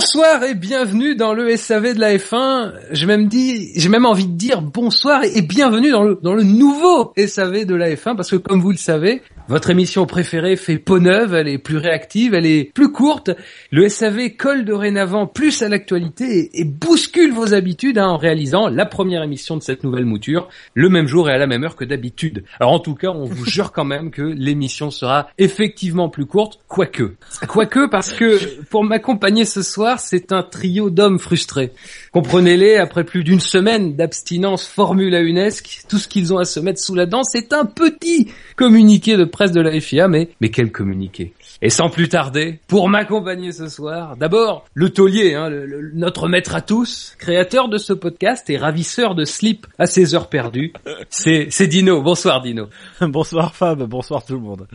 Bonsoir et bienvenue dans le SAV de la F1. J'ai même dit, j'ai même envie de dire bonsoir et bienvenue dans le, dans le nouveau SAV de la F1 parce que comme vous le savez, votre émission préférée fait peau neuve, elle est plus réactive, elle est plus courte. Le SAV colle dorénavant plus à l'actualité et, bouscule vos habitudes hein, en réalisant la première émission de cette nouvelle mouture le même jour et à la même heure que d'habitude. Alors en tout cas, on vous jure quand même que l'émission sera effectivement plus courte, quoique. Quoique parce que pour m'accompagner ce soir, c'est un trio d'hommes frustrés. Comprenez-les, après plus d'une semaine d'abstinence Formule 1 tout ce qu'ils ont à se mettre sous la dent, c'est un petit communiqué de presse de la FIA, mais, mais quel communiqué et sans plus tarder, pour m'accompagner ce soir, d'abord le taulier, hein, notre maître à tous, créateur de ce podcast et ravisseur de slip à ses heures perdues, c'est Dino. Bonsoir Dino. bonsoir Fab, bonsoir tout le monde.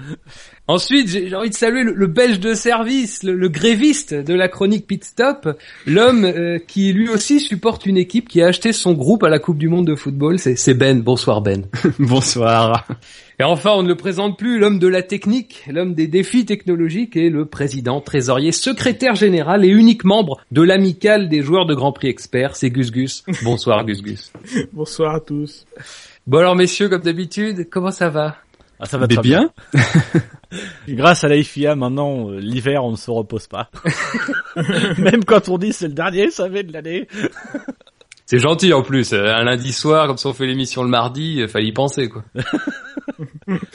Ensuite, j'ai envie de saluer le, belge de service, le, gréviste de la chronique Pit Stop, l'homme euh, qui lui aussi supporte une équipe qui a acheté son groupe à la Coupe du Monde de football, c'est Ben. Bonsoir Ben. bonsoir. Et enfin, on ne le présente plus, l'homme de la technique, l'homme des défis technologiques et le président, trésorier, secrétaire général et unique membre de l'amicale des joueurs de Grand Prix experts, c'est Gus Gus. Bonsoir Gus Gus. Bonsoir à tous. Bon alors messieurs, comme d'habitude, comment ça va? Ah, ça va très bien. Grâce à la FIA, maintenant, euh, l'hiver, on ne se repose pas. Même quand on dit c'est le dernier SAV de l'année. C'est gentil en plus. Euh, un lundi soir, comme si on fait l'émission le mardi, il fallait y penser quoi.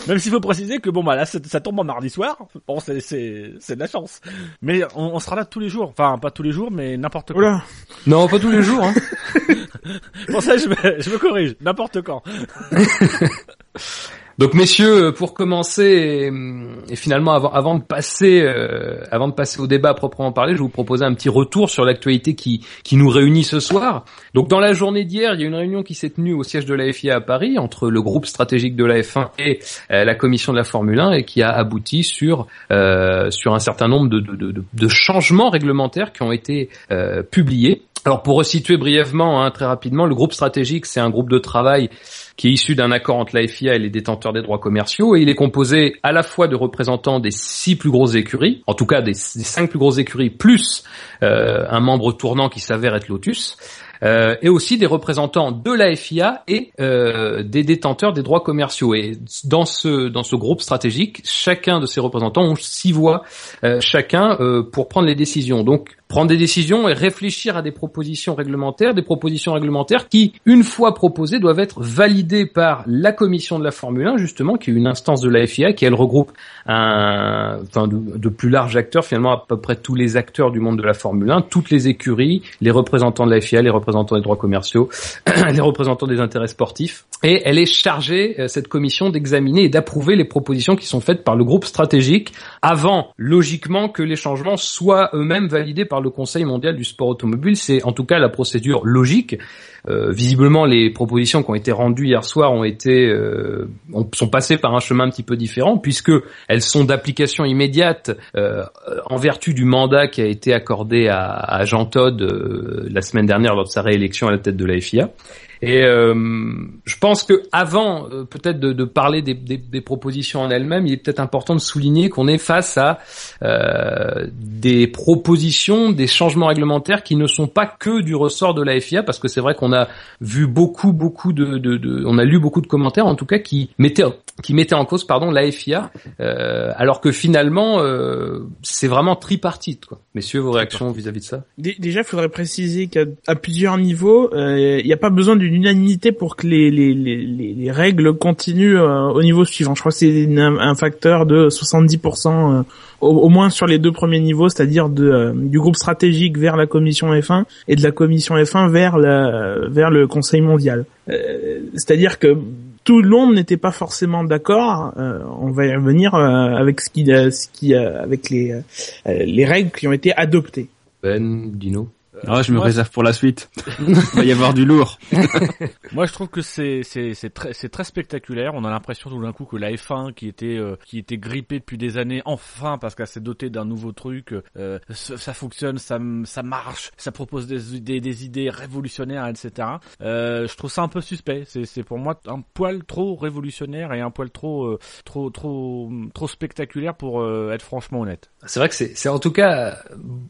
Même s'il faut préciser que bon bah là ça, tombe en mardi soir. Bon c'est c'est c'est de la chance. Mais on, sera là tous les jours. Enfin pas tous les jours mais n'importe quand. Non pas tous les jours. Hein. pour ça je me, je me corrige. N'importe quand. Donc messieurs, euh, pour commencer et, finalement de passer euh, avant de passer au débat proprement parler, je vais vous proposer un petit retour sur l'actualité qui nous réunit ce soir. Donc dans la journée d'hier, il y a une réunion qui s'est tenue au siège de la FIA à Paris entre le groupe stratégique de la F1 et euh, la commission de la Formule 1 et qui a abouti sur un certain nombre de changements réglementaires qui ont été publiés. Alors pour resituer brièvement, hein, très rapidement, le groupe stratégique, c'est un groupe de travail qui est issu d'un accord entre la FIA et les détenteurs des droits commerciaux, et il est composé à la fois de représentants des six plus grosses écuries, en tout cas des, cinq plus grosses écuries, plus euh, un membre tournant qui s'avère être Lotus, euh, et aussi des représentants de la FIA et euh, des détenteurs des droits commerciaux. Et dans ce dans ce groupe stratégique, chacun de ces représentants ont six voix chacun pour prendre les décisions. Donc prendre des décisions et réfléchir à des propositions réglementaires, des propositions réglementaires qui, une fois proposées, doivent être validées par la commission de la Formule 1, justement, qui est une instance de la FIA, qui elle regroupe un, enfin, de, plus larges acteurs, finalement à peu près tous les acteurs du monde de la Formule 1, toutes les écuries, les représentants de la FIA, les représentants des droits commerciaux, les représentants des intérêts sportifs, et elle est chargée, euh, cette commission, d'examiner et d'approuver les propositions qui sont faites par le groupe stratégique, avant, logiquement, que les changements soient eux-mêmes validés par le Conseil mondial du sport automobile. C'est en tout cas la procédure logique. Euh, visiblement, les propositions qui ont été rendues hier soir ont été euh, sont passées par un chemin un petit peu différent puisque elles sont d'application immédiate euh, en vertu du mandat qui a été accordé à, à Jean Todd la semaine dernière lors de sa réélection à la tête de la FIA. Et euh, je pense que avant euh, peut-être de, parler des, propositions en elles-mêmes, il est peut-être important de souligner qu'on est face à euh, des propositions, des changements réglementaires qui ne sont pas que du ressort de la FIA, parce que c'est vrai qu'on a vu beaucoup, beaucoup de, de, de, on a lu beaucoup de commentaires en tout cas qui mettaient qui mettaient en cause pardon la FIA, euh, alors que finalement euh, c'est vraiment tripartite quoi. Messieurs, vos réactions vis-à-vis de ça? Déjà, il faudrait préciser qu'à plusieurs niveaux, il n'y a pas besoin d'une unanimité pour que les, les, les, les règles continuent euh, au niveau suivant. Je crois que c'est un facteur de 70% euh, au, moins sur les deux premiers niveaux, c'est-à-dire de, euh, du groupe stratégique vers la commission F1 et de la commission F1 vers, la, vers le Conseil mondial. c'est-à-dire que tout le monde n'était pas forcément d'accord. on va y revenir avec ce qui, ce qui, avec les les règles qui ont été adoptées. Ben, Dino? Ah, je me réserve pour la suite. Il va y avoir du lourd. Moi, je trouve que c'est c'est c'est très c'est très spectaculaire. On a l'impression tout d'un coup que la F1 qui était euh, qui était grippée depuis des années, enfin parce qu'elle s'est dotée d'un nouveau truc, euh, ça, fonctionne, ça ça marche, ça propose des idées des idées révolutionnaires, etc. Euh, je trouve ça un peu suspect. C'est c'est pour moi un poil trop révolutionnaire et un poil trop euh, trop trop trop spectaculaire pour être franchement honnête. C'est vrai que c'est c'est en tout cas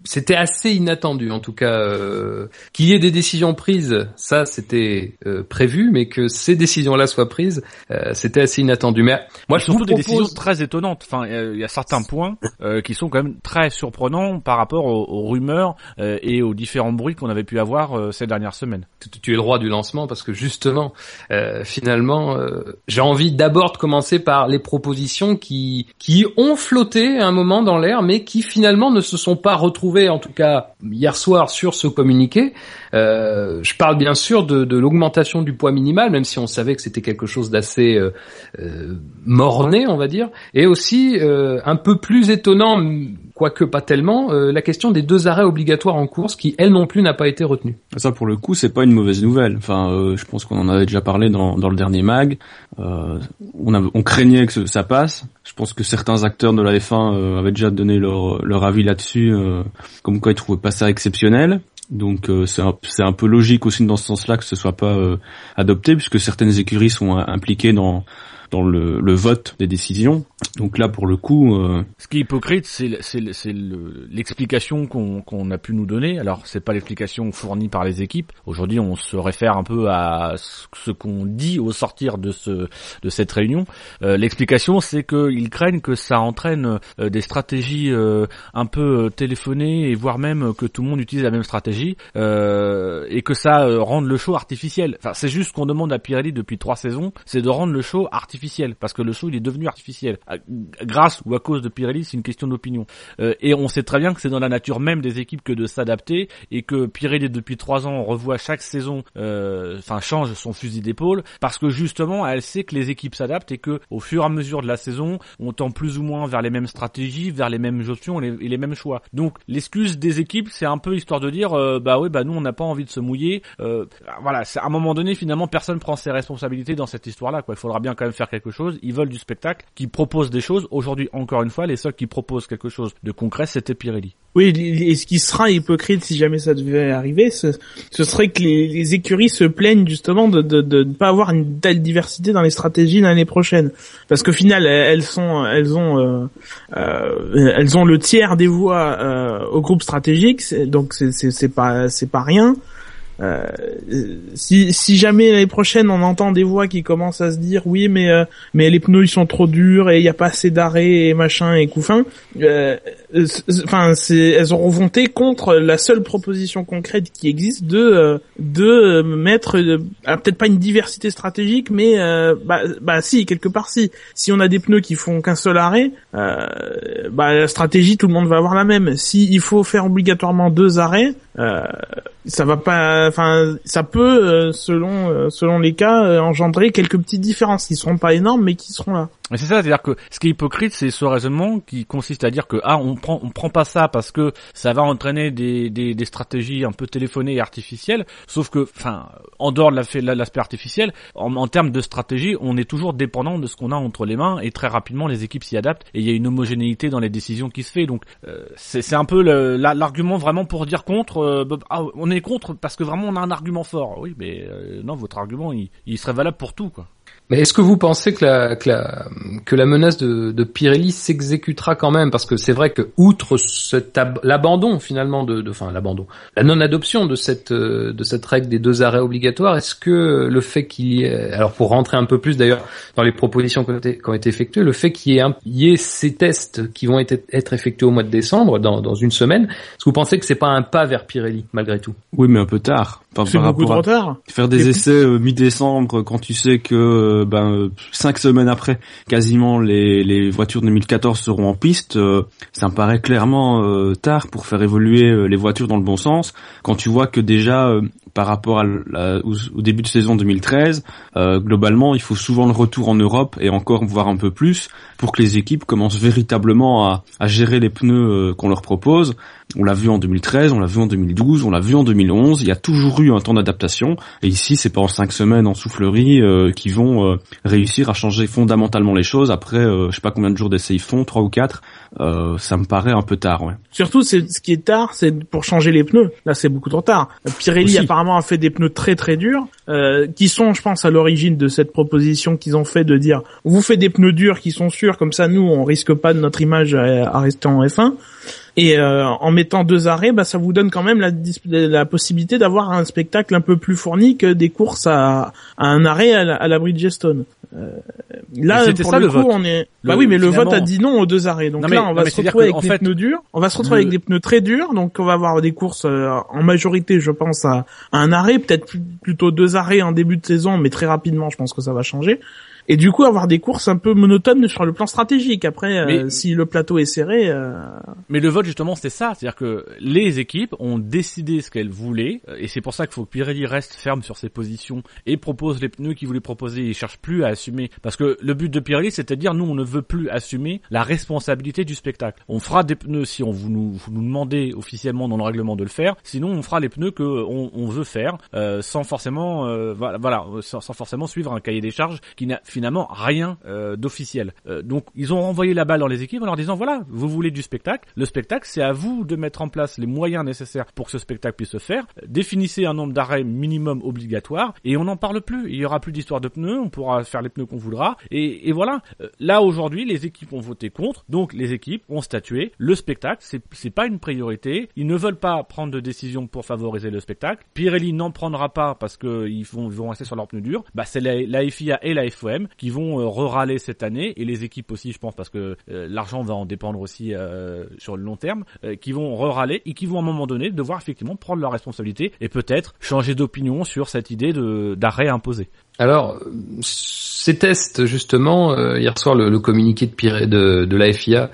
c'était assez inattendu en tout cas euh, qu'il y ait des décisions prises, ça c'était euh, prévu, mais que ces décisions-là soient prises, euh, c'était assez inattendu. Mais moi, je surtout des décisions très étonnantes. Enfin, il y a certains points qui sont quand même très surprenants par rapport aux, rumeurs et aux différents bruits qu'on avait pu avoir ces dernières semaines. Tu, es le roi du lancement parce que justement, finalement, j'ai envie d'abord de commencer par les propositions qui qui ont flotté un moment dans l'air, mais qui finalement ne se sont pas retrouvées, en tout cas hier soir sur ce communiqué. Euh, je parle bien sûr de, de l'augmentation du poids minimal, même si on savait que c'était quelque chose d'assez euh, euh, morné, on va dire, et aussi euh, un peu plus étonnant, quoique pas tellement, euh, la question des deux arrêts obligatoires en course, qui elle non plus n'a pas été retenue. Ça, pour le coup, c'est pas une mauvaise nouvelle. Enfin, euh, je pense qu'on en avait déjà parlé dans, dans le dernier mag. on, on craignait que ça passe. Je pense que certains acteurs de la F1 avaient déjà donné leur, leur avis là-dessus, comme quoi ils trouvaient pas ça exceptionnel. Donc euh, c'est un, un, peu logique aussi dans ce sens-là que ce soit pas euh, adopté puisque certaines écuries sont euh, impliquées dans dans le, vote des décisions. Donc là, pour le coup, euh... ce qui est hypocrite, c'est l'explication qu'on a pu nous donner. Alors, c'est pas l'explication fournie par les équipes. Aujourd'hui, on se réfère un peu à ce qu'on dit au sortir de ce de cette réunion. Euh, l'explication, c'est qu'ils craignent que ça entraîne euh, des stratégies un peu téléphonées et voire même que tout le monde utilise la même stratégie et que ça rende le show artificiel. Enfin, c'est juste ce qu'on demande à Pirelli depuis trois saisons, c'est de rendre le show artificiel parce que le show il est devenu artificiel. Grâce ou à cause de Pirelli c'est une question d'opinion. Euh, et on sait très bien que c'est dans la nature même des équipes que de s'adapter et que Pirelli depuis trois ans revoit chaque saison euh, enfin change son fusil d'épaule parce que justement elle sait que les équipes s'adaptent et que au fur et à mesure de la saison on tend plus ou moins vers les mêmes stratégies vers les mêmes options et les, mêmes choix. Donc l'excuse des équipes c'est un peu histoire de dire euh, bah oui bah nous on n'a pas envie de se mouiller. Voilà c'est à un moment donné finalement personne prend ses responsabilités dans cette histoire là quoi. Il faudra bien quand même faire quelque chose, ils veulent du spectacle, qui proposent des choses. Aujourd'hui, encore une fois, les seuls qui proposent quelque chose de concret, c'était Pirelli. Oui, et ce qui sera hypocrite si jamais ça devait arriver, ce, serait que les, écuries se plaignent justement de, de, ne pas avoir une telle diversité dans les stratégies l'année prochaine, parce qu'au final, elles sont, elles ont, euh, euh, elles ont le tiers des voix euh, au groupe stratégique, donc c'est pas, c'est pas rien. Euh, si, si jamais l'année prochaine on entend des voix qui commencent à se dire oui mais euh, mais les pneus ils sont trop durs et il n'y a pas assez d'arrêt et machin et couffin, euh, enfin c'est elles auront voté contre la seule proposition concrète qui existe de de mettre peut-être pas une diversité stratégique mais bah, bah si quelque part si. Si on a des pneus qui font qu'un seul arrêt bah la stratégie tout le monde va avoir la même. Si il faut faire obligatoirement deux arrêts ça va pas enfin ça peut euh, selon euh, selon les cas euh, engendrer quelques petites différences qui seront pas énormes mais qui seront là mais c'est ça, c'est-à-dire que ce qui est hypocrite, c'est ce raisonnement qui consiste à dire que ah on prend on prend pas ça parce que ça va entraîner des, des, des stratégies un peu téléphonées et artificielles. Sauf que, enfin, en dehors de l'aspect artificiel, en, termes de stratégie, on est toujours dépendant de ce qu'on a entre les mains et très rapidement les équipes s'y adaptent et il y a une homogénéité dans les décisions qui se fait. Donc euh, c'est un peu l'argument vraiment pour dire contre. Ah, on est contre parce que vraiment on a un argument fort. Oui, mais euh, non, votre argument il, il serait valable pour tout quoi. Mais est-ce que vous pensez que la, que la, que la menace de, de Pirelli s'exécutera quand même? Parce que c'est vrai que outre l'abandon finalement de, enfin l'abandon, la non-adoption de cette de cette règle des deux arrêts obligatoires, est-ce que le fait qu'il y ait, alors pour rentrer un peu plus d'ailleurs dans les propositions qui ont été, qui ont été effectuées, le fait qu'il y, ait y ait ces tests qui vont être, être effectués au mois de décembre, dans, dans une semaine, est-ce que vous pensez que c'est pas un pas vers Pirelli malgré tout? Oui, mais un peu tard. c'est beaucoup trop tard. Faire des essais euh, mi-décembre quand tu sais que euh, euh, ben cinq semaines après, quasiment les, voitures de 2014 seront en piste. Euh, ça me paraît clairement euh, tard pour faire évoluer les voitures dans le bon sens. Quand tu vois que déjà par rapport au, début de saison 2013, globalement, il faut souvent le retour en Europe et encore voir un peu plus pour que les équipes commencent véritablement à gérer les pneus qu'on leur propose On l'a vu en 2013, on l'a vu en 2012, on l'a vu en 2011. Il y a toujours eu un temps d'adaptation. Et ici, c'est pas en cinq semaines en soufflerie euh, qui vont euh, réussir à changer fondamentalement les choses. Après, euh, je sais pas combien de jours d'essai ils font, trois ou quatre. Euh, ça me paraît un peu tard, ouais. Surtout, c'est ce qui est tard, c'est pour changer les pneus. Là, c'est beaucoup trop tard. Pirelli Aussi. apparemment a fait des pneus très très durs, euh, qui sont, je pense, à l'origine de cette proposition qu'ils ont fait de dire on vous fait des pneus durs qui sont sûrs, comme ça nous on risque pas de notre image à, à rester en F1. Et euh, en mettant deux arrêts, bah, ça vous donne quand même la, la possibilité d'avoir un spectacle un peu plus fourni que des courses à, à un arrêt à la, à la Bridgestone. Euh, là, pour ça, le, le coup, vote. on est. Le- bah oui, mais le vote a dit non aux deux arrêts. Donc Non, là, on va se retrouver avec des fait, pneus durs. On va se retrouver le- avec des pneus très durs. Donc on va avoir des courses euh, en majorité, je pense, à, à un arrêt, peut-être plutôt deux arrêts en début de saison, mais très rapidement, je pense que ça va changer. Et du coup, avoir des courses un peu monotones sur le plan stratégique. Après, euh, Mais- si le plateau est serré, euh, Mais le vote justement c'était ça, c'est-à-dire que les équipes ont décidé ce qu'elles voulaient euh, et c'est pour ça qu'il faut que Pirelli reste ferme sur ses positions et propose les pneus qu'il voulait proposer. Il cherche plus à assumer parce que le but de Pirelli c'était de dire nous on ne veut plus assumer la responsabilité du spectacle. On fera des pneus si on vous nous, vous nous demandez officiellement dans le règlement de le faire. Sinon on fera les pneus que on, on veut faire euh, sans forcément euh, voilà, voilà sans, sans forcément suivre un cahier des charges qui n'a finalement rien euh, d'officiel. Euh, donc ils ont renvoyé la balle dans les équipes en leur disant voilà vous voulez du spectacle. Le spectacle c'est à vous de mettre en place les moyens nécessaires pour que ce spectacle puisse se faire. Définissez un nombre d'arrêts minimum obligatoire et on n'en parle plus. Il y aura plus d'histoire de pneus. On pourra faire les pneus qu'on voudra et, et voilà. Euh, Là aujourd'hui les équipes ont voté contre. Donc les équipes ont statué. Le spectacle c'est pas une priorité. Ils ne veulent pas prendre de décision pour favoriser le spectacle. Pirelli n'en prendra pas parce que ils vont ils vont rester sur leurs pneus durs. Bah c'est la FIA et la FOM qui vont euh, re-râler cette année et les équipes aussi je pense parce que euh, l'argent va en dépendre aussi euh, sur le long terme qui vont re-râler et qui vont à un moment donné devoir effectivement prendre leurs responsabilités et peut-être changer d'opinion sur cette idée d'arrêt imposé. Alors, ces tests, justement, euh, hier soir, le, communiqué de, de, la FIA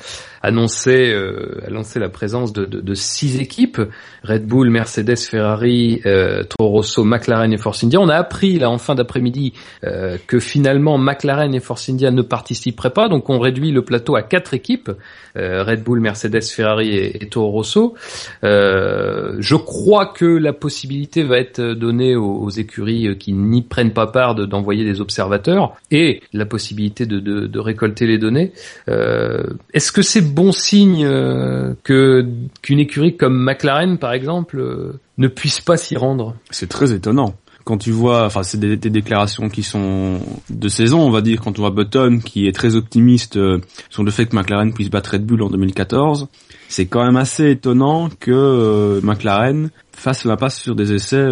annonçait, euh, annonçait la présence de, six équipes, Red Bull, Mercedes, Ferrari, euh, Toro Rosso, McLaren et Force India. On a appris, là, en fin d'après-midi, euh, que finalement, McLaren et Force India ne participeraient pas, donc on réduit le plateau à quatre équipes, Red Bull, Mercedes, Ferrari et, Toro Rosso. Je crois que la possibilité va être donnée aux écuries qui n'y prennent pas part de- d'envoyer des observateurs et la possibilité de, récolter les données. Euh, Est-ce que c'est bon signe euh, que qu'une écurie comme McLaren, par exemple, euh, ne puisse pas s'y rendre? C'est très étonnant. Quand tu vois, enfin, c'est des, déclarations qui sont de saison, on va dire, quand on voit Button qui est très optimiste sur le fait que McLaren puisse battre Red Bull en 2014, c'est quand même assez étonnant que McLaren fasse la passe sur des essais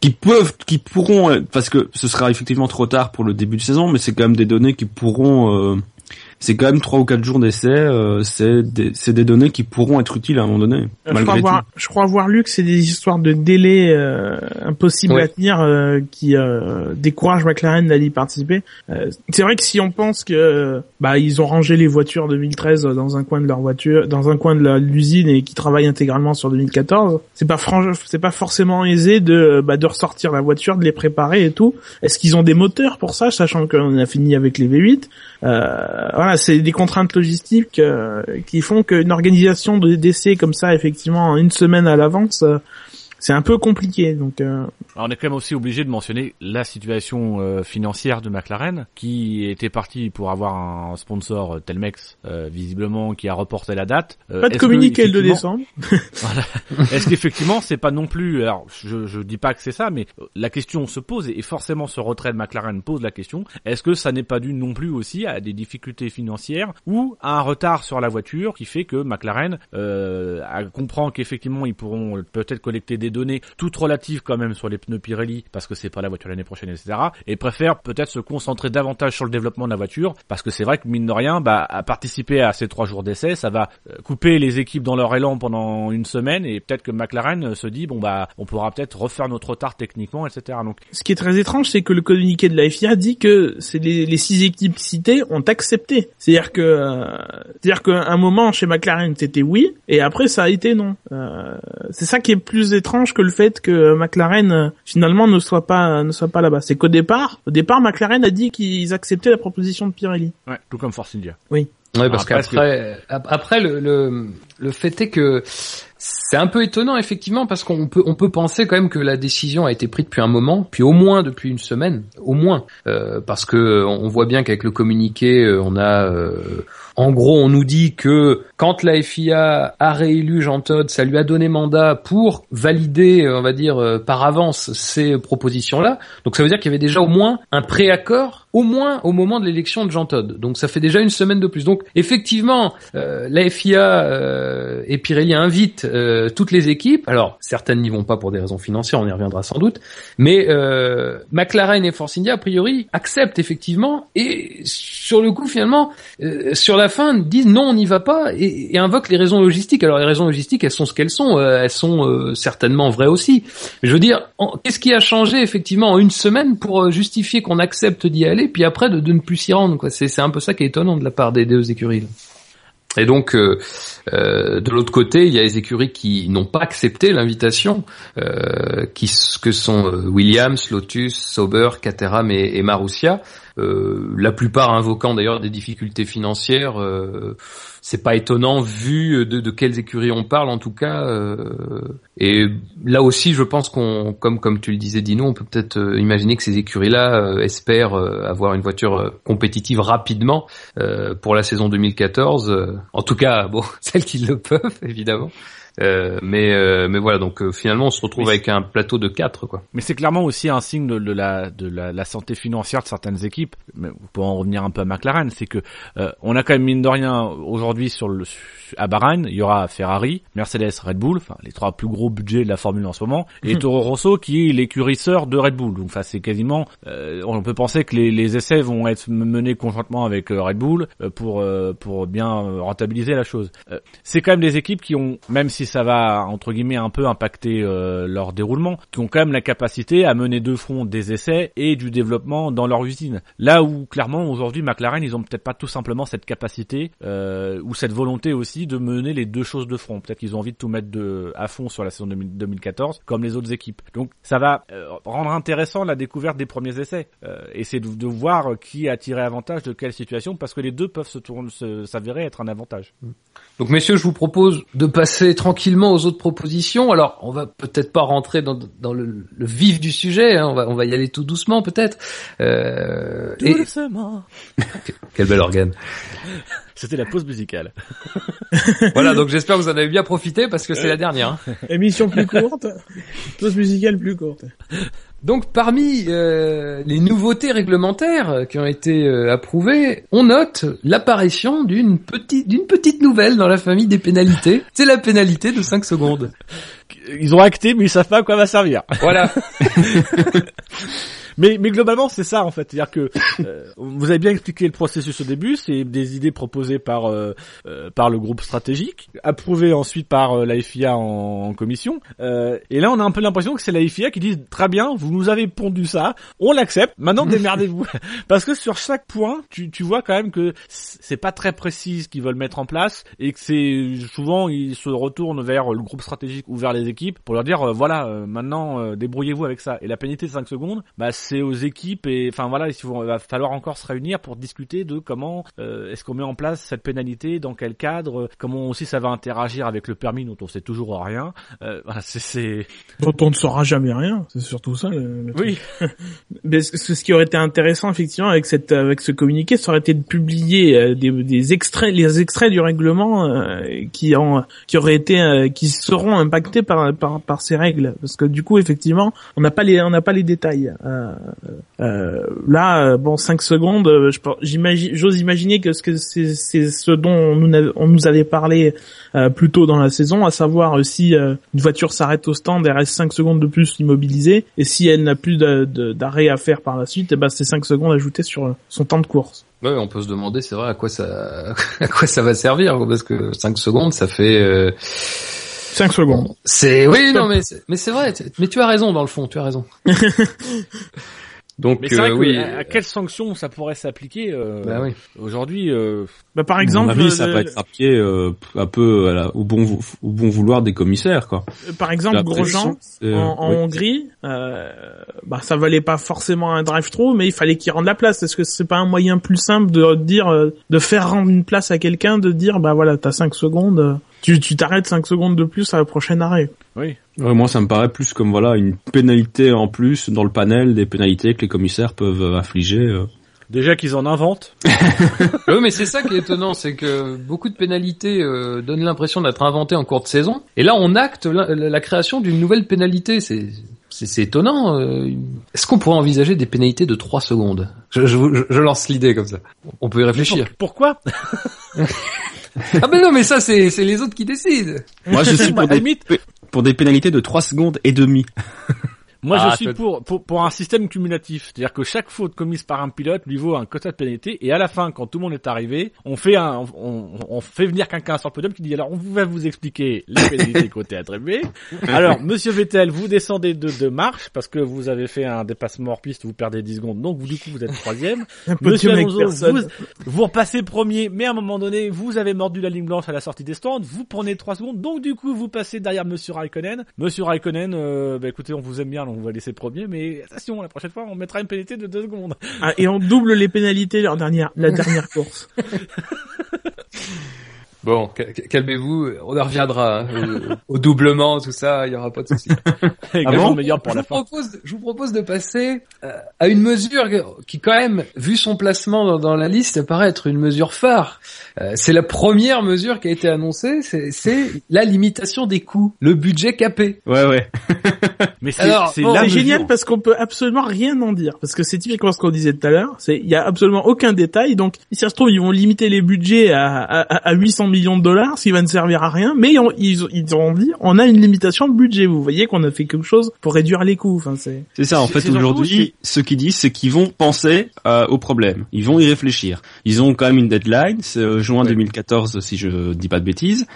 qui peuvent, qui pourront, parce que ce sera effectivement trop tard pour le début de saison, mais c'est quand même des données qui pourront, euh, c'est quand même trois ou quatre jours d'essai, euh, c'est des, c'est des données qui pourront être utiles à un moment donné, je, crois avoir, je crois avoir lu que c'est des histoires de délai euh, impossibles Ouais. à tenir euh, qui euh, découragent McLaren d'aller y participer. Euh, c'est vrai que si on pense que bah ils ont rangé les voitures 2013 dans un coin de leur voiture, dans un coin de l'usine et qui travaillent intégralement sur 2014, c'est pas c'est pas forcément aisé de bah, de ressortir la voiture, de les préparer et tout. Est-ce qu'ils ont des moteurs pour ça, sachant qu'on a fini avec les V8 euh, Voilà, c'est des contraintes logistiques euh, qui font qu'une organisation de d'essai comme ça, effectivement, une semaine à l'avance, euh, c'est un peu compliqué. Donc, euh, Alors, on est quand même aussi obligé de mentionner la situation euh, financière de McLaren, qui était parti pour avoir un sponsor euh, Telmex, euh, visiblement, qui a reporté la date. Euh, pas de communiqué le 2 effectivement- décembre. Est-ce qu'effectivement, c'est pas non plus, alors je, je dis pas que c'est ça, mais la question se pose et forcément ce retrait de McLaren pose la question. Est-ce que ça n'est pas dû non plus aussi à des difficultés financières ou à un retard sur la voiture qui fait que McLaren euh, comprend qu'effectivement ils pourront peut-être collecter des données toutes relatives quand même sur les pneus Pirelli parce que c'est pas la voiture l'année prochaine, etc. Et préfère peut-être se concentrer davantage sur le développement de la voiture parce que c'est vrai que mine de rien, bah, à participer à ces trois jours d'essai, ça va euh, couper les équipes dans leur élan pendant une semaine et peut-être que McLaren euh, se dit bon bah on pourra peut-être refaire notre retard techniquement, etc. Donc Ce qui est très étrange, c'est que le communiqué de la FIA dit que c'est les, six équipes citées ont accepté. C'est-à-dire que, euh, c'est-à-dire qu'à un moment chez McLaren c'était oui, et après ça a été non. C'est ça qui est plus étrange que le fait que McLaren euh, finalement ne soit pas ne soit pas là-bas. C'est qu'au départ, au départ McLaren a dit qu'ils acceptaient la proposition de Pirelli. ouais, tout comme Force India. Oui. Ouais, parce qu'après, après le, le, le fait est que c'est un peu étonnant effectivement parce qu'on peut on peut penser quand même que la décision a été prise depuis un moment, puis au moins depuis une semaine, au moins, euh, parce que on voit bien qu'avec le communiqué, euh, on a euh, en gros, on nous dit que quand la FIA a réélu Jean Todt, ça lui a donné mandat pour valider, on va dire, par avance ces propositions-là. Donc ça veut dire qu'il y avait déjà au moins un préaccord, au moins au moment de l'élection de Jean Todt. Donc ça fait déjà une semaine de plus. Donc effectivement, la FIA et Pirelli invitent euh, toutes les équipes. Alors certaines n'y vont pas pour des raisons financières, on y reviendra sans doute, mais euh, McLaren et Force India a priori acceptent effectivement et sur le coup finalement euh, sur la fin disent non on n'y va pas et, et, invoquent les raisons logistiques. Alors les raisons logistiques elles sont ce qu'elles sont, elles sont certainement vraies aussi. Je veux dire qu'est-ce qui a changé effectivement en une semaine pour justifier qu'on accepte d'y aller puis après de, ne plus s'y rendre quoi? C'est un peu ça qui est étonnant de la part des deux écuries. Et donc, euh, euh, de l'autre côté, il y a les écuries qui n'ont pas accepté l'invitation, euh, qui que sont Williams, Lotus, Sauber, Caterham et, et Marussia. La plupart invoquant d'ailleurs des difficultés financières c'est pas étonnant vu de, quelles écuries on parle en tout cas. Euh, et là aussi, je pense qu'on, comme comme tu le disais, Dino, on peut peut-être euh, imaginer que ces écuries-là euh, espèrent avoir une voiture compétitive rapidement pour la saison 2014. en tout cas, bon, celles qui le peuvent, évidemment. Euh, mais euh, mais voilà donc euh, finalement on se retrouve avec un plateau de 4 quoi. Mais c'est clairement aussi un signe de, de la de la, la, santé financière de certaines équipes. Mais pour en revenir un peu à McLaren, c'est que on a quand même mine de rien aujourd'hui sur le à Bahreïn, il y aura Ferrari, Mercedes, Red Bull, enfin les trois plus gros budgets de la Formule en ce moment, et mhm. Toro Rosso qui est l'écurisseur de Red Bull. Donc enfin c'est quasiment, euh, on peut penser que les, les, essais vont être menés conjointement avec euh, Red Bull euh, pour pour bien rentabiliser la chose. c'est quand même des équipes qui ont, même si ça va entre guillemets un peu impacter leur déroulement, qui ont quand même la capacité à mener de front des essais et du développement dans leur usine. Là où clairement aujourd'hui McLaren ils ont peut-être pas tout simplement cette capacité ou cette volonté aussi de mener les deux choses de front. Peut-être qu'ils ont envie de tout mettre de, à fond sur la saison 2014, comme les autres équipes. Donc ça va euh, rendre intéressant la découverte des premiers essais. Euh, et c'est de, voir qui a tiré avantage de quelle situation, parce que les deux peuvent se tourner, s'avérer être un avantage. Donc messieurs, je vous propose de passer tranquillement aux autres propositions. Alors on va peut-être pas rentrer dans, dans le, vif du sujet, hein. on, va, on va y aller tout doucement peut-être. Euh, doucement. Quel bel organe. C'était la pause musicale. voilà, donc j'espère que vous en avez bien profité parce que c'est la dernière. Hein. Émission plus courte, pause musicale plus courte. Donc parmi euh, les nouveautés réglementaires qui ont été euh, approuvées, on note l'apparition d'une petite d'une petite nouvelle dans la famille des pénalités. C'est la pénalité de 5 secondes. Ils ont acté mais ils savent pas à quoi va servir. Voilà. Mais, mais globalement, c'est ça en fait. C'est-à-dire que euh, vous avez bien expliqué le processus au début. C'est des idées proposées par euh, euh, par le groupe stratégique, approuvées ensuite par la FIA en, commission. et là, on a un peu l'impression que c'est la FIA qui dit très bien, vous nous avez pondu ça, on l'accepte. Maintenant, démerdez-vous. Parce que sur chaque point, tu, tu vois quand même que c'est pas très précis ce qu'ils veulent mettre en place et que c'est souvent ils se retournent vers le groupe stratégique ou vers les équipes pour leur dire voilà maintenant débrouillez-vous avec ça. Et la pénalité de 5 secondes, bah c'est aux équipes et enfin voilà, il va falloir encore se réunir pour discuter de comment euh, est-ce qu'on met en place cette pénalité, dans quel cadre, comment aussi ça va interagir avec le permis dont on sait toujours rien. Euh, voilà, c'est dont on ne saura jamais rien. C'est surtout ça. Le, oui. Mais ce, qui aurait été intéressant effectivement avec cette avec ce communiqué, ça aurait été de publier euh, des, des extraits, les extraits du règlement euh, qui ont qui auraient été qui seront impactés par, par par ces règles, parce que du coup effectivement on n'a pas les on n'a pas les détails. Euh, euh, là, bon, 5 secondes, j'imagine, j'ose imaginer que c'est ce dont on nous, avait parlé euh, plus tôt dans la saison, à savoir si une voiture s'arrête au stand, elle reste 5 secondes de plus immobilisée, et si elle n'a plus d'arrêt à faire par la suite, et ben c'est 5 secondes ajoutées sur son temps de course. Ouais, on peut se demander, c'est vrai, à quoi ça, à quoi ça va servir, parce que 5 secondes, ça fait. 5 secondes. C'est oui non mais mais c'est vrai mais tu as raison dans le fond tu as raison. Donc Mais c'est vrai euh, que, oui, à, à quelle sanction ça pourrait s'appliquer euh, bah oui. aujourd'hui euh, Bah, par exemple, avis, ça va être appliqué euh, un peu à la- au bon vou- au bon vouloir des commissaires, quoi. par exemple, Grosjean, en, en oui. Hongrie, euh, bah ça valait pas forcément un drive-thru, mais il fallait qu'il rende la place. Est-ce que c'est pas un moyen plus simple de dire, de faire rendre une place à quelqu'un, de dire, bah voilà, t'as 5 secondes, tu tu t'arrêtes 5 secondes de plus à la prochaine arrêt. Oui. Ouais, moi, ça me paraît plus comme voilà une pénalité en plus dans le panel des pénalités que les commissaires peuvent euh, infliger. euh. Déjà qu'ils en inventent. Oui, mais c'est ça qui est étonnant, c'est que beaucoup de pénalités euh, donnent l'impression d'être inventées en cours de saison, et là on acte la, la création d'une nouvelle pénalité. C'est c'est étonnant. euh. Est-ce qu'on pourrait envisager des pénalités de 3 secondes? Je, je, je- je lance l'idée comme ça. On peut y réfléchir. Pourquoi? Ah ben non, mais ça c'est c'est les autres qui décident. Moi, je suis Moi, pour des, pour des pénalités de 3 secondes et demie. Moi, Ah, je suis toi- pour, pour pour un système cumulatif, c'est-à-dire que chaque faute commise par un pilote lui vaut un quota de pénalité, et à la fin, quand tout le monde est arrivé, on fait un, on, on fait venir quelqu'un sur le podium qui dit alors on va vous expliquer les pénalités côté attribué. Alors, Monsieur Vettel, vous descendez de deux marches parce que vous avez fait un dépassement hors piste, vous perdez 10 secondes, donc vous du coup vous êtes troisième. Monsieur Alonso, vous repassez premier, mais à un moment donné, vous avez mordu la ligne blanche à la sortie des stands, vous prenez 3 secondes, donc du coup, vous passez derrière Monsieur Raikkonen. Monsieur Raikkonen, euh, bah écoutez, on vous aime bien, on va laisser premier, mais attention, la prochaine fois, on mettra une pénalité de 2 secondes. Ah, et on double les pénalités leur dernière, la dernière course. Bon, ca- ca- calmez-vous, on en reviendra hein, au, au doublement, tout ça, il y aura pas de souci. Également bon meilleur pour je, la vous fin. propose, je vous propose de passer euh, à une mesure qui, quand même, vu son placement dans, dans la liste, paraît être une mesure phare. Euh, c'est la première mesure qui a été annoncée, c'est, c'est la limitation des coûts, le budget capé. Ouais, ouais. Mais c'est Alors, c'est bon, génial parce qu'on peut absolument rien en dire. Parce que c'est typiquement ce qu'on disait tout à l'heure. C'est, il y a absolument aucun détail. Donc, si ça se trouve, ils vont limiter les budgets à, à, à 800 millions de dollars, qui va ne servir à rien. Mais on- ils, ils ont dit, on a une limitation de budget. Vous voyez qu'on a fait quelque chose pour réduire les coûts. Enfin, c'est, C'est ça, en fait, aujourd'hui, ce qu'ils disent, c'est qu'ils vont penser euh, au problème. Ils vont y réfléchir. Ils ont quand même une deadline, c'est euh, juin Ouais. 2014, si je dis pas de bêtises.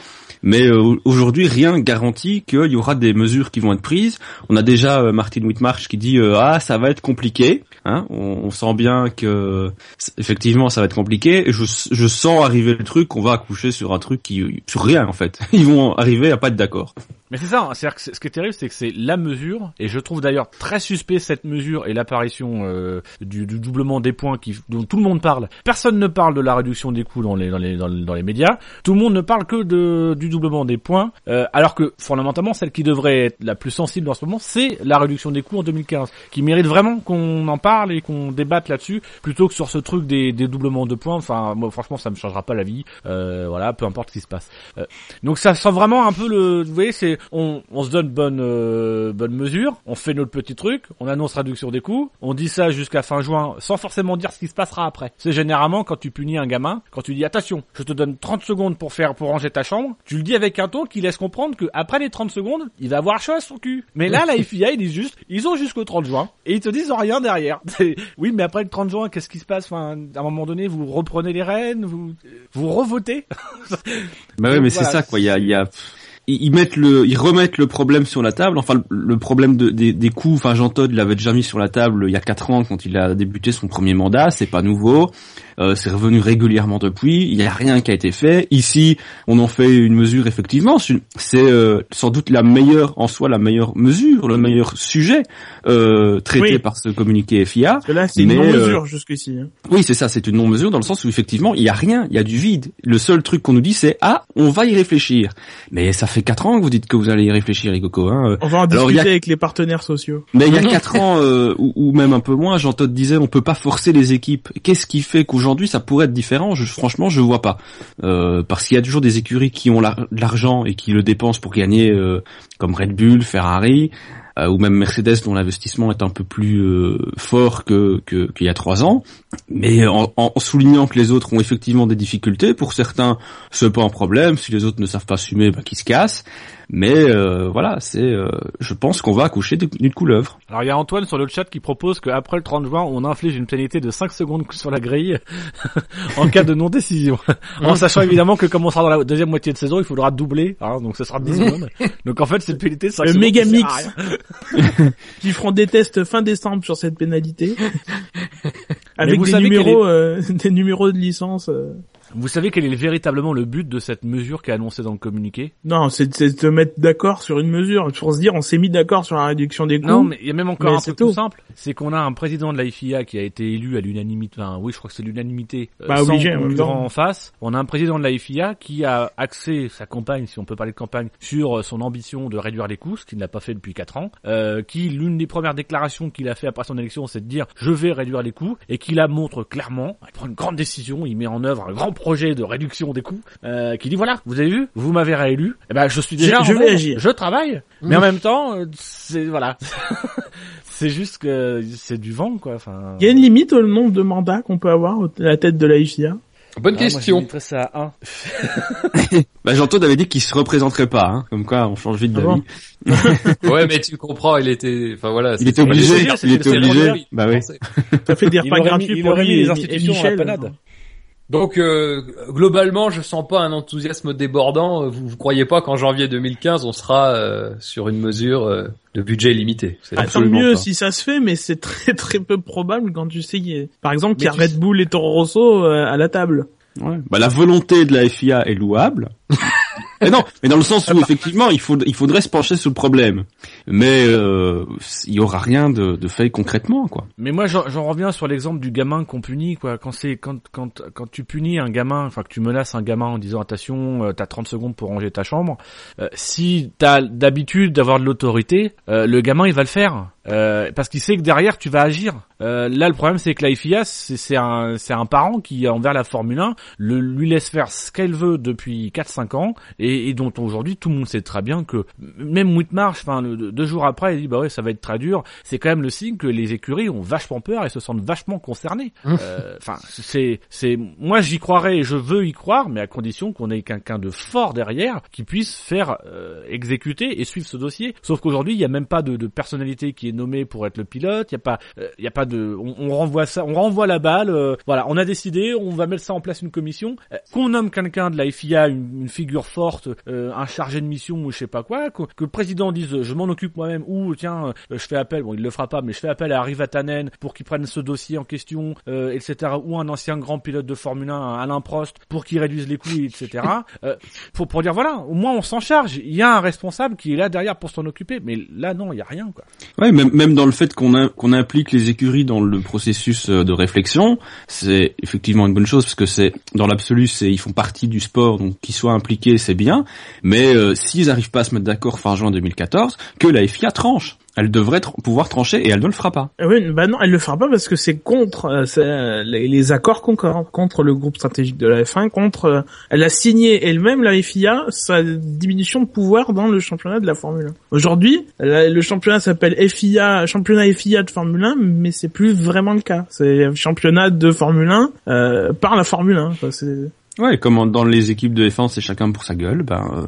Mais euh, aujourd'hui, rien garantit qu'il y aura des mesures qui vont être prises. On a déjà euh, Martin Whitmarsh qui dit euh, ah ça va être compliqué. Hein on, on sent bien que effectivement ça va être compliqué. Et je, je sens arriver le truc qu'on va accoucher sur un truc qui sur rien en fait. Ils vont arriver à pas être d'accord. Mais c'est ça, hein. c'est-à-dire que ce qui est terrible, c'est que c'est la mesure, et je trouve d'ailleurs très suspect cette mesure et l'apparition euh, du, doublement des points dont tout le monde parle. Personne ne parle de la réduction des coûts dans les, dans les, dans, les- médias. Tout le monde ne parle que du doublement des points, euh, alors que fondamentalement, celle qui devrait être la plus sensible en ce moment, c'est la réduction des coûts en 2015, qui mérite vraiment qu'on en parle et qu'on débatte là-dessus, plutôt que sur ce truc des, des doublements de points. Enfin, moi, franchement, ça me changera pas la vie. Euh, voilà, peu importe ce qui se passe. Euh, donc ça sent vraiment un peu le, vous voyez, c'est on, on se donne bonne euh, bonne mesure, on fait notre petit truc, on annonce réduction des coûts, on dit ça jusqu'à fin juin sans forcément dire ce qui se passera après. C'est généralement quand tu punis un gamin, quand tu dis attention, je te donne 30 secondes pour faire pour ranger ta chambre, tu le dis avec un ton qui laisse comprendre que après les 30 secondes, il va avoir chaud à son cul. Mais là la FIA ils disent juste ils ont jusqu'au 30 juin et ils te disent rien derrière. Oui, mais après le 30 juin, qu'est-ce qui se passe? Enfin, à un moment donné, vous reprenez les rênes, vous vous revotez. Bah ouais, mais voilà. c'est ça quoi. Il y a, il y a, ils mettent le, remettent le problème sur la table. Enfin, le, problème de, des, des coûts. Enfin, Jean Todt l'avait déjà mis sur la table il y a quatre ans quand il a débuté son premier mandat. C'est pas nouveau. Euh, c'est revenu régulièrement depuis. Il y a rien qui a été fait. Ici, on en fait une mesure effectivement. C'est euh, sans doute la meilleure en soi, la meilleure mesure, le meilleur sujet euh, traité Oui. par ce communiqué FIA. parce que là, c'est une euh, non-mesure jusqu'ici. hein. Oui, c'est ça, c'est une non-mesure dans le sens où effectivement, il y a rien, il y a du vide. Le seul truc qu'on nous dit, c'est ah, on va y réfléchir. Mais ça fait quatre ans que vous dites que vous allez y réfléchir, les cocos. Hein. On va en discuter a- avec les partenaires sociaux. Mais il y a quatre ans euh, ou, ou même un peu moins, Jean Todt disait, on peut pas forcer les équipes. Qu'est-ce qui fait qu'aujourd'hui ça pourrait être différent Franchement, je vois pas. Euh, parce qu'il y a toujours des écuries qui ont l'argent et qui le dépensent pour gagner, euh, comme Red Bull, Ferrari. euh, ou même Mercedes dont l'investissement est un peu plus fort que- qu'il y a trois ans, mais en, en soulignant que les autres ont effectivement des difficultés. Pour certains, c'est pas un problème. Si les autres ne savent pas assumer, bah, qu'ils se cassent. Mais euh, voilà, c'est, euh, je pense qu'on va accoucher d'une couleuvre. Alors il y a Antoine sur le chat qui propose qu'après le 30 juin, on inflige une pénalité de 5 secondes sur la grille en cas de non-décision. en sachant évidemment que comme on sera dans la deuxième moitié de saison, il faudra doubler, hein, donc ce sera 10 secondes. Donc en fait, c'est une pénalité de 5 Le méga mix. qui feront des tests fin décembre sur cette pénalité. Avec des numéros, euh, des numéros de licence. Vous savez quel est véritablement le but de cette mesure qui est annoncée dans le communiqué? Non, c'est de se mettre d'accord sur une mesure. Pour se dire, on s'est mis d'accord sur la réduction des coûts. Non, mais il y a même encore un truc tout tout. simple. C'est qu'on a un président de la FIA qui a été élu à l'unanimité. Enfin, oui, je crois que c'est l'unanimité. euh, Bah, sans obligé, en concurrent temps. en face. On a un président de la FIA qui a axé sa campagne, si on peut parler de campagne, sur euh, son ambition de réduire les coûts, ce qu'il n'a pas fait depuis quatre ans. Euh, qui, l'une des premières déclarations qu'il a fait après son élection, c'est de dire je vais réduire les coûts, et qui la montre clairement. Il prend une grande décision, il met en œuvre un grand projet de réduction des coûts, euh, qui dit voilà, vous avez vu, vous m'avez réélu, eh ben je suis déjà, Je- je en vais agir. je travaille, mais en même temps, euh, c'est voilà. C'est juste que c'est du vent, quoi. Enfin. Il y a une limite au nombre de mandats qu'on peut avoir à la tête de la FIA. Bonne Ah, moi, question. ça à un. Bah, avait dit qu'il se représenterait pas, hein, comme quoi on change vite Ah d'avis. bon ouais, mais tu comprends, il était, enfin voilà. Il était obligé, il était obligé. Bah oui. Ça fait des repas gratuits pour lui les institutions à la panade. Donc euh, globalement, je sens pas un enthousiasme débordant. Vous, vous croyez pas qu'en janvier 2015, on sera euh, sur une mesure euh, de budget limité C'est Ah, tant mieux pas. si ça se fait, mais c'est très très peu probable quand tu sais, qu'il y a- par exemple, qu'il y a Red Bull et Toro Rosso euh, à la table. Ouais. Bah, la volonté de la FIA est louable. mais non, mais dans le sens où effectivement il faut il faudrait se pencher sur le problème, mais euh, il y aura rien de, de fait concrètement quoi. Mais moi, j'en reviens sur l'exemple du gamin qu'on punit, quoi. Quand c'est quand quand quand tu punis un gamin, enfin que tu menaces un gamin en disant attention, euh, t'as 30 secondes pour ranger ta chambre. euh, si t'as d'habitude d'avoir de l'autorité, euh, le gamin il va le faire. Euh, parce qu'il sait que derrière tu vas agir. Euh, là le problème c'est que la FIA c'est c'est un c'est un parent qui envers la Formule 1 le, lui laisse faire ce qu'elle veut depuis 4-5 ans et, et dont aujourd'hui tout le monde sait très bien que même Whitmarsh, enfin deux jours après il dit bah ouais ça va être très dur. C'est quand même le signe que les écuries ont vachement peur et se sentent vachement concernées. Euh, Enfin c'est c'est moi j'y croirais et je veux y croire mais à condition qu'on ait quelqu'un de fort derrière qui puisse faire euh, exécuter et suivre ce dossier. Sauf qu'aujourd'hui il y a même pas de, de personnalité qui est nommée pour être le pilote. Il y a pas euh, il y a pas de on, on renvoie ça on renvoie la balle. euh, voilà on a décidé on va mettre ça en place une commission Euh, qu'on nomme quelqu'un de la FIA une, une figure forte euh, un chargé de mission ou je sais pas quoi que, que le président dise je m'en occupe moi-même ou tiens euh, je fais appel bon il le fera pas mais je fais appel à Rivatanen pour qu'il prenne ce dossier en question euh, etc ou un ancien grand pilote de Formule 1 un Alain Prost pour qu'il réduise les coûts etc euh, pour pour dire voilà au moins on s'en charge il y a un responsable qui est là derrière pour s'en occuper mais là non il y a rien quoi Ouais, même même dans le fait qu'on qu'on implique les écuries dans le processus de réflexion, c'est effectivement une bonne chose parce que c'est dans l'absolu, c'est ils font partie du sport, donc qu'ils soient impliqués, c'est bien. Mais euh, s'ils arrivent pas à se mettre d'accord fin juin 2014, que la FIA tranche. Elle devrait pouvoir trancher et elle ne le fera pas. Ah oui, bah non, elle le fera pas parce que c'est contre euh, euh, les, accords concordants, contre le groupe stratégique de la F1, contre. euh, elle a signé elle-même la FIA sa diminution de pouvoir dans le championnat de la Formule 1. Aujourd'hui, le championnat s'appelle FIA, championnat FIA de Formule 1, mais c'est plus vraiment le cas. C'est championnat de Formule 1 euh, par la Formule 1. Enfin, c'est- Ouais, comme dans les équipes de F1, c'est chacun pour sa gueule, ben euh,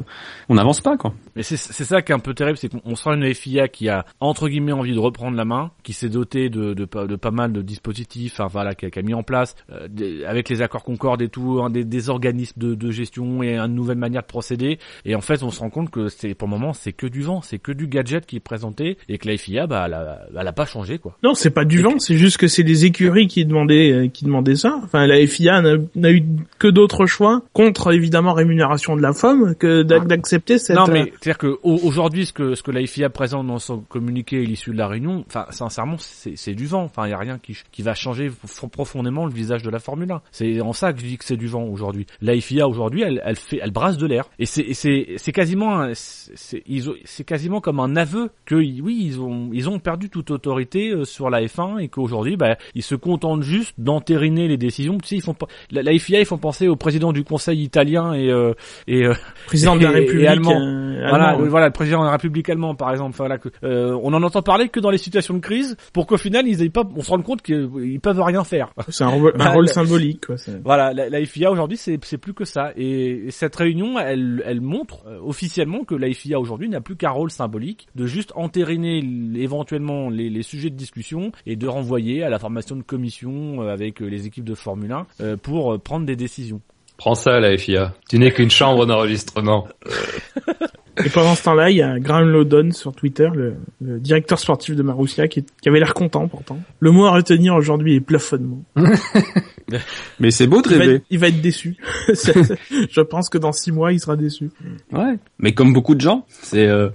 on n'avance pas quoi. Mais c'est c'est ça qui est un peu terrible, c'est qu'on on sent une FIA qui a entre guillemets envie de reprendre la main, qui s'est dotée de, de, pas- de pas mal de dispositifs, enfin voilà, qui a, qui a mis en place euh, des- avec les accords Concorde et tout, hein, des, des organismes de, de gestion et une nouvelle manière de procéder. Et en fait, on se rend compte que c'est pour le moment c'est que du vent, c'est que du gadget qui est présenté et que la FIA bah elle a, elle a pas changé quoi. Non, c'est pas du vent, c'est juste que c'est les écuries qui demandaient euh, qui demandaient ça. Enfin, la FIA n'a eu que d'autres choix contre évidemment rémunération de la femme que d'ac- d'accepter cette. Non, mais euh, c'est-à-dire que au- aujourd'hui, ce que ce que la FIA présente dans son communiqué à l'issue de la réunion, enfin, sincèrement, c'est du vent. Enfin, il y a rien qui qui va changer profondément le visage de la Formule 1. C'est en ça que je dis que c'est du vent aujourd'hui. La FIA aujourd'hui, elle elle fait, elle brasse de l'air. Et c'est et c'est c'est quasiment c'est quasiment comme un aveu que oui, ils ont ils ont perdu toute autorité euh, sur la F1 et qu'aujourd'hui, bah, ils se contentent juste d'entériner les décisions. Tu sais, ils font la, la FIA, ils font penser au président du Conseil italien et euh, et euh, président de la et- et République allemand. euh, voilà, Voilà, le, voilà, le président de la République allemande, par exemple. Voilà, que, euh, on en entend parler que dans les situations de crise, pour qu'au final, ils aient pas, on se rende compte qu'ils peuvent rien faire. C'est un, rôle- un rôle le- symbolique, quoi. c'est- Voilà, la, la FIA aujourd'hui, c'est plus que ça. Et, et cette réunion, elle, elle montre euh, officiellement que la FIA aujourd'hui n'a plus qu'un rôle symbolique de juste entériner éventuellement les, les sujets de discussion et de renvoyer à la formation de commission euh, avec euh, les équipes de Formule 1 euh, pour prendre des décisions. Prends ça, la FIA. Tu n'es qu'une chambre d'enregistrement. Et pendant ce temps-là, il y a Graham Lowdon sur Twitter, le, le directeur sportif de Marussia, qui, qui avait l'air content pourtant. Le mot à retenir aujourd'hui est plafonnement. Mais c'est beau de Il va, rêver. être, il va être déçu. Je pense que dans six mois, il sera déçu. Ouais. Mais comme beaucoup de gens, c'est euh,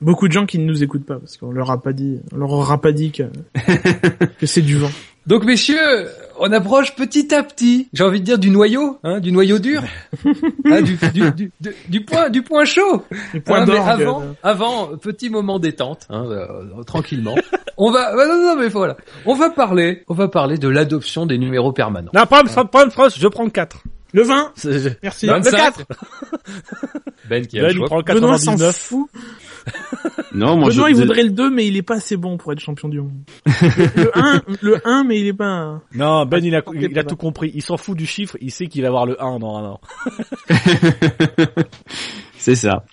Beaucoup de gens qui ne nous écoutent pas parce qu'on leur a pas dit, on leur aura pas dit que, que c'est du vent. Donc messieurs, on approche petit à petit, j'ai envie de dire du noyau, hein, du noyau dur, Hein, du, du, du, du- du point, du point chaud. Les points Hein, mais avant, euh, avant, petit moment détente, hein, euh, tranquillement. On va, non, non, mais voilà. On va parler, on va parler de l'adoption des numéros permanents. Non, pas de France, je prends 4. Le vin. C'est- Merci. Non, Le 25. 4 Ben qui a Ben, le il prend Benoît s'en 99. fout. non, moi Benoît, je il voudrait le 2, mais il est pas assez bon pour être champion du monde. le, le 1, le 1, mais il est pas... Non, Ben, il a, il, a tout compris. Il s'en fout du chiffre. Il sait qu'il va avoir le 1 dans un an. C'est ça.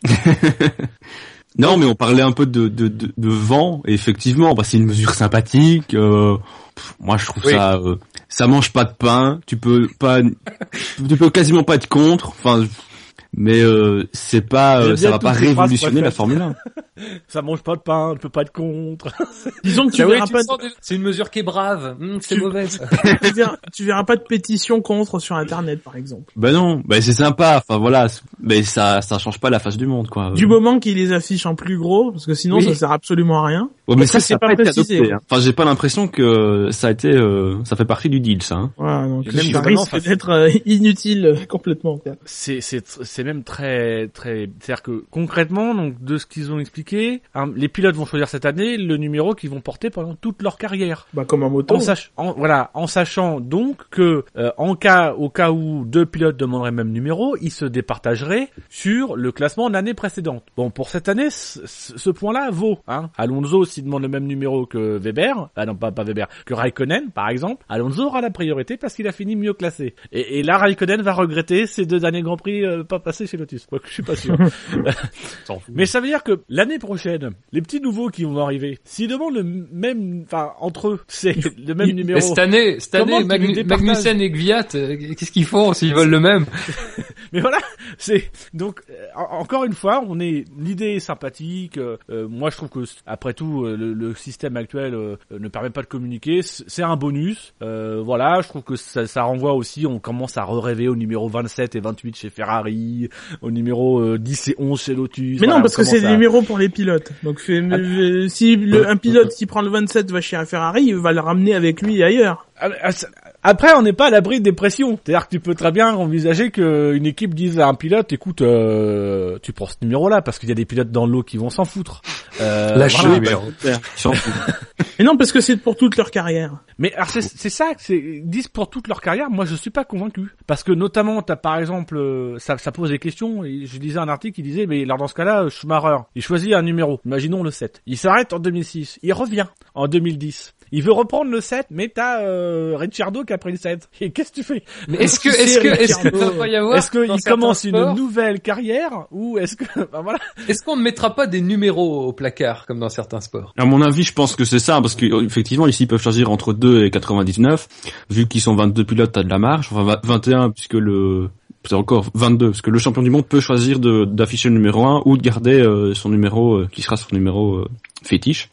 Non, mais on parlait un peu de, de, de, de vent, et effectivement, bah, c'est une mesure sympathique. euh, pff, moi, je trouve Oui. ça, euh, ça mange pas de pain. Tu peux pas, tu peux quasiment pas être contre. Enfin, mais euh, c'est pas, euh, ça va pas révolutionner la. Formule 1. Ça mange pas de pain, ne peut pas être contre. Disons que tu Ah oui, verras tu pas, déjà. C'est une mesure qui est brave. Hum, c'est Tu- mauvais. tu verras, tu verras pas de pétition contre sur Internet, par exemple. Bah non, bah c'est sympa. Enfin voilà, mais ça, ça change pas la face du monde, quoi. Du moment qu'ils les affichent en plus gros, parce que sinon Oui. ça sert absolument à rien. Ouais, mais ça, ça, c'est pas pas précisé. adopté. hein. Enfin, j'ai pas l'impression que ça a été, euh, ça fait partie du deal, ça. Hein. Voilà, donc ça risque d'être euh, inutile complètement. c'est c'est même très très c'est-à-dire que concrètement donc de ce qu'ils ont expliqué, hein, les pilotes vont choisir cette année le numéro qu'ils vont porter pendant toute leur carrière. Bah comme en moto. En, sach- en- voilà, en sachant donc que euh, en cas au cas où deux pilotes demanderaient même numéro, ils se départageraient sur le classement de l'année précédente. Bon, pour cette année, ce, point-là vaut. Hein. Alonso, s'il demande le même numéro que Weber, ah non pas pas Weber, que Raikkonen par exemple, Alonso aura la priorité parce qu'il a fini mieux classé. Et, et là, Raikkonen va regretter ses deux derniers grands prix euh, pas passés chez Lotus. Je suis pas sûr. Mais ça veut dire que l'année prochaine, les petits nouveaux qui vont arriver, s'ils demandent le même, enfin entre eux, c'est le même numéro. Cette année, cette année, Magnu- Magnussen et Gviat, euh, qu'est-ce qu'ils font s'ils veulent le même? Mais voilà, c'est donc euh, en- encore une fois, on est l'idée est sympathique. euh, moi, je trouve que après tout, le, le système actuel euh, ne permet pas de communiquer. C'est un bonus. Euh, voilà, je trouve que ça, ça renvoie aussi. On commence à rêver au numéro 27 et 28 chez Ferrari, au numéro euh, 10 et 11 chez Lotus. Mais Voilà, non, on parce que c'est commence des numéros pour les pilotes. Donc fait- euh, si le, un pilote qui prend le 27 va chez un Ferrari, il va le ramener avec lui ailleurs. Ah, ah, ça- Après, on n'est pas à l'abri des pressions. C'est-à-dire que tu peux très bien envisager qu'une équipe dise à un pilote, écoute, euh, tu prends ce numéro-là, parce qu'il y a des pilotes dans l'eau qui vont s'en foutre. Euh, Lâche voilà. le numéro. Mais non, parce que c'est pour toute leur carrière. Mais alors c'est c'est ça, c'est ils disent pour toute leur carrière. Moi, je suis pas convaincu parce que notamment, t'as par exemple, euh, ça, ça pose des questions. Et je lisais un article qui disait, mais alors dans ce cas-là, euh, Schumacher, il choisit un numéro. Imaginons le 7. Il s'arrête en 2006. Il revient en 2010. Il veut reprendre le 7, mais t'as euh, Ricciardo qui a pris le 7. Et qu'est-ce que tu fais? Mais est-ce que, est-ce que, est-ce que, Est-ce qu'il commence une nouvelle carrière ou est-ce que, ben voilà. Est-ce qu'on ne mettra pas des numéros au placard comme dans certains sports? À mon avis, je pense que c'est ça, parce qu'effectivement, ici, ils peuvent choisir entre 2 et 99. Vu qu'ils sont 22 pilotes, t'as de la marge. Enfin, va- 21, puisque le... C'est encore 22, parce que le champion du monde peut choisir de- d'afficher le numéro 1 ou de garder euh, son numéro, euh, qui sera son numéro euh, fétiche.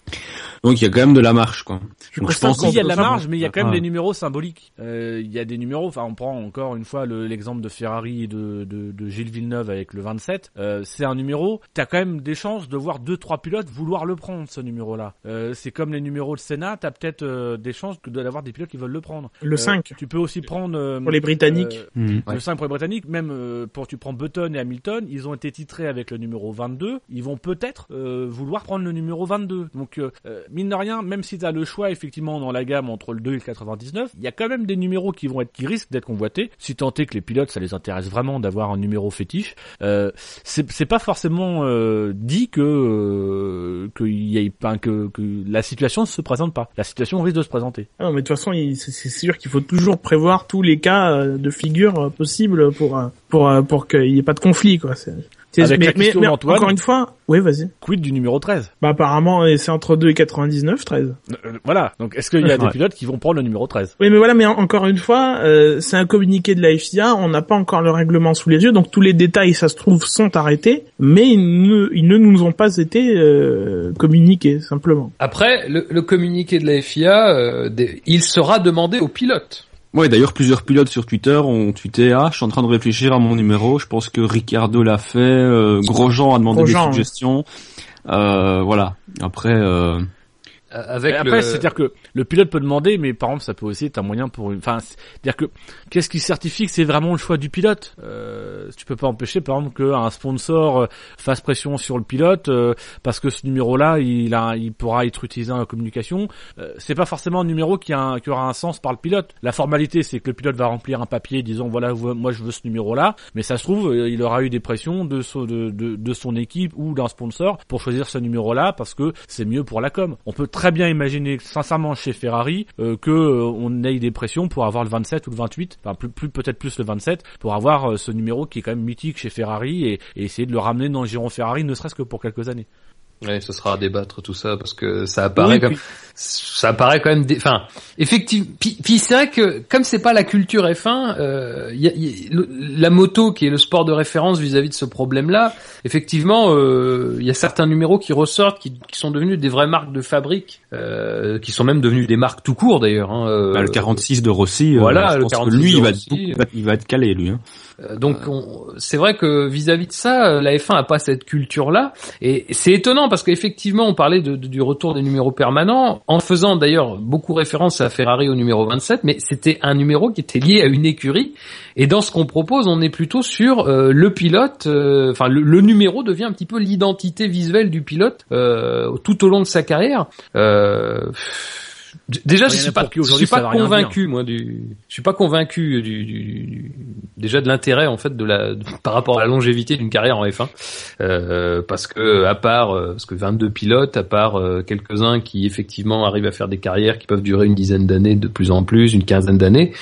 Donc, il y a quand même de la marge, quoi. Je Donc, je pense qu'on il y a de la marge, mais il y a quand même Ouais. des numéros symboliques. Euh, Il y a des numéros, enfin on prend encore une fois le- l'exemple de Ferrari et de, de, de Gilles Villeneuve avec le 27. Euh, c'est un numéro, t'as quand même des chances de voir deux trois pilotes vouloir le prendre ce numéro-là. Euh, c'est comme les numéros de Sénat, t'as peut-être euh, des chances d'avoir des pilotes qui veulent le prendre. Le Euh, 5 Tu peux aussi prendre euh, pour les Britanniques. euh. Ouais. le 5 pour les Britanniques, même euh, pour tu prends Button et Hamilton, ils ont été titrés avec le numéro 22. Ils vont peut-être euh, vouloir prendre le numéro 22. Donc, euh, euh, mine de rien, même si t'as le choix effectivement dans la gamme entre le 2 et le 99, il y a quand même des numéros qui vont être qui risquent d'être convoités. Si tant est que les pilotes, ça les intéresse vraiment d'avoir un numéro fétiche, euh, c'est pas forcément euh, dit que euh, qu'il y ait que, que la situation se présente pas. La situation risque de se présenter. Ah non, mais de toute façon, c'est sûr qu'il faut toujours prévoir tous les cas euh, de figure possibles pour pour pour qu'il n'y ait pas de conflit quoi. Avec mais, mais, encore une fois, oui, vas-y. Quid du numéro 13 Bah apparemment, c'est entre 2 et 99, 13. Euh, voilà. Donc est-ce qu'il y a des pilotes qui vont prendre le numéro 13 Oui, mais voilà, mais encore une fois, euh, c'est un communiqué de la FIA, on n'a pas encore le règlement sous les yeux, donc tous les détails, ça se trouve, sont arrêtés, mais ils ne, ils ne nous ont pas été euh, communiqués, simplement. Après, le, le, communiqué de la FIA, euh, il sera demandé aux pilotes. Ouais, d'ailleurs, plusieurs pilotes sur Twitter ont tweeté ah, je suis en train de réfléchir à mon numéro. Je pense que Ricardo l'a fait. Euh, Grosjean a demandé des suggestions. Euh, voilà. Après, euh, euh, avec après, c'est-à-dire que le pilote peut demander, mais par exemple, ça peut aussi être un moyen pour une. Enfin, c'est-à-dire que qu'est-ce qui certifie que c'est vraiment le choix du pilote? Euh, Tu peux pas empêcher, par exemple, qu'un sponsor euh, fasse pression sur le pilote euh, parce que ce numéro-là, il a, il pourra être utilisé la communication. c'est pas forcément un numéro qui, a qui aura un sens par le pilote. La formalité, c'est que le pilote va remplir un papier disant voilà, moi je veux ce numéro-là, mais ça se trouve, il aura eu des pressions de, son, de, de, de son équipe ou d'un sponsor pour choisir ce numéro-là parce que c'est mieux pour la com. On peut très bien imaginer sincèrement chez Ferrari euh, que euh, on ait des pressions pour avoir le 27 ou le 28, enfin plus, plus peut-être plus le 27 pour avoir euh, ce numéro qui est quand même mythique chez Ferrari et, et essayer de le ramener dans le giron Ferrari ne serait-ce que pour quelques années. Oui, ce sera à débattre tout ça parce que ça apparaît comme ça apparaît quand même. Enfin, effectivement. Puis, c'est vrai que comme c'est pas la culture F1, euh, y a, y la moto qui est le sport de référence vis-à-vis de ce problème-là. Effectivement, euh, il y a certains numéros qui ressortent, qui, qui, sont devenus des vraies marques de fabrique, euh, qui sont même devenus des marques tout court d'ailleurs. Hein, euh. bah, le 46 de Rossi. Euh, voilà, le 46 lui, il va, il va être calé lui. Hein. Euh, donc c'est vrai que vis-à-vis de ça, euh, la F1 a pas cette culture-là, et c'est étonnant parce qu'effectivement on parlait de, du retour des numéros permanents, en faisant d'ailleurs beaucoup référence à Ferrari au numéro 27, mais c'était un numéro qui était lié à une écurie, et dans ce qu'on propose, on est plutôt sur euh, le pilote, enfin le, numéro devient un petit peu l'identité visuelle du pilote tout au long de sa carrière. Déjà, je suis pas, je suis pas convaincu, moi, du, je suis pas convaincu du, du, déjà de l'intérêt en fait de la, par rapport à la longévité d'une carrière en F1, euh, parce que à part, euh, parce que 22 pilotes, à part euh, quelques uns qui effectivement arrivent à faire des carrières qui peuvent durer une dizaine d'années, de plus en plus, une quinzaine d'années.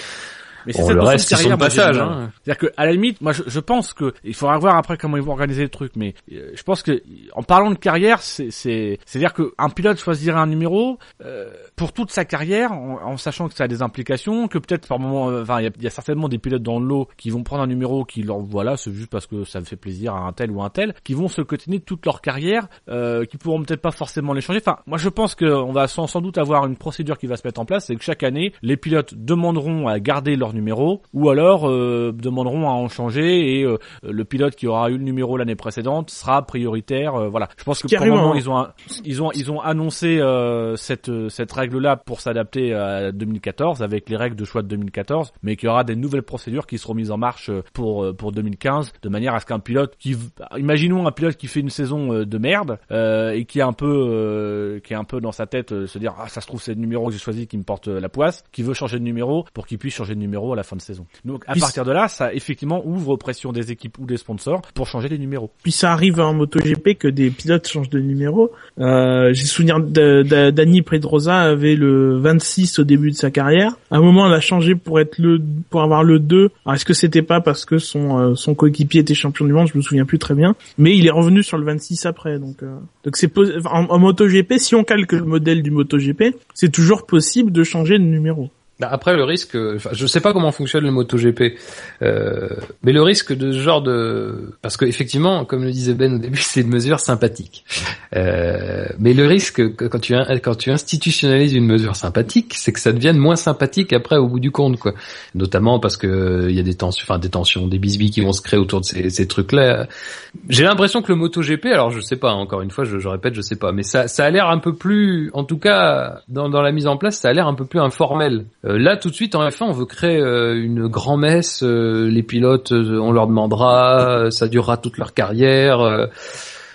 Mais c'est le reste, c'est son passage. Hein. C'est-à-dire que à la limite, moi, je, je, pense que il faudra voir après comment ils vont organiser le truc. Mais euh, je pense que en parlant de carrière, c'est c'est à dire qu'un pilote choisirait un numéro euh, pour toute sa carrière, en, sachant que ça a des implications, que peut-être par moment, euh, enfin, il y, a certainement des pilotes dans le lot qui vont prendre un numéro qui leur voilà, c'est juste parce que ça me fait plaisir à un tel ou un tel, qui vont se continuer toute leur carrière, euh, qui pourront peut-être pas forcément les changer. Enfin, moi, je pense qu'on va sans, sans doute avoir une procédure qui va se mettre en place, c'est que chaque année, les pilotes demanderont à garder leur numéro ou alors euh, demanderont à en changer et euh, le pilote qui aura eu le numéro l'année précédente sera prioritaire. Euh, voilà. Je pense que pour le moment ils ont ils ont ils ont annoncé cette cette règle là pour s'adapter à 2014 avec les règles de choix de 2014, mais qu'il y aura des nouvelles procédures qui seront mises en marche pour pour 2015 de manière à ce qu'un pilote qui imaginons un pilote qui fait une saison de merde et qui est un peu qui est un peu dans sa tête se dire ah ça se trouve c'est le numéro que j'ai choisi qui me porte la poisse, qui veut changer de numéro pour qu'il puisse changer de numéro à la fin de saison. Donc à partir de là, ça effectivement ouvre pression des équipes ou des sponsors pour changer les numéros. Puis ça arrive en MotoGP que des pilotes changent de numéro. Euh, J'ai souvenir d'Annie Pedrosa avait le 26 au début de sa carrière. À un moment, elle a changé pour être le pour avoir le 2. Alors est-ce que c'était pas parce que son euh, son coéquipier était champion du monde? Je me souviens plus très bien. Mais il est revenu sur le 26 après. Donc euh, donc c'est en, en MotoGP, si on calque le modèle du MotoGP, c'est toujours possible de changer de numéro. Bah, après le risque, enfin, je sais pas comment fonctionne le MotoGP, euh, mais le risque de ce genre de, parce que effectivement, comme le disait Ben au début, c'est une mesure sympathique. Euh, mais le risque quand tu quand tu institutionnalises une mesure sympathique, c'est que ça devienne moins sympathique après au bout du compte, quoi. Notamment parce que il y a des tensions, enfin des tensions, des qui vont se créer autour de ces, trucs-là. J'ai l'impression que le MotoGP, alors je sais pas, encore une fois, je, répète, je sais pas, mais ça, a l'air un peu plus, en tout cas dans, dans la mise en place, ça a l'air un peu plus informel. Euh, là, tout de suite, en F1, on veut créer euh, une grand-messe. Euh, les pilotes, on leur demandera, ça durera toute leur carrière.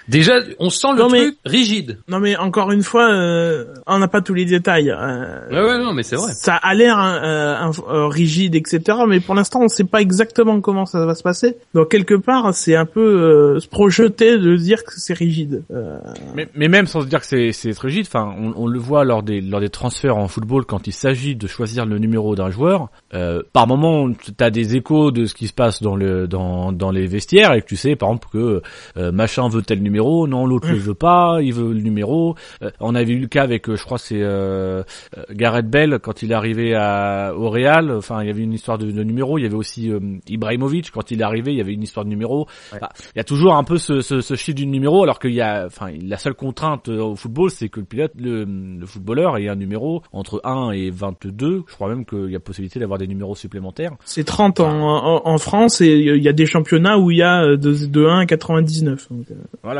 Déjà, on sent le Non, mais- truc rigide. Non mais encore une fois, euh, on n'a pas tous les détails. euh, Ouais, ouais, non, mais c'est vrai. Ça a l'air euh, un- euh, rigide, etc. Mais pour l'instant, on ne sait pas exactement comment ça va se passer. Donc quelque part, c'est un peu euh, se projeter de dire que c'est rigide. Euh, Mais, mais même sans se dire que c'est c'est rigide, enfin, on, on le voit lors des lors des transferts en football quand il s'agit de choisir le numéro d'un joueur. Euh, par moment, t'as des échos de ce qui se passe dans le dans dans les vestiaires et que tu sais, par exemple, que euh, machin veut tel numéro, non l'autre le veut pas, il veut le numéro. Euh, on avait eu le cas avec, euh, je crois, c'est euh, euh, Gareth Bell quand il est arrivé à au Real. Enfin, il y avait une histoire de, de numéro. Il y avait aussi euh, Ibrahimovic quand il est arrivé, il y avait une histoire de numéro. Enfin, il y a toujours un peu ce, ce, ce chiffre du numéro, alors qu'il y a, enfin, la seule contrainte au football, c'est que le pilote, le, le footballeur ait un numéro entre 1 et 22. Je crois même qu'il y a possibilité d'avoir des numéros supplémentaires. c'est 30 en, en, en France et il y a des championnats où il y a de, de 1 à 99. Donc, euh,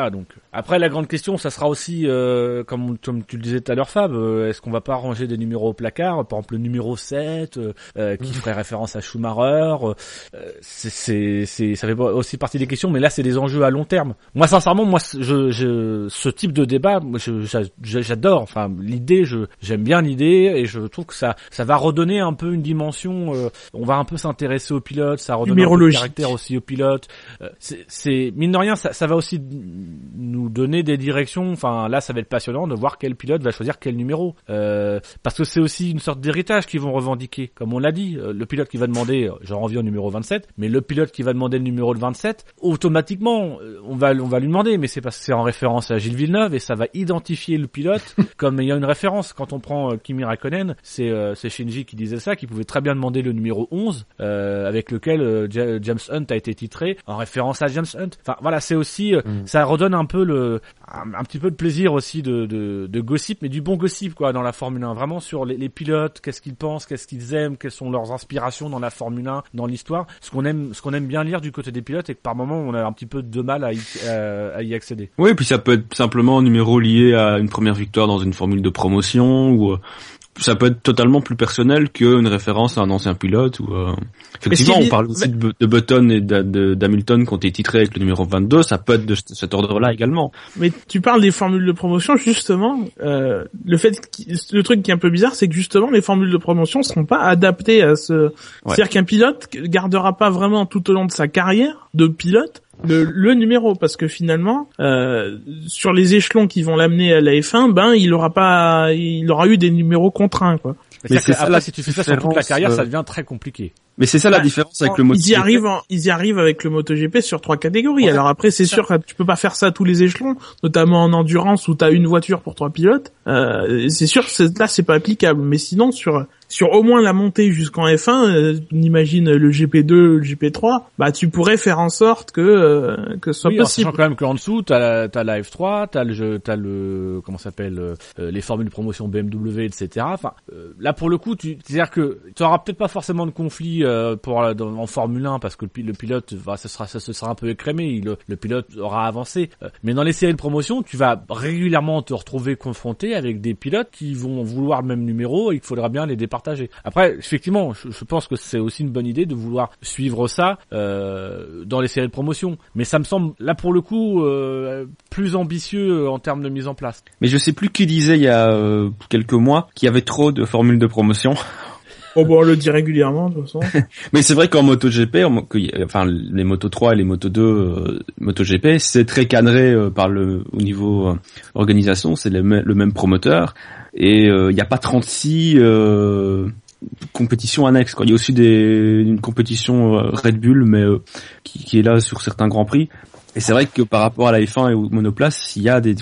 Voilà, donc après la grande question, ça sera aussi, euh, comme, comme tu le disais tout à l'heure, Fab, euh, est-ce qu'on va pas ranger des numéros au placard, par exemple le numéro 7, euh, euh, qui ferait référence à Schumacher, euh, c'est, ça fait aussi partie des questions, mais là c'est des enjeux à long terme. Moi sincèrement, moi je, je, ce type de débat, j'adore. Enfin, l'idée, je, j'aime bien l'idée et je trouve que ça, ça va redonner un peu une dimension. euh, on va un peu s'intéresser aux pilotes, ça redonne un peu de caractère aussi aux pilotes. Euh, c'est, c'est mine de rien, ça, ça va aussi nous donner des directions. Enfin, là, ça va être passionnant de voir quel pilote va choisir quel numéro, Euh, parce que c'est aussi une sorte d'héritage qu'ils vont revendiquer. Comme on l'a dit, euh, le pilote qui va demander, euh, j'en reviens au numéro 27, mais le pilote qui va demander le numéro de 27, automatiquement, euh, on va, on va lui demander, mais c'est parce que c'est en référence à Gilles Villeneuve et ça va identifier le pilote comme ayant une référence. Quand on prend Kimi Raikkonen, c'est Shinji qui disait ça, qui pouvait très bien demander le numéro 11 euh, avec lequel Ja- James Hunt a été titré en référence à James Hunt. Enfin voilà, c'est aussi euh, ça redonne un peu le un, petit peu de plaisir aussi de, de gossip, mais du bon gossip quoi dans la Formule 1, vraiment sur les, pilotes, qu'est-ce qu'ils pensent, qu'est-ce qu'ils aiment, quelles sont leurs inspirations dans la Formule 1, dans l'histoire, ce qu'on aime ce qu'on aime bien lire du côté des pilotes et que par moment on a un petit peu de mal à y, à- à y accéder. Oui, puis ça peut être simplement un numéro lié à une première victoire dans une formule de promotion ou euh, ça peut être totalement plus personnel qu'une référence à un ancien pilote ou euh, effectivement on parle aussi de, Bu- de Button et d'Hamilton qui ont été titrés avec le numéro 22, ça peut être de cet ordre-là également. Mais tu parles des formules de promotion justement. Euh, le fait, le truc qui est un peu bizarre, c'est que justement les formules de promotion seront pas adaptées à ce. C'est-à-dire qu'un pilote gardera pas vraiment tout au long de sa carrière de pilote le, le numéro parce que finalement euh, sur les échelons qui vont l'amener à la F1, ben il aura pas, il aura eu des numéros contraints quoi. C'est-à-dire c'est que ça la si tu fais ça sur toute la carrière, euh, ça devient très compliqué. Mais c'est ça la Bah, différence avec le Ils y MotoGP. arrivent, en- ils y arrivent avec le MotoGP sur trois catégories. Ouais. Alors après, c'est sûr que tu peux pas faire ça à tous les échelons, notamment en endurance où t'as une voiture pour trois pilotes. Euh, c'est sûr que c'est- là, c'est pas applicable. Mais sinon, sur sur au moins la montée jusqu'en F1, euh, on imagine le GP2, le GP3, bah tu pourrais faire en sorte que euh, que ce soit Oui, en possible. sachant quand même qu'en dessous, t'as la, t'as la F3, t'as le jeu, t'as le, comment ça s'appelle, euh, euh, les formules de promotion BMW, etc. Enfin, euh, là pour le coup, tu, c'est-à-dire que tu auras peut-être pas forcément de conflit euh, pour la- dans- en Formule 1 parce que le, pi- le pilote, va, ce sera, ça se sera un peu écrémé, le, pilote aura avancé. Euh, mais dans les séries de promotion, tu vas régulièrement te retrouver confronté avec des pilotes qui vont vouloir le même numéro et il faudra bien les départager. Après, effectivement, je, pense que c'est aussi une bonne idée de vouloir suivre ça euh, dans les séries de promotion. Mais ça me semble là pour le coup euh, plus ambitieux euh, en termes de mise en place. Mais je sais plus qui disait il y a euh, quelques mois qu'il y avait trop de formules de promotion. Oh bon, on le dit régulièrement de toute façon. Mais c'est vrai qu'en MotoGP, enfin les Moto 3 et les Moto 2 euh, MotoGP, c'est très cadré euh, par le au niveau euh, organisation, c'est le, mê- le même promoteur et il n'y a pas 36 euh, compétitions annexes. Il y a aussi des, une compétition Red Bull, mais qui, qui est là sur certains grands prix. Et c'est vrai que par rapport à la F1 et au monoplace, il y a des, des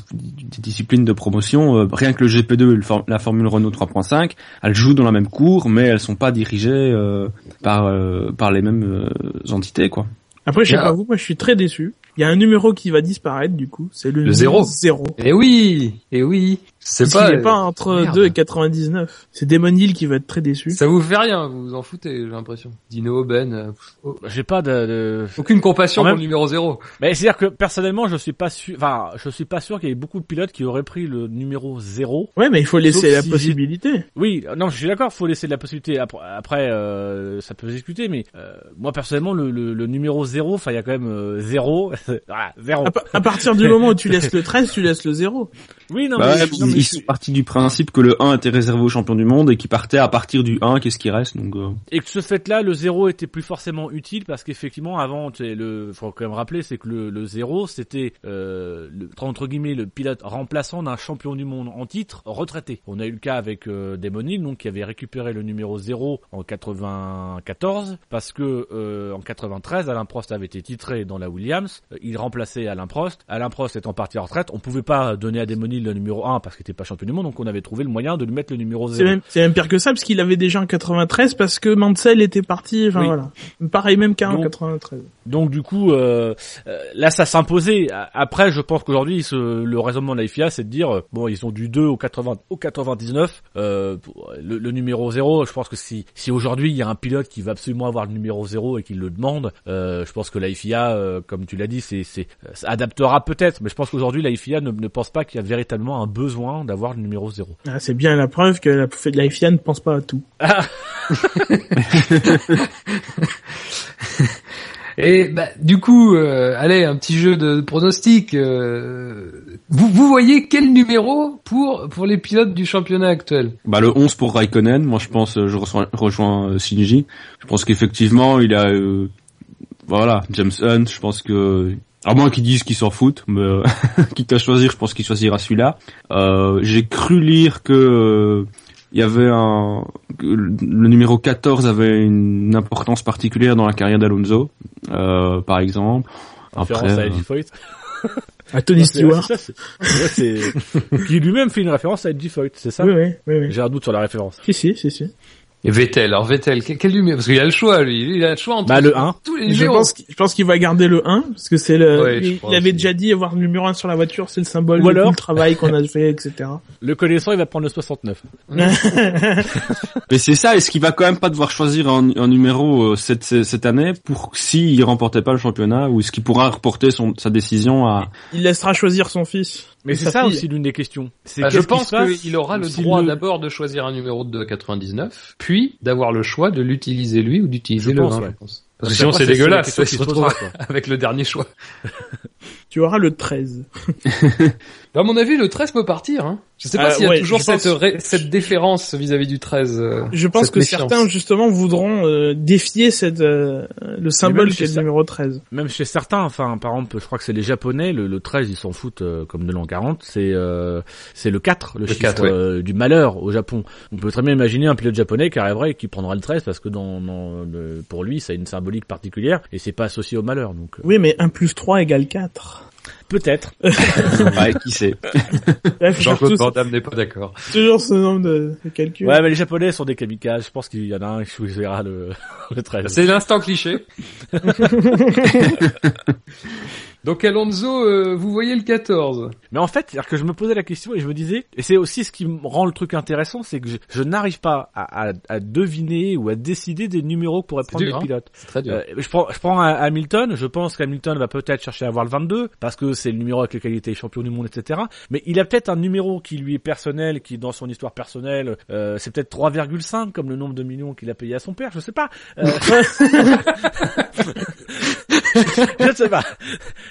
disciplines de promotion. euh, rien que le GP2 et le for- la Formule Renault 3.5, elles jouent dans la même cour, mais elles sont pas dirigées euh, par euh, par les mêmes euh, entités, quoi. Après, je sais Bien. pas vous, moi je suis très déçu. Il y a un numéro qui va disparaître du coup, c'est le, Le numéro zéro. zéro. Eh oui, eh oui. C'est pas, est pas entre merde. 2 et 99. C'est Demon Hill qui va être très déçu. ça vous fait rien, vous vous en foutez, j'ai l'impression. Dino, Ben, euh, oh, J'ai pas de, de... aucune compassion pour même- le numéro 0. Mais c'est-à-dire que personnellement, je suis pas sûr, enfin, je suis pas sûr qu'il y ait beaucoup de pilotes qui auraient pris le numéro 0. Ouais, mais il faut laisser la si possibilité. Oui, non, je suis d'accord, faut laisser de la possibilité. Après, après euh, ça peut se discuter, mais euh, moi personnellement, le, le, le numéro 0, enfin, il y a quand même euh, 0, voilà, 0. À, pa- à partir du moment où tu laisses le 13, tu laisses le 0. Oui, non, Bah mais, ouais, non, mais ils sont partis du principe que le 1 était réservé aux champions du monde et qui partait à partir du 1, qu'est-ce qui reste donc euh, et que ce fait-là, le 0 était plus forcément utile parce qu'effectivement, avant, le, faut quand même rappeler, c'est que le, le 0, c'était euh, le, entre guillemets le pilote remplaçant d'un champion du monde en titre retraité. On a eu le cas avec euh, Damon Hill, donc qui avait récupéré le numéro 0 en 94 parce que euh, en 93, Alain Prost avait été titré dans la Williams. Euh, Il remplaçait Alain Prost. Alain Prost étant parti en retraite, on pouvait pas donner à Damon Hill le numéro 1 parce qu'il était pas champion du monde, donc on avait trouvé le moyen de lui mettre le numéro 0. C'est même, même pire que ça, parce qu'il avait déjà en 93, parce que Mansell était parti, enfin Oui. voilà. Pareil même Donc- 93. Donc du coup, euh, euh, là ça s'imposait. Après, je pense qu'aujourd'hui, le raisonnement de la FIA, c'est de dire, euh, bon, ils ont du 2 au 80, au 99, euh, pour- le, le numéro 0, je pense que si, si aujourd'hui il y a un pilote qui va absolument avoir le numéro 0 et qui le demande, euh, je pense que la FIA, euh, comme tu l'as dit, c'est, c'est, euh, adaptera peut-être, mais je pense qu'aujourd'hui la FIA ne, ne pense pas qu'il y a véritablement un besoin d'avoir le numéro 0. Ah, c'est bien la preuve que la, la FIA ne pense pas à tout. Et bah, du coup, euh, allez, un petit jeu de pronostic. euh, vous, vous voyez quel numéro pour pour les pilotes du championnat actuel? Bah le 11 pour Raikkonen, moi je pense euh, je rejoins, rejoins euh, Shinji. Je pense qu'effectivement, il a euh, voilà, James Hunt, je pense que à moins qu'ils disent qu'ils s'en foutent, mais euh, quitte à choisir, je pense qu'il choisira celui-là. Euh, j'ai cru lire que euh, il y avait un le numéro 14 avait une importance particulière dans la carrière d'Alonso, euh, par exemple. Référence Après, à euh, Eddie Foyt. À Tony Stewart. qui lui-même fait une référence à Eddie Foyt, c'est ça Oui, oui, oui, oui. J'ai un doute sur la référence. Si, si, si, si. Et Vettel, alors Vettel, quel, quel numéro Parce qu'il a le choix, lui. Il a le choix entre Bah, le 1. tous les Je pense, qu'il- je pense qu'il va garder le 1, parce que c'est le, Ouais, il, avait déjà dit avoir le numéro 1 sur la voiture, c'est le symbole Ou alors- le travail qu'on a fait, etc. Le connaissant, il va prendre le 69. Mais c'est ça, est-ce qu'il va quand même pas devoir choisir un, un numéro euh, cette, cette année pour s'il remportait pas le championnat ou est-ce qu'il pourra reporter son, sa décision à... Il laissera choisir son fils. Mais c'est ça fille. aussi l'une des questions. C'est Bah, je pense qu'il aura le droit le- d'abord de choisir un numéro de 99, puis d'avoir le choix de l'utiliser lui ou d'utiliser le pense, 1, ouais. je pense. Parce que sinon c'est c'est- c'est la dégueulasse, il se retrouve avec le dernier choix. Tu auras le 13. À mon avis, le 13 peut partir. Hein. Je sais pas Euh, s'il y a ouais, toujours cette, pense- ré- cette déférence vis-à-vis du 13. euh, Je pense que méfiance. certains, justement, voudront euh, défier cette, euh, le symbole qui est chez le ça- numéro 13. Même chez certains, enfin, par exemple, je crois que c'est les Japonais, le, le 13, ils s'en foutent euh, comme de l'an 40. C'est euh, c'est le 4, le, Le chiffre 4, ouais. euh, du malheur au Japon. On peut très bien imaginer un pilote japonais qui arriverait et qui prendra le 13 parce que dans, dans le- pour lui, ça a une symbolique particulière et c'est pas associé au malheur. Donc euh, Oui, mais 1 plus 3 égale 4. Peut-être. Ouais, qui sait Jean-Claude Van Damme n'est pas d'accord. toujours ce nombre de, de calculs. Ouais, mais les Japonais sont des kamikazes. Je pense qu'il y en a un qui choisira le, le 13. C'est l'instant cliché. Donc Alonso, euh, vous voyez le 14. Mais en fait, c'est-à-dire que je me posais la question et je me disais, et c'est aussi ce qui me rend le truc intéressant, c'est que je, je n'arrive pas à, à, à deviner ou à décider des numéros que pourraient C'est prendre dur, les hein. pilotes. C'est très dur. Euh, je prends, je prends Hamilton, je pense qu'Hamilton va peut-être chercher à avoir le 22, parce que c'est le numéro avec lequel il était champion du monde, etc. Mais il a peut-être un numéro qui lui est personnel, qui dans son histoire personnelle, euh, c'est peut-être 3,5 comme le nombre de millions qu'il a payé à son père, je sais pas. Euh, je ne sais pas.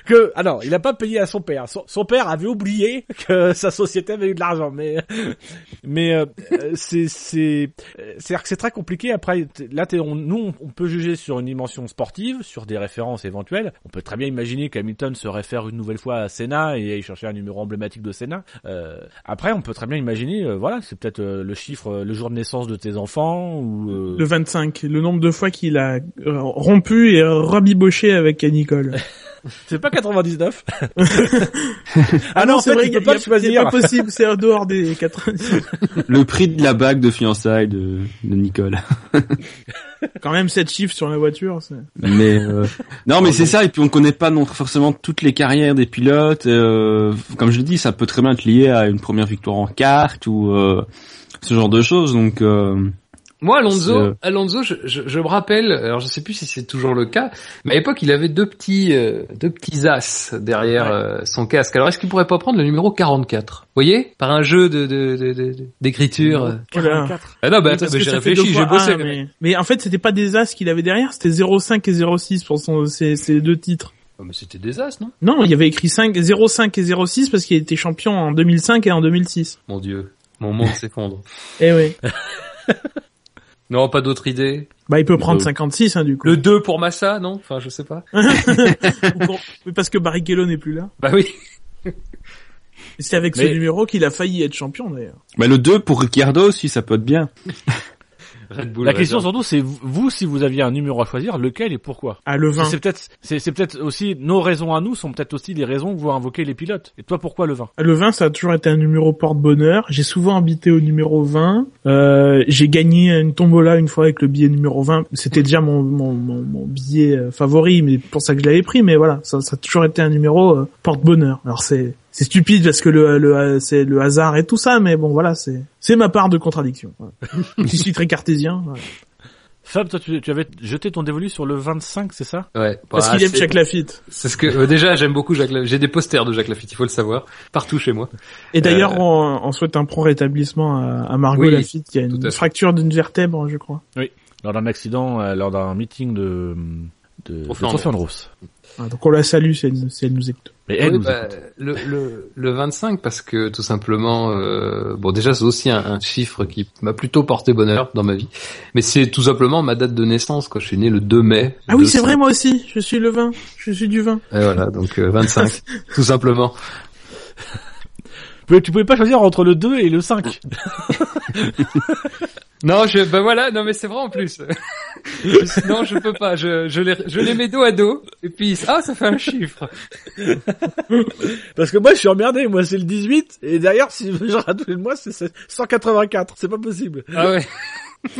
Que, ah non, il a pas payé à son père. Son, son père avait oublié que sa société avait eu de l'argent, mais, mais euh, euh, c'est, c'est, euh, c'est-à-dire que c'est très compliqué. Après, là, on, nous, on, peut juger sur une dimension sportive, sur des références éventuelles. On peut très bien imaginer qu'Hamilton se réfère une nouvelle fois à Senna et aille chercher un numéro emblématique de Senna. Euh, après, on peut très bien imaginer, euh, voilà, c'est peut-être le chiffre, le jour de naissance de tes enfants ou. Le 25, le nombre de fois qu'il a rompu et rebiboché avec Nicole. C'est pas 99. Ah non, c'est vrai, il pas. C'est pas possible, c'est en dehors des 90. Le prix de la bague de fiançailles de, de Nicole. Quand même 7 chiffres sur la voiture, c'est... Mais euh, non, mais c'est ça. Et puis on connaît pas non forcément toutes les carrières des pilotes. euh, comme je le dis, ça peut très bien être lié à une première victoire en kart ou euh, ce genre de choses. Donc euh, Moi, Alonso, euh, Alonso, je, je, je me rappelle, alors je sais plus si c'est toujours le cas, mais à l'époque, il avait deux petits, euh, deux petits as derrière euh, son casque. Alors, est-ce qu'il pourrait pas prendre le numéro 44 Vous voyez? Par un jeu de, de, de, de- d'écriture. euh. Voilà. Ah non, bah, Oui, j'ai ça fait réfléchi, j'ai bossé. un, mais... mais en fait, c'était pas des as qu'il avait derrière, c'était 05 et 06 pour son, ces, ces deux titres. Oh, mais c'était des as, non? Non, il y avait écrit 5, 05 et 06 parce qu'il était champion en 2005 et en 2006. Mon dieu, mon monde s'effondre. Eh oui. Non, pas d'autre idée. Bah, il peut prendre Euh, 56, hein, du coup. Le 2 pour Massa, non? Enfin, je sais pas. Ou pour- oui, parce que Barrichello n'est plus là. Bah oui. C'est avec ce numéro qu'il a failli être champion, d'ailleurs. bah, le 2 pour Ricciardo aussi, ça peut être bien. Red Bull. La question surtout, c'est vous- si vous aviez un numéro à choisir, lequel et pourquoi Ah, le 20. C'est peut-être, c'est c'est peut-être aussi nos raisons à nous sont peut-être aussi les raisons que vous invoquez les pilotes. Et toi, pourquoi le 20 Ah, Le 20, ça a toujours été un numéro porte-bonheur. J'ai souvent habité au numéro 20. Euh, j'ai gagné une tombola une fois avec le billet numéro 20. C'était déjà mon, mon, mon, mon billet euh, favori, mais pour ça que je l'avais pris. Mais voilà, ça, ça a toujours été un numéro euh, porte-bonheur. Alors c'est c'est stupide parce que le, le c'est le hasard et tout ça, mais bon voilà, c'est c'est ma part de contradiction. Je suis très cartésien. voilà. Fab, toi, tu, tu avais jeté ton dévolu sur le 25, c'est ça? Ouais. Parce Bah, qu'il aime Jacques Lafitte. C'est ce que euh, déjà j'aime beaucoup Jacques. Lafitte. J'ai des posters de Jacques Lafitte, il faut le savoir, partout chez moi. Et d'ailleurs, Euh, on, on souhaite un prompt rétablissement à, à Margot Oui, Lafitte qui a une fracture d'une vertèbre, je crois. Lors d'un accident, euh, lors d'un meeting de de, de Trophée Rose. Ah, donc on la salue si elle, si elle nous écoute. Mais elle Oui, nous bah, écoute. le, le, le 25 parce que tout simplement, euh, bon déjà c'est aussi un, un chiffre qui m'a plutôt porté bonheur dans ma vie, mais c'est tout simplement ma date de naissance. Quoi. Je suis né le 2 mai. Ah oui, c'est 5. vrai, moi aussi. Je suis le vin. Je suis du vin. Et voilà, donc euh, 25, tout simplement. Tu pouvais- Tu pouvais pas choisir entre le 2 et le 5. Non, je, ben voilà, non mais c'est vrai en plus. Je- non, je peux pas. Je, je les, je les mets dos à dos et puis ah, ça fait un chiffre. Parce que moi, je suis emmerdé. Moi, c'est le 18. Et derrière, si je rate le mois, c'est 184. C'est pas possible. Ah ouais.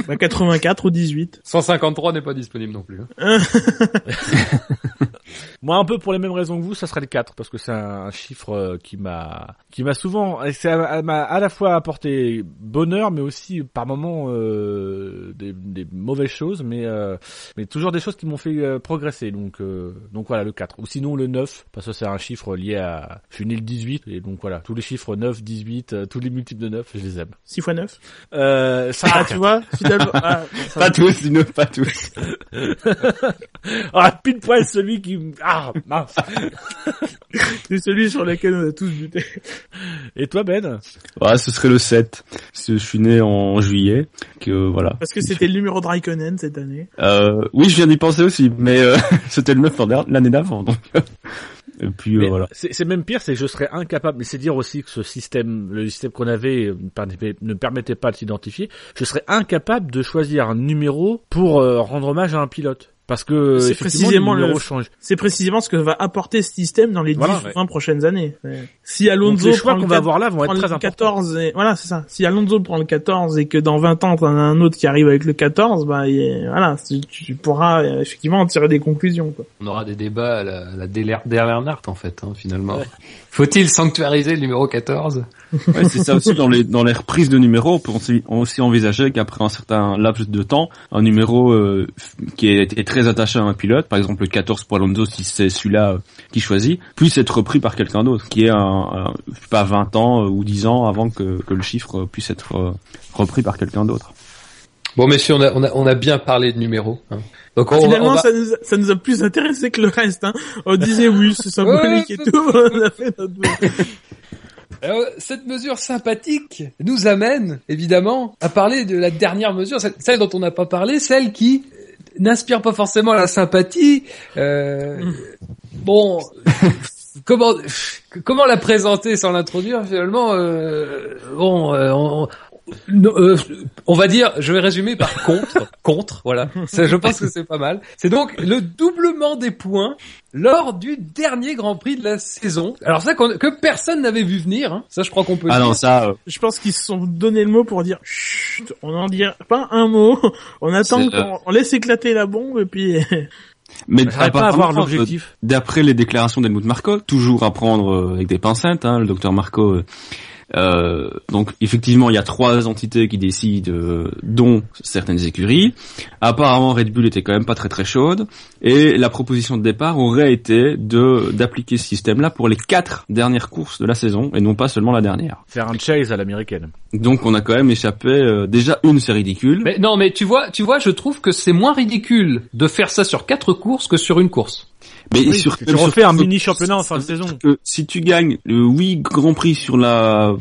Bah, 84 ou 18. 153 n'est pas disponible non plus. hein. Moi, un peu pour les mêmes raisons que vous, ça serait le 4 parce que c'est un chiffre euh, qui m'a qui m'a souvent et c'est à- m'a à la fois apporté bonheur mais aussi par moments euh, des, des mauvaises choses mais euh, mais toujours des choses qui m'ont fait euh, progresser donc euh, donc voilà le 4 ou sinon le 9 parce que c'est un chiffre lié à je suis né le 18 et donc voilà tous les chiffres 9 18 euh, tous les multiples de 9 je les aime 6 x 9. euh, ça tu vois, finalement. Ah. Pas tous, sinon pas tous. ah pile poil celui qui ah mince c'est celui sur lequel on a tous buté. et toi Ben? Ouais, ce serait le 7. Parce que je suis né en juillet. Que voilà. Parce que c'était le numéro de Raikkonen cette année. Euh, oui, je viens d'y penser aussi, mais euh, c'était le 9 l'an- l'année d'avant, donc. Et puis euh, voilà. C'est même pire, c'est que je serais incapable. Mais c'est dire aussi que ce système, le système qu'on avait euh, ne permettait- ne permettait pas de s'identifier. Je serais incapable de choisir un numéro pour euh, rendre hommage à un pilote. Parce que C'est précisément le change. C'est précisément ce que va apporter ce système dans les 10 Voilà, ou ouais. 20 prochaines années. Ouais. Si Donc Alonso les choix prend qu'on le va 4 avoir là vont être prend très le importants. 14 et voilà c'est ça si Alonso prend le 14 et que dans 20 ans t'en as un autre qui arrive avec le 14 bah et, voilà tu, tu pourras euh, effectivement en tirer des conclusions quoi. On aura des débats à la, à la Derlernart en fait, hein, finalement. Faut-il sanctuariser le numéro 14 Ouais, c'est ça aussi dans les dans les reprises de numéros, on peut aussi, envisager qu'après un certain laps de temps, un numéro euh, qui est, très attaché à un pilote, par exemple le 14 pour Alonso si c'est celui-là euh, qui choisit, puisse être repris par quelqu'un d'autre, qui est un, pas 20 ans euh, ou 10 ans avant que, le chiffre puisse être repris par quelqu'un d'autre. Bon messieurs, on a, on a, on a bien parlé de numéros. hein. Donc on, Finalement on va- ça, nous a, ça nous a plus intéressé que le reste hein. On disait oui c'est symbolique Ouais, et tout on a fait notre Alors, cette mesure sympathique nous amène, évidemment, à parler de la dernière mesure, celle, celle dont on n'a pas parlé, celle qui euh, n'inspire pas forcément la sympathie. Euh, bon, comment comment la présenter sans l'introduire finalement euh, Bon, euh, on, non, euh, on va dire, je vais résumer par contre, contre, voilà. Ça, je pense que c'est pas mal. C'est donc le doublement des points lors du dernier Grand Prix de la saison. Alors ça que personne n'avait vu venir, hein. ça je crois qu'on peut Ah non, ça, euh, Je pense qu'ils se sont donné le mot pour dire chut, on n'en dit pas un mot, on attend qu'on on laisse éclater la bombe et puis mais pas avoir euh, l'objectif. D'après les déclarations d'Helmut Marko, toujours à prendre avec des pincettes, hein, le docteur Marko. Euh, donc effectivement, il y a trois entités qui décident, euh, dont certaines écuries. Apparemment, Red Bull était quand même pas très très chaude, et la proposition de départ aurait été de d'appliquer ce système-là pour les quatre dernières courses de la saison, et non pas seulement la dernière. Faire un chase à l'américaine. Donc on a quand même échappé euh, déjà une, c'est ridicule. Mais non, mais tu vois, tu vois, je trouve que c'est moins ridicule de faire ça sur quatre courses que sur une course. Mais Oui, sur, tu même sur- refais un mini championnat en fin de saison. que si tu gagnes le 8 Grand Prix sur la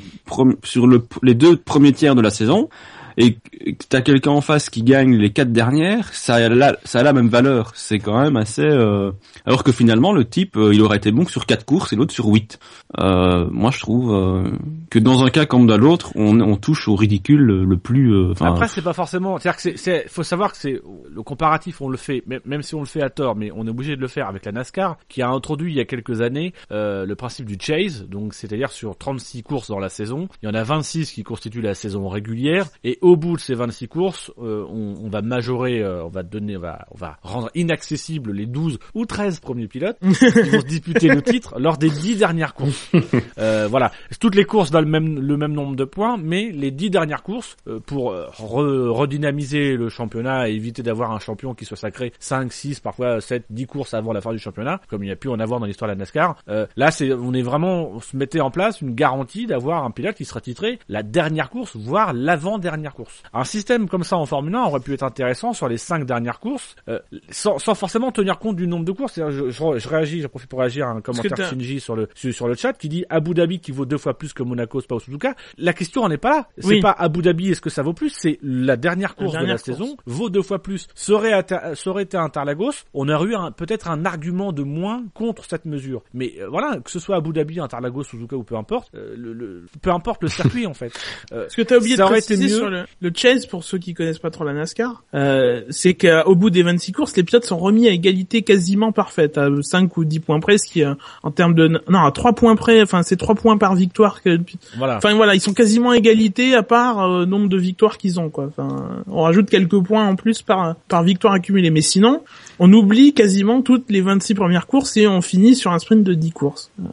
sur le, les deux premiers tiers de la saison et que t'as quelqu'un en face qui gagne les quatre dernières, ça a la, même valeur. C'est quand même assez. euh, Alors que finalement le type, euh, il aurait été bon que sur quatre courses et l'autre sur 8. Euh, moi, je trouve euh, que dans un cas comme dans l'autre, on, touche au ridicule le, plus. euh, Après, c'est pas forcément. C'est-à-dire que c'est, faut savoir que c'est le comparatif, on le fait, même, même si on le fait à tort, mais on est obligé de le faire avec la NASCAR, qui a introduit il y a quelques années euh, le principe du chase, donc c'est-à-dire sur 36 courses dans la saison, il y en a 26 qui constituent la saison régulière, et au bout de ces 26 courses, euh, on, on va majorer, euh, on va donner, on va, on va rendre inaccessibles les 12 ou 13 premiers pilotes qui vont se disputer le titre lors des 10 dernières courses. Euh, voilà, toutes les courses valent le même, le même nombre de points, mais les 10 dernières courses, euh, pour euh, re- redynamiser le championnat et éviter d'avoir un champion qui soit sacré 5, 6, parfois 7, 10 courses avant la fin du championnat, comme il y a pu en avoir dans l'histoire de la NASCAR, euh, là c'est, on est vraiment, on se mettait en place une garantie d'avoir un pilote qui sera titré la dernière course, voire l'avant-dernière course. Un système comme ça en Formule 1 aurait pu être intéressant sur les 5 dernières courses, euh, sans, sans forcément tenir compte du nombre de courses. Je, je, je réagis, j'en profite pour réagir à un commentaire Shinji sur le sur, sur le chat qui dit Abu Dhabi qui vaut deux fois plus que Monaco, Spa ou Suzuka. La question en est pas là. C'est Oui. pas Abu Dhabi est-ce que ça vaut plus, c'est la dernière course dernière de la course. saison vaut deux fois plus. Serait serait été Interlagos, on aurait eu peut-être un argument de moins contre cette mesure. Mais euh, voilà, que ce soit Abu Dhabi, Interlagos, Suzuka ou peu importe, euh, le, le- peu importe le circuit en fait. Euh, Ce que t'as oublié Ça de préciser mieux. sur le, le chase, pour ceux qui connaissent pas trop la NASCAR, euh, c'est qu'au bout des 26 courses, les pilotes sont remis à égalité quasiment parfaite, à 5 ou 10 points près, ce qui, est, en termes de... Non, à 3 points près, enfin c'est 3 points par victoire. Que, voilà. enfin voilà, ils sont quasiment à égalité à part euh, nombre de victoires qu'ils ont. quoi. Enfin, on rajoute quelques points en plus par, par victoire accumulée. Mais sinon, on oublie quasiment toutes les 26 premières courses et on finit sur un sprint de 10 courses. Euh,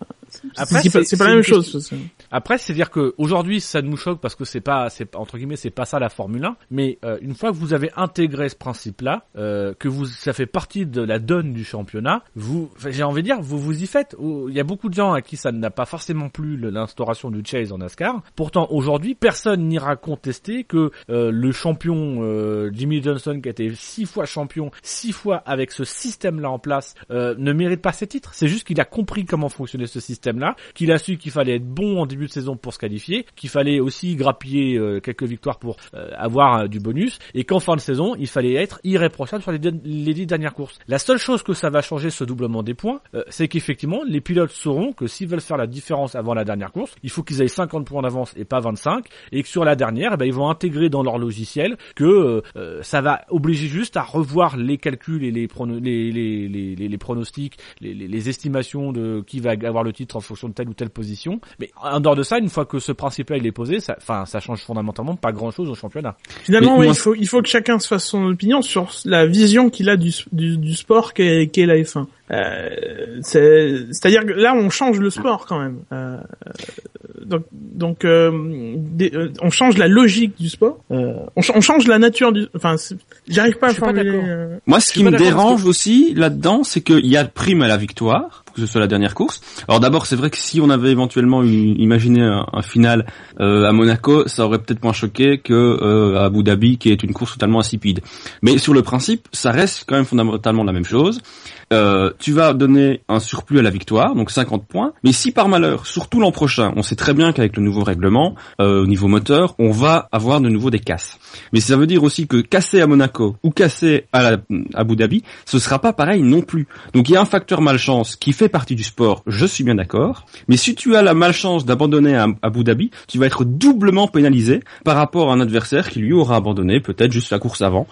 Après, c'est pas, la même chose. Après, c'est dire que aujourd'hui, ça nous choque parce que c'est pas, c'est entre guillemets, c'est pas ça la Formule 1. Mais euh, une fois que vous avez intégré ce principe-là, euh, que vous, ça fait partie de la donne du championnat, vous, j'ai envie de dire, vous vous y faites. Il y a beaucoup de gens à qui ça n'a pas forcément plu l'instauration du chase en NASCAR. Pourtant, aujourd'hui, personne n'ira contester que euh, le champion euh, Jimmy Johnson, qui a été six fois champion, six fois avec ce système-là en place, euh, ne mérite pas ses titres. C'est juste qu'il a compris comment fonctionnait ce système-là, qu'il a su qu'il fallait être bon en début de saison pour se qualifier, qu'il fallait aussi grappiller euh, quelques victoires pour euh, avoir euh, du bonus, et qu'en fin de saison, il fallait être irréprochable sur les, dix- dernières courses. La seule chose que ça va changer, ce doublement des points, c'est qu'effectivement, les pilotes sauront que s'ils veulent faire la différence avant la dernière course, il faut qu'ils aient 50 points d'avance et pas 25, et que sur la dernière, eh ben, ils vont intégrer dans leur logiciel que ça va obliger juste à revoir les calculs et les, prono- les, les, les, les- les pronostics, les, estimations de qui va avoir le titre en fonction de telle ou telle position. Mais dehors de ça, une fois que ce principe-là il est posé, ça, enfin, ça change fondamentalement pas grand-chose au championnat. Finalement, Mais oui, moi, il faut il faut que chacun se fasse son opinion sur la vision qu'il a du, du, du sport qu'est qu'est la F1. Euh, c'est- C'est-à-dire que là, on change le sport quand même. Euh, donc, donc euh, des- euh, on change la logique du sport. Euh, on, ch- on change la nature du. Enfin, j'arrive pas à pas formuler. euh, Moi, ce qui pas me dérange aussi là-dedans, c'est qu'il y a prime à la victoire, pour que ce soit la dernière course. Alors d'abord, c'est vrai que si on avait éventuellement imaginé un, un final euh, à Monaco, ça aurait peut-être moins choqué que euh, à Abu Dhabi, qui est une course totalement insipide. Mais sur le principe, ça reste quand même fondamentalement la même chose. Euh, tu vas donner un surplus à la victoire, donc 50 points. Mais si par malheur, surtout l'an prochain, on sait très bien qu'avec le nouveau règlement, euh, au niveau moteur, on va avoir de nouveau des casses. Mais ça veut dire aussi que casser à Monaco ou casser à Abu Dhabi, ce sera pas pareil non plus. Donc il y a un facteur malchance qui fait partie du sport, je suis bien d'accord. Mais si tu as la malchance d'abandonner à Abu Dhabi, tu vas être doublement pénalisé par rapport à un adversaire qui lui aura abandonné peut-être juste la course avant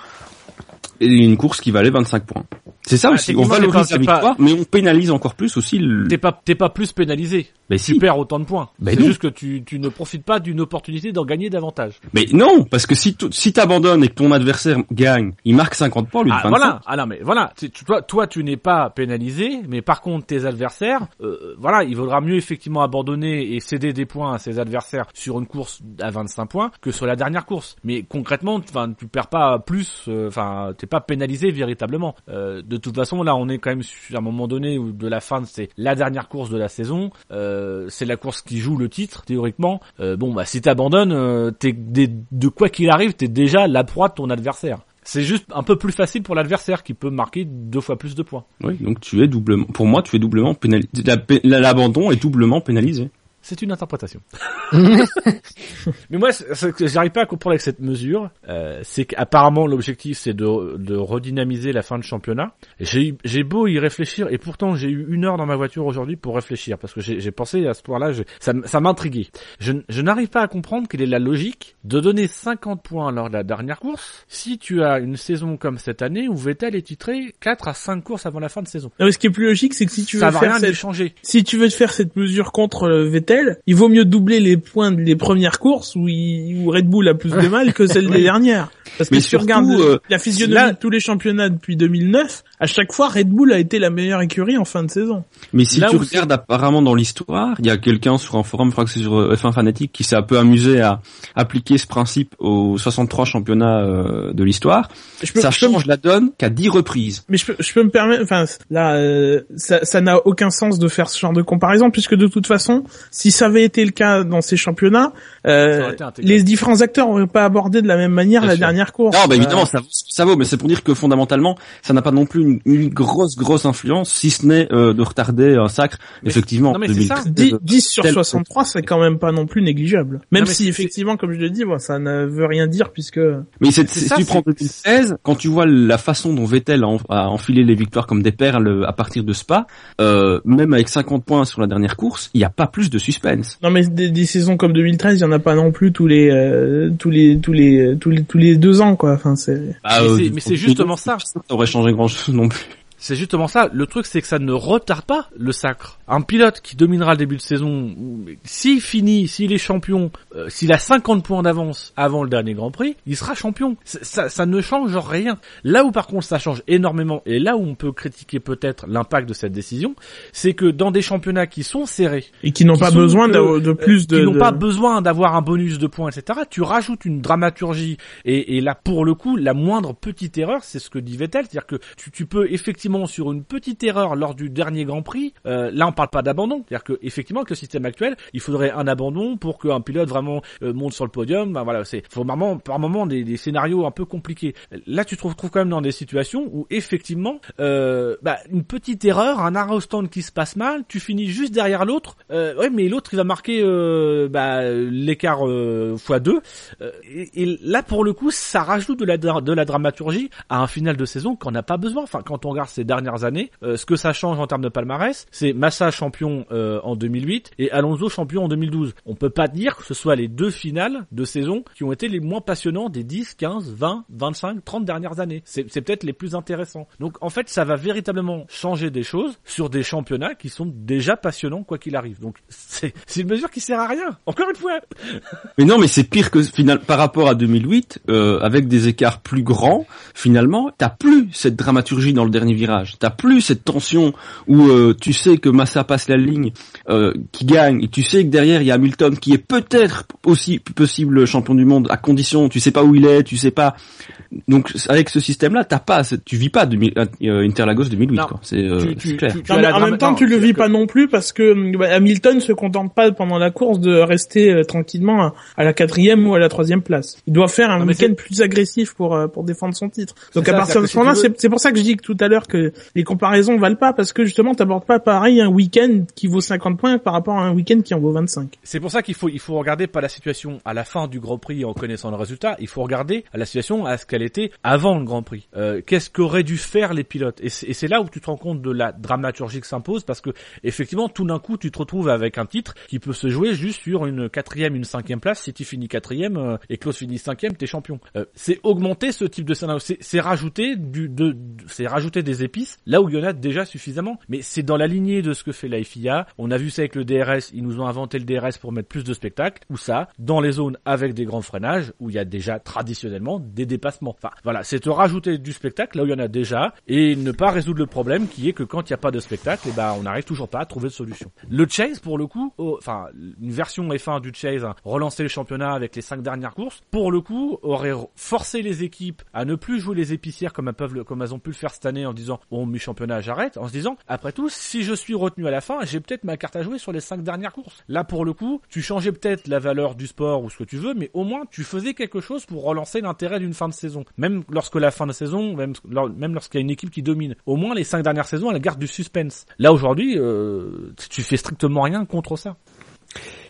et une course qui valait 25 points. C'est ça Ah, aussi, on valorise la pas- victoire, mais on pénalise encore plus aussi le... T'es pas, t'es pas plus pénalisé. Mais Tu si, perds autant de points. Ben c'est juste que tu, tu ne profites pas d'une opportunité d'en gagner davantage. mais non, parce que si tu si t'abandonnes et que ton adversaire gagne, il marque 50 points de Ah 25. voilà, ah non mais voilà, Tu- tu- toi, toi tu n'es pas pénalisé, mais par contre tes adversaires, euh, voilà, il vaudra mieux effectivement abandonner et céder des points à ses adversaires sur une course à 25 points que sur la dernière course. Mais concrètement, enfin tu perds pas plus, euh, enfin t'es pas pénalisé véritablement. Euh, de toute façon là on est quand même sur un moment donné où de la fin c'est la dernière course de la saison, euh, c'est la course qui joue le titre théoriquement. Euh, bon bah si t'abandonnes, t'es de quoi qu'il arrive, t'es déjà la proie de ton adversaire. C'est juste un peu plus facile pour l'adversaire qui peut marquer deux fois plus de points. Oui, donc tu es doublement, pour moi, tu es doublement pénalisé. La pé- L'abandon est doublement pénalisé. C'est une interprétation. Mais moi, ce que j'arrive pas à comprendre avec cette mesure, euh, c'est qu'apparemment l'objectif c'est de, de redynamiser la fin de championnat. J'ai beau y réfléchir et pourtant j'ai eu une heure dans ma voiture aujourd'hui pour réfléchir parce que j'ai pensé à ce point-là, ça, m'intriguait. Je, n'arrive pas à comprendre quelle est la logique de donner 50 points lors de la dernière course si tu as une saison comme cette année où Vettel est titré 4 à 5 courses avant la fin de saison. Non, mais ce qui est plus logique, c'est que si tu veux ça va faire rien cette, changer. si tu veux faire cette mesure contre euh, Vettel, il vaut mieux doubler les points des premières courses où, il, où Red Bull a plus de mal que celles des dernières. Parce que si tu surtout, regardes euh, la physionomie là- de tous les championnats depuis 2009, à chaque fois Red Bull a été la meilleure écurie en fin de saison. Mais si Là tu regardes apparemment dans l'histoire, il y a quelqu'un sur un forum, je crois que c'est sur euh, F1 Fanatique, qui s'est un peu amusé à appliquer ce principe aux 63 championnats euh, de l'histoire. Ça change la donne qu'à 10 reprises. mais je peux, je peux me permettre, enfin là, euh, ça n'a aucun sens de faire ce genre de comparaison puisque de toute façon, si ça avait été le cas dans ces championnats, euh, les différents acteurs n'auraient pas abordé de la même manière Bien la sûr. dernière course. Non, bah Euh, évidemment, ça, vaut- ça vaut, mais c'est pour dire que fondamentalement, ça n'a pas non plus une, une grosse, grosse influence, si ce n'est euh, de retarder un sacre. Mais- Effectivement, non, mais c'est ça. 10, 10 sur tel- 63, c'est quand même pas non plus négligeable. Même si effectivement, comme je le dis, bon, ça ne veut rien dire puisque Mais c'est, si ça, tu prends 2016, quand tu vois la façon dont Vettel a, en- a enfilé les victoires comme des perles à partir de Spa, euh, même avec 50 points sur la dernière course, il n'y a pas plus de suspense. non mais des, des saisons comme 2013, il y en a pas non plus tous les euh, tous les tous les tous les tous les deux ans quoi. Enfin c'est Ah, Mais euh, c'est- mais c'est justement ça. Ça aurait changé grand chose non plus. C'est justement ça. Le truc, c'est que ça ne retarde pas le sacre. Un pilote qui dominera le début de saison, s'il finit, s'il est champion, euh, s'il a 50 points d'avance avant le dernier Grand Prix, il sera champion. Ça, ne change rien. Là où par contre ça change énormément, et là où on peut critiquer peut-être l'impact de cette décision, c'est que dans des championnats qui sont serrés, et qui n'ont pas besoin que- de, de plus de qui n'ont de- pas besoin d'avoir un bonus de points, etc. Tu rajoutes une dramaturgie et, et là pour le coup la moindre petite erreur, c'est ce que dit Vettel, c'est-à-dire que tu, tu peux effectivement sur une petite erreur lors du dernier Grand Prix, euh, là on parle pas d'abandon, c'est-à-dire que effectivement avec le système actuel, il faudrait un abandon pour qu'un pilote vraiment euh, monte sur le podium. Ben voilà, c'est faut vraiment par moment des, scénarios un peu compliqués. Là tu te retrouves quand même dans des situations où effectivement euh, bah, une petite erreur, un arrêt qui se passe mal, tu finis juste derrière l'autre. Ouais, mais l'autre il va marquer bah, l'écart euh, x 2 et, là pour le coup ça rajoute de la de la dramaturgie à un final de saison qu'on n'a pas besoin. Enfin quand on regarde ces dernières années, euh, ce que ça change en termes de palmarès, c'est Massa champion euh, en 2008 et Alonso champion en 2012. On peut pas dire que ce soit les deux finales de saison qui ont été les moins passionnants des 10, 15, 20, 25, 30 dernières années. C'est peut-être les plus intéressants. Donc en fait ça va véritablement changer des choses sur des championnats qui sont déjà passionnants quoi qu'il arrive. Donc c'est une mesure qui sert à rien. Encore une fois. Mais non, mais c'est pire que final par rapport à 2008, euh, avec des écarts plus grands. Finalement, t'as plus cette dramaturgie dans le dernier virage. T'as plus cette tension où euh, tu sais que Massa passe la ligne, euh, qui gagne, et tu sais que derrière il y a Hamilton qui est peut-être aussi possible champion du monde à condition, tu sais pas où il est, tu sais pas. Donc avec ce système-là, t'as pas, tu vis pas 2000, euh, Interlagos 2008 Non. quoi. C'est euh, Tu- tu- c'est clair. tu- tu Non, as mais la en même temps, non, tu le vis que- pas non plus parce que bah, Hamilton se contente pas pendant la course de rester euh, tranquillement à, à la quatrième ou à la troisième place. Il doit faire un week-end plus agressif pour euh, pour défendre son titre. Donc C'est à ça, partir de ce moment-là, c'est c'est pour ça que je dis que tout à l'heure que que les comparaisons valent pas parce que justement t'abordes pas pareil un week-end qui vaut 50 points par rapport à un week-end qui en vaut 25. C'est pour ça qu'il faut il faut regarder pas la situation à la fin du Grand Prix en connaissant le résultat, il faut regarder à la situation à ce qu'elle était avant le Grand Prix. Euh, Qu'est-ce qu'auraient dû faire les pilotes? Et c'est là où tu te rends compte de la dramaturgie qui s'impose parce que effectivement tout d'un coup tu te retrouves avec un titre qui peut se jouer juste sur une quatrième, une cinquième place. Si tu finis quatrième euh, et Klaus finit cinquième, t'es champion. Euh, c'est augmenter ce type de scénario, c'est rajouter du de, c'est rajouter des épices là où il y en a déjà suffisamment. Mais c'est dans la lignée de ce que fait la FIA. On a vu ça avec le DRS, ils nous ont inventé le DRS pour mettre plus de spectacles. Ou ça, dans les zones avec des grands freinages où il y a déjà traditionnellement des dépassements. Enfin voilà, c'est te rajouter du spectacle là où il y en a déjà et ne pas résoudre le problème qui est que quand il n'y a pas de spectacle, eh ben on n'arrive toujours pas à trouver de solution. Le chase pour le coup, enfin une version F1 du chase, hein, relancer le championnat avec les cinq dernières courses, pour le coup aurait forcé les équipes à ne plus jouer les épicières comme elles peuvent, comme elles ont pu le faire cette année en disant bon mi championnat j'arrête, en se disant après tout si je suis retenu à la fin, j'ai peut-être ma carte à jouer sur les cinq dernières courses. Là pour le coup, tu changeais peut-être la valeur du sport ou ce que tu veux, mais au moins tu faisais quelque chose pour relancer l'intérêt d'une fin de saison. Même lorsque la fin de saison, même, même lorsqu'il y a une équipe qui domine, au moins les cinq dernières saisons, elle garde du suspense. Là aujourd'hui, euh, tu fais strictement rien contre ça.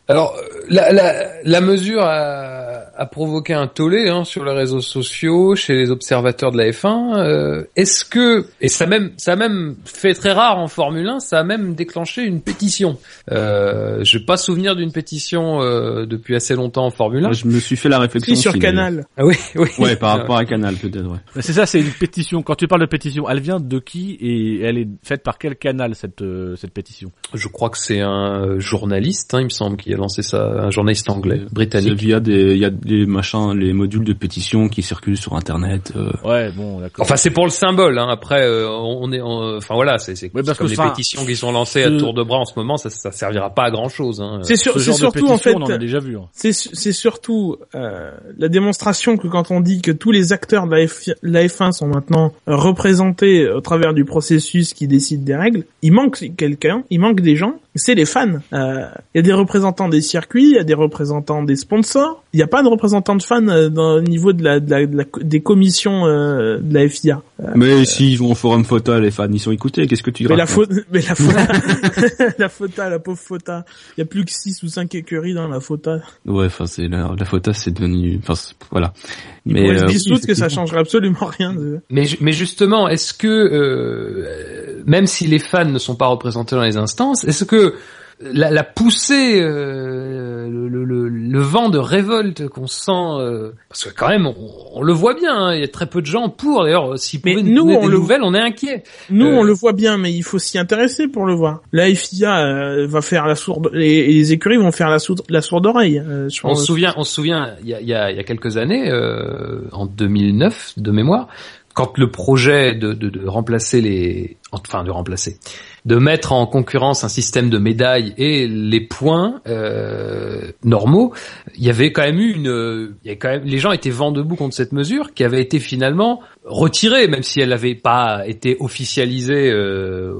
Alors, la, la, la mesure a, a, provoqué un tollé hein, sur les réseaux sociaux, chez les observateurs de la F1. Euh, Est-ce que, et ça même, ça a même fait très rare en Formule 1, ça a même déclenché une pétition. Euh, je n'ai pas souvenir d'une pétition euh, depuis assez longtemps en Formule 1. je me suis fait la réflexion. sur Canal. Ah oui, oui. Ouais, par rapport à Canal peut-être. Ouais. C'est ça, c'est une pétition. Quand tu parles de pétition, elle vient de qui et elle est faite par quel canal cette euh, cette pétition? Je crois que c'est un journaliste, hein, il me semble, qui a lancé ça, un journaliste anglais, britannique. Via des, il y a les machins, les modules de pétition qui circulent sur Internet. Euh. Ouais, bon, d'accord. Enfin, c'est pour le symbole. Hein. Après, euh, on est, enfin voilà, c'est c'est comme les pétitions qui sont lancées à tour de bras en ce moment, ça, ça servira pas à grand chose. Hein. C'est sur, surtout en fait, on en a déjà vu. Hein. C'est c'est surtout euh, la démonstration que quand on dit que tous les acteurs de la, F, la F1 sont maintenant représentés au travers du processus qui décide des règles, il manque quelqu'un, il manque des gens c'est les fans. Euh, il y a des représentants des circuits, il y a des représentants des sponsors. Il n'y a pas de représentants de fans euh, dans, au niveau de la, de la, des commissions euh, de la FIA. mais s'ils vont au forum FOTA, les fans, ils sont écoutés. Qu'est-ce que tu mais la, mais la FOTA, la FOTA, la pauvre FOTA. Il y a plus que 6 ou 5 écuries dans la FOTA. Ouais, enfin c'est la, la FOTA, c'est devenu, enfin voilà. Mais euh, disent que ça changerait absolument rien. De... Mais mais justement, est-ce que euh, même si les fans ne sont pas représentés dans les instances, est-ce que la, la poussée, euh, le, le, le, vent de révolte qu'on sent, euh, parce que quand même, on, le voit bien, hein, il y a très peu de gens pour. D'ailleurs, si mais nous, on des le nouvelles, on est inquiet. Nous, on euh, le voit bien, mais il faut s'y intéresser pour le voir. La FIA va faire la sourde, les, les écuries vont faire la sourde, la sourde oreille. on se souvient, on se souvient, il y a, y a, y a quelques années, en 2009 de mémoire, quand le projet de, de, de remplacer les, enfin de remplacer, de mettre en concurrence un système de médailles et les points euh, normaux, il y avait quand même eu une, il y quand même, les gens étaient vent debout contre cette mesure qui avait été finalement retirée, même si elle n'avait pas été officialisée euh,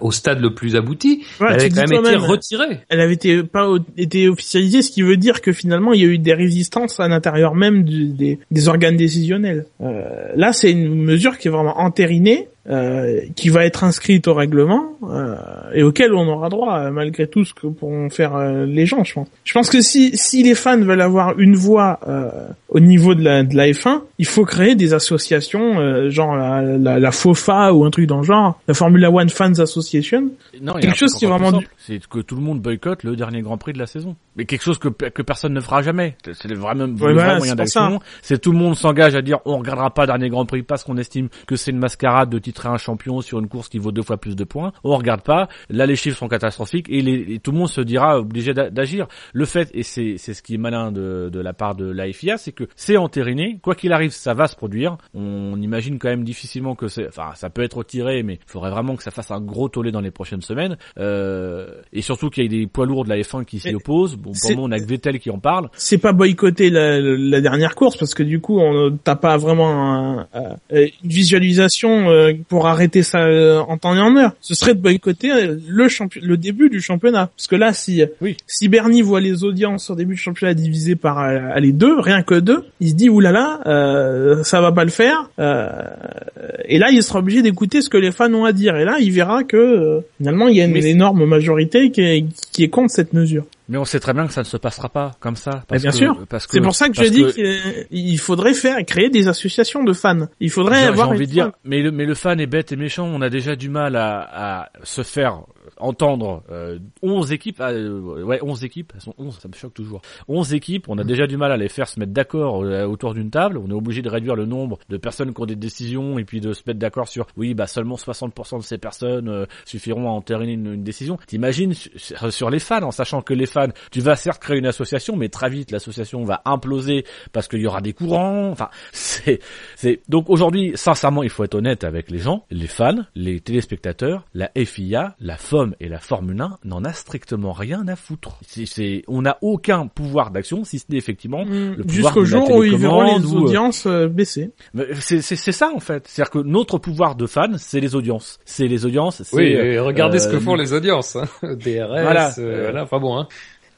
au stade le plus abouti, elle avait quand même été retirée. Elle avait été pas été officialisée, ce qui veut dire que finalement il y a eu des résistances à l'intérieur même des, des, organes décisionnels. Euh, là, c'est une mesure qui est vraiment entérinée euh, qui va être inscrite au règlement euh, et auquel on aura droit malgré tout ce que pourront faire euh, les gens je pense. Je pense que si les fans veulent avoir une voix euh, au niveau de la de la F1, il faut créer des associations euh, genre la, la, FOFA ou un truc dans le genre, la Formula One Fans Association. Non, quelque chose qui est vraiment c'est que tout le monde boycotte le dernier Grand Prix de la saison. Mais quelque chose que que personne ne fera jamais. C'est le vrai moyen d'action. C'est tout le monde s'engage à dire on regardera pas le dernier Grand Prix parce qu'on estime que c'est une mascarade de titrer un champion sur une course qui vaut deux fois plus de points. On regarde pas. Là les chiffres sont catastrophiques et, les, tout le monde se dira obligé d'agir. Le fait et c'est c'est ce qui est malin de de la part de la FIA, c'est que c'est entériné. Quoi qu'il arrive, ça va se produire. On imagine quand même difficilement que c'est enfin ça peut être retiré mais il faudrait vraiment que ça fasse un gros tollé dans les prochaines semaines. Euh, et surtout qu'il y ait des poids lourds de la F1 qui s'y opposent. Bon, pour moment, on a que Vettel qui en parle. C'est pas boycotter la, la, dernière course parce que du coup, on t'as pas vraiment une visualisation euh, pour arrêter ça euh, en temps et en heure. Ce serait de boycotter le champion, le début du championnat. Parce que là, si oui. si Bernie voit les audiences au début du championnat divisées par les deux, rien que deux, deux, il se dit oulala, euh, ça va pas le faire. Euh, et là, il sera obligé d'écouter ce que les fans ont à dire. Et là, il verra que euh, finalement, il y a une Mais énorme majorité qui est, qui est contre cette mesure. Mais on sait très bien que ça ne se passera pas comme ça. Parce bien que- sûr. C'est pour ça que je dis que- qu'il faudrait faire créer des associations de fans. Il faudrait J'ai j'ai avoir envie de dire, mais le, mais le fan est bête et méchant. On a déjà du mal à, à se faire entendre euh, 11 équipes, ah, euh, ouais 11 équipes, elles sont 11, ça me choque toujours. 11 équipes, on a déjà du mal à les faire se mettre d'accord euh, autour d'une table. On est obligé de réduire le nombre de personnes qui ont des décisions et puis de se mettre d'accord sur oui bah seulement 60% de ces personnes euh, suffiront à entériner une, une décision. T'imagines sur, sur les fans en sachant que les fans, tu vas certes créer une association, mais très vite l'association va imploser parce qu'il y aura des courants. Enfin c'est c'est donc aujourd'hui, sincèrement, il faut être honnête avec les gens, les fans, les téléspectateurs, la FIA, la FOM et la Formule 1 n'en a strictement rien à foutre. C'est, on n'a aucun pouvoir d'action, si ce n'est effectivement le pouvoir jusqu'au de la jour où ils verront les ou, euh, audiences euh, baisser. C'est, ça en fait. C'est-à-dire que notre pouvoir de fan, c'est les audiences. C'est les audiences. C'est, Oui, et regardez ce que euh, font les audiences, hein. DRS, Voilà. euh, voilà, enfin bon. Hein.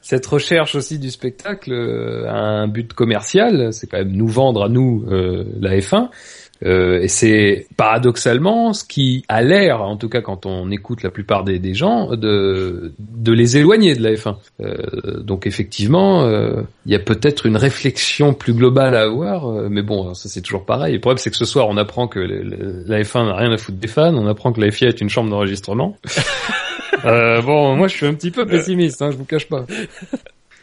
Cette recherche aussi du spectacle euh, a un but commercial, c'est quand même nous vendre à nous euh, la F1. Euh, et c'est paradoxalement ce qui a l'air, en tout cas quand on écoute la plupart des, des gens, de, de les éloigner de la F1. Euh, donc effectivement, euh, il y a peut-être une réflexion plus globale à avoir, euh, mais bon, ça c'est toujours pareil. Le problème c'est que ce soir on apprend que le- le- la F1 n'a rien à foutre des fans, on apprend que la FIA est une chambre d'enregistrement. Euh, bon, moi je suis un petit peu pessimiste, hein, je vous cache pas.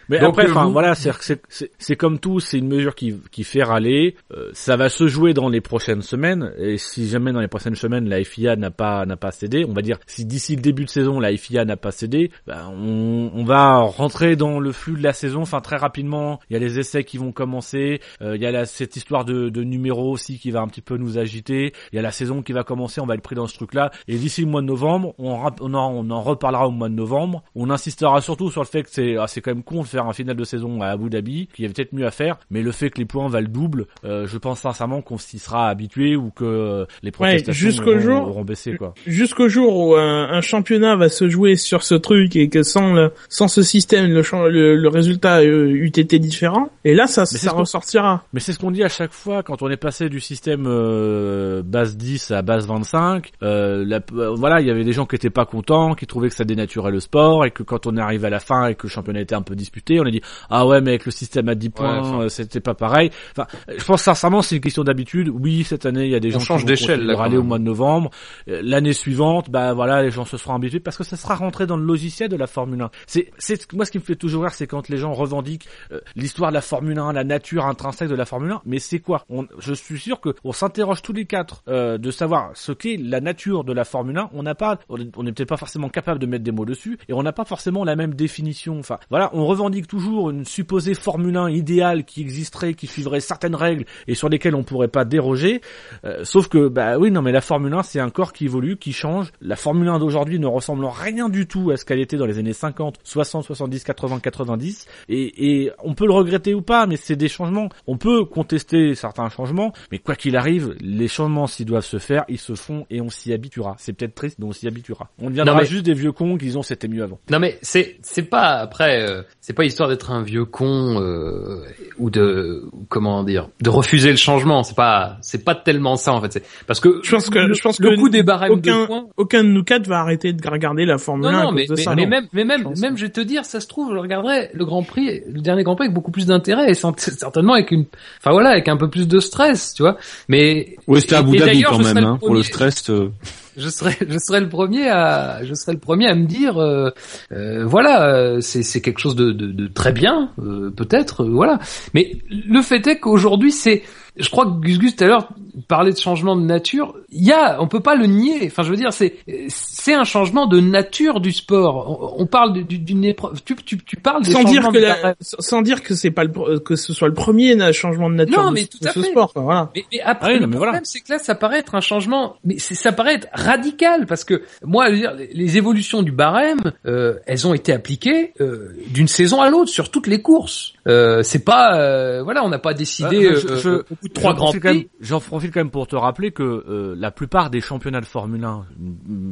Mais Donc, après, euh, enfin vous- voilà, c'est comme tout, c'est une mesure qui qui fait râler. Euh, ça va se jouer dans les prochaines semaines. Et si jamais dans les prochaines semaines la FIA n'a pas n'a pas cédé, on va dire si d'ici le début de saison la FIA n'a pas cédé, ben, on on va rentrer dans le flux de la saison. Enfin très rapidement, il y a les essais qui vont commencer. Euh, il y a la, cette histoire de de numéro aussi qui va un petit peu nous agiter. Il y a la saison qui va commencer. On va être pris dans ce truc-là. Et d'ici le mois de novembre, on on en, on en reparlera au mois de novembre. On insistera surtout sur le fait que c'est ah, c'est quand même con faire un final de saison à Abu Dhabi, qu'il y avait peut-être mieux à faire, mais le fait que les points valent double, euh, je pense sincèrement qu'on s'y sera habitué ou que euh, les protestations jusqu'au auront, jour- auront baissé quoi. Jusqu'au jour où un, un championnat va se jouer sur ce truc et que sans le, sans ce système, le, le, le résultat euh, eût été différent. Et là, ça, c'est ça ressortira. Mais c'est ce qu'on dit à chaque fois quand on est passé du système euh, base 10 à base 25. Euh, la- euh, voilà, il y avait des gens qui étaient pas contents, qui trouvaient que ça dénaturait le sport et que quand on est arrivé à la fin et que le championnat était un peu disputé, on a dit ah ouais mais avec le système à 10 points enfin. euh, c'était pas pareil. Enfin, je pense sincèrement c'est une question d'habitude. Oui, cette année il y a des On gens change d'échelle, quand râler au mois de novembre. Euh, L'année suivante, bah voilà, les gens se seront habitués parce que ça sera rentré dans le logiciel de la Formule 1. C'est c'est moi ce qui me fait toujours rire, c'est quand les gens revendiquent euh, l'histoire de la Formule 1, la nature intrinsèque de la Formule 1, mais c'est quoi? On, Je suis sûr que on s'interroge tous les quatre euh, de savoir ce qu'est la nature de la Formule 1. On n'a pas, on n'est peut-être pas forcément capable de mettre des mots dessus, et on n'a pas forcément la même définition. Enfin, voilà, on revendique toujours une supposée Formule 1 idéale qui existerait, qui suivrait certaines règles et sur lesquelles on pourrait pas déroger. Euh, sauf que, bah oui, non, mais la Formule 1, c'est un corps qui évolue, qui change. La Formule 1 d'aujourd'hui ne ressemble en rien du tout à ce qu'elle était dans les années 50, 60, 70, 80, 90. Et, et on peut le regretter ou pas, mais c'est des changements. On peut contester certains changements, mais quoi qu'il arrive, les changements s'ils doivent se faire, ils se font et on s'y habituera. C'est peut-être triste, mais on s'y habituera. On deviendra mais- juste des vieux cons qui disent c'était mieux avant. Non mais c'est c'est pas après euh, c'est pas histoire d'être un vieux con euh, ou de comment dire de refuser le changement c'est pas c'est pas tellement ça en fait c'est parce que Je pense que- le, je pense le que coup des barèmes aucun- de points Aucun de nous quatre va arrêter de regarder la Formule non 1 à non mais, de mais, ça. mais non. même mais même Je même je vais te dire ça se trouve je regarderai le Grand Prix le dernier Grand Prix avec beaucoup plus d'intérêt et sans- certainement avec une enfin voilà avec un peu plus de stress tu vois mais Ouais, c'était Abu Dhabi quand même, hein, pour le stress. euh, je serais je serais le premier à je serais le premier à me dire euh, euh, voilà euh, c'est quelque chose de, de, de très bien euh, peut-être euh, voilà. Mais le fait est qu'aujourd'hui c'est je crois que Gus Gus tout à l'heure parlait de changement de nature il y a on peut pas le nier enfin je veux dire c'est c'est un changement de nature du sport on, on parle du- d'une épreuve tu, tu, tu parles des sans dire que de la- sans dire que c'est pas le que ce soit le premier changement de nature Non, de, mais tout de à ce fait. sport quoi, voilà Mais, mais après, Ah oui, le mais problème, voilà. c'est que là, ça paraît être un changement, mais ça paraît être radical parce que moi, je veux dire, les- évolutions du barème, euh, elles ont été appliquées euh, d'une saison à l'autre sur toutes les courses. Euh, c'est pas, euh, voilà, on n'a pas décidé je- je- au ou trois grands prix. J'en profite quand même pour te rappeler que euh, la plupart des championnats de Formule 1,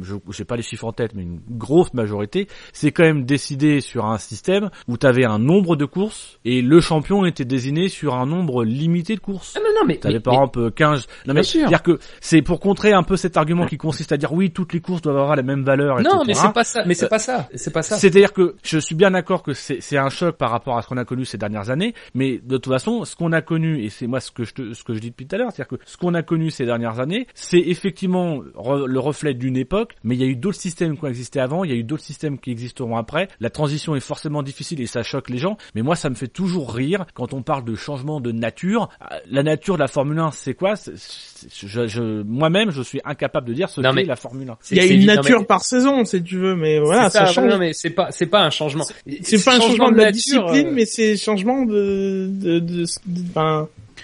je sais pas les chiffres en tête, mais une grosse majorité, c'est quand même décidé sur un système où tu avais un nombre de courses et le champion était désigné sur un nombre limité de courses. Ah non, non, mais... T'avais par exemple 15... Non mais sûr. dire que c'est pour contrer un peu cet argument qui consiste à dire oui, toutes les courses doivent avoir la même valeur, Non, mais c'est pas ça, mais c'est pas ça, c'est pas ça. C'est-à-dire que je suis bien d'accord que c'est un choc par rapport à ce qu'on a connu ces dernières années, mais de toute façon, ce qu'on a connu, et c'est moi ce que je te, ce que je dis depuis tout à l'heure, c'est-à-dire que ce qu'on a connu ces dernières années, c'est effectivement le reflet d'une époque, mais il y a eu d'autres systèmes qui ont existé avant, il y a eu d'autres systèmes qui existeront après. La transition est forcément difficile et ça choque les gens, mais moi ça me fait toujours rire quand on parle de changement de nature. La nature de la Formule 1, c'est quoi? Je, je Moi-même, je suis incapable de dire ce qu'est la Formule 1. Il y a une nature par saison, si tu veux, mais voilà, ça, change. Non, mais c'est pas, c'est pas un changement. C'est pas un changement de, la discipline, euh, mais c'est changement de, de, de, de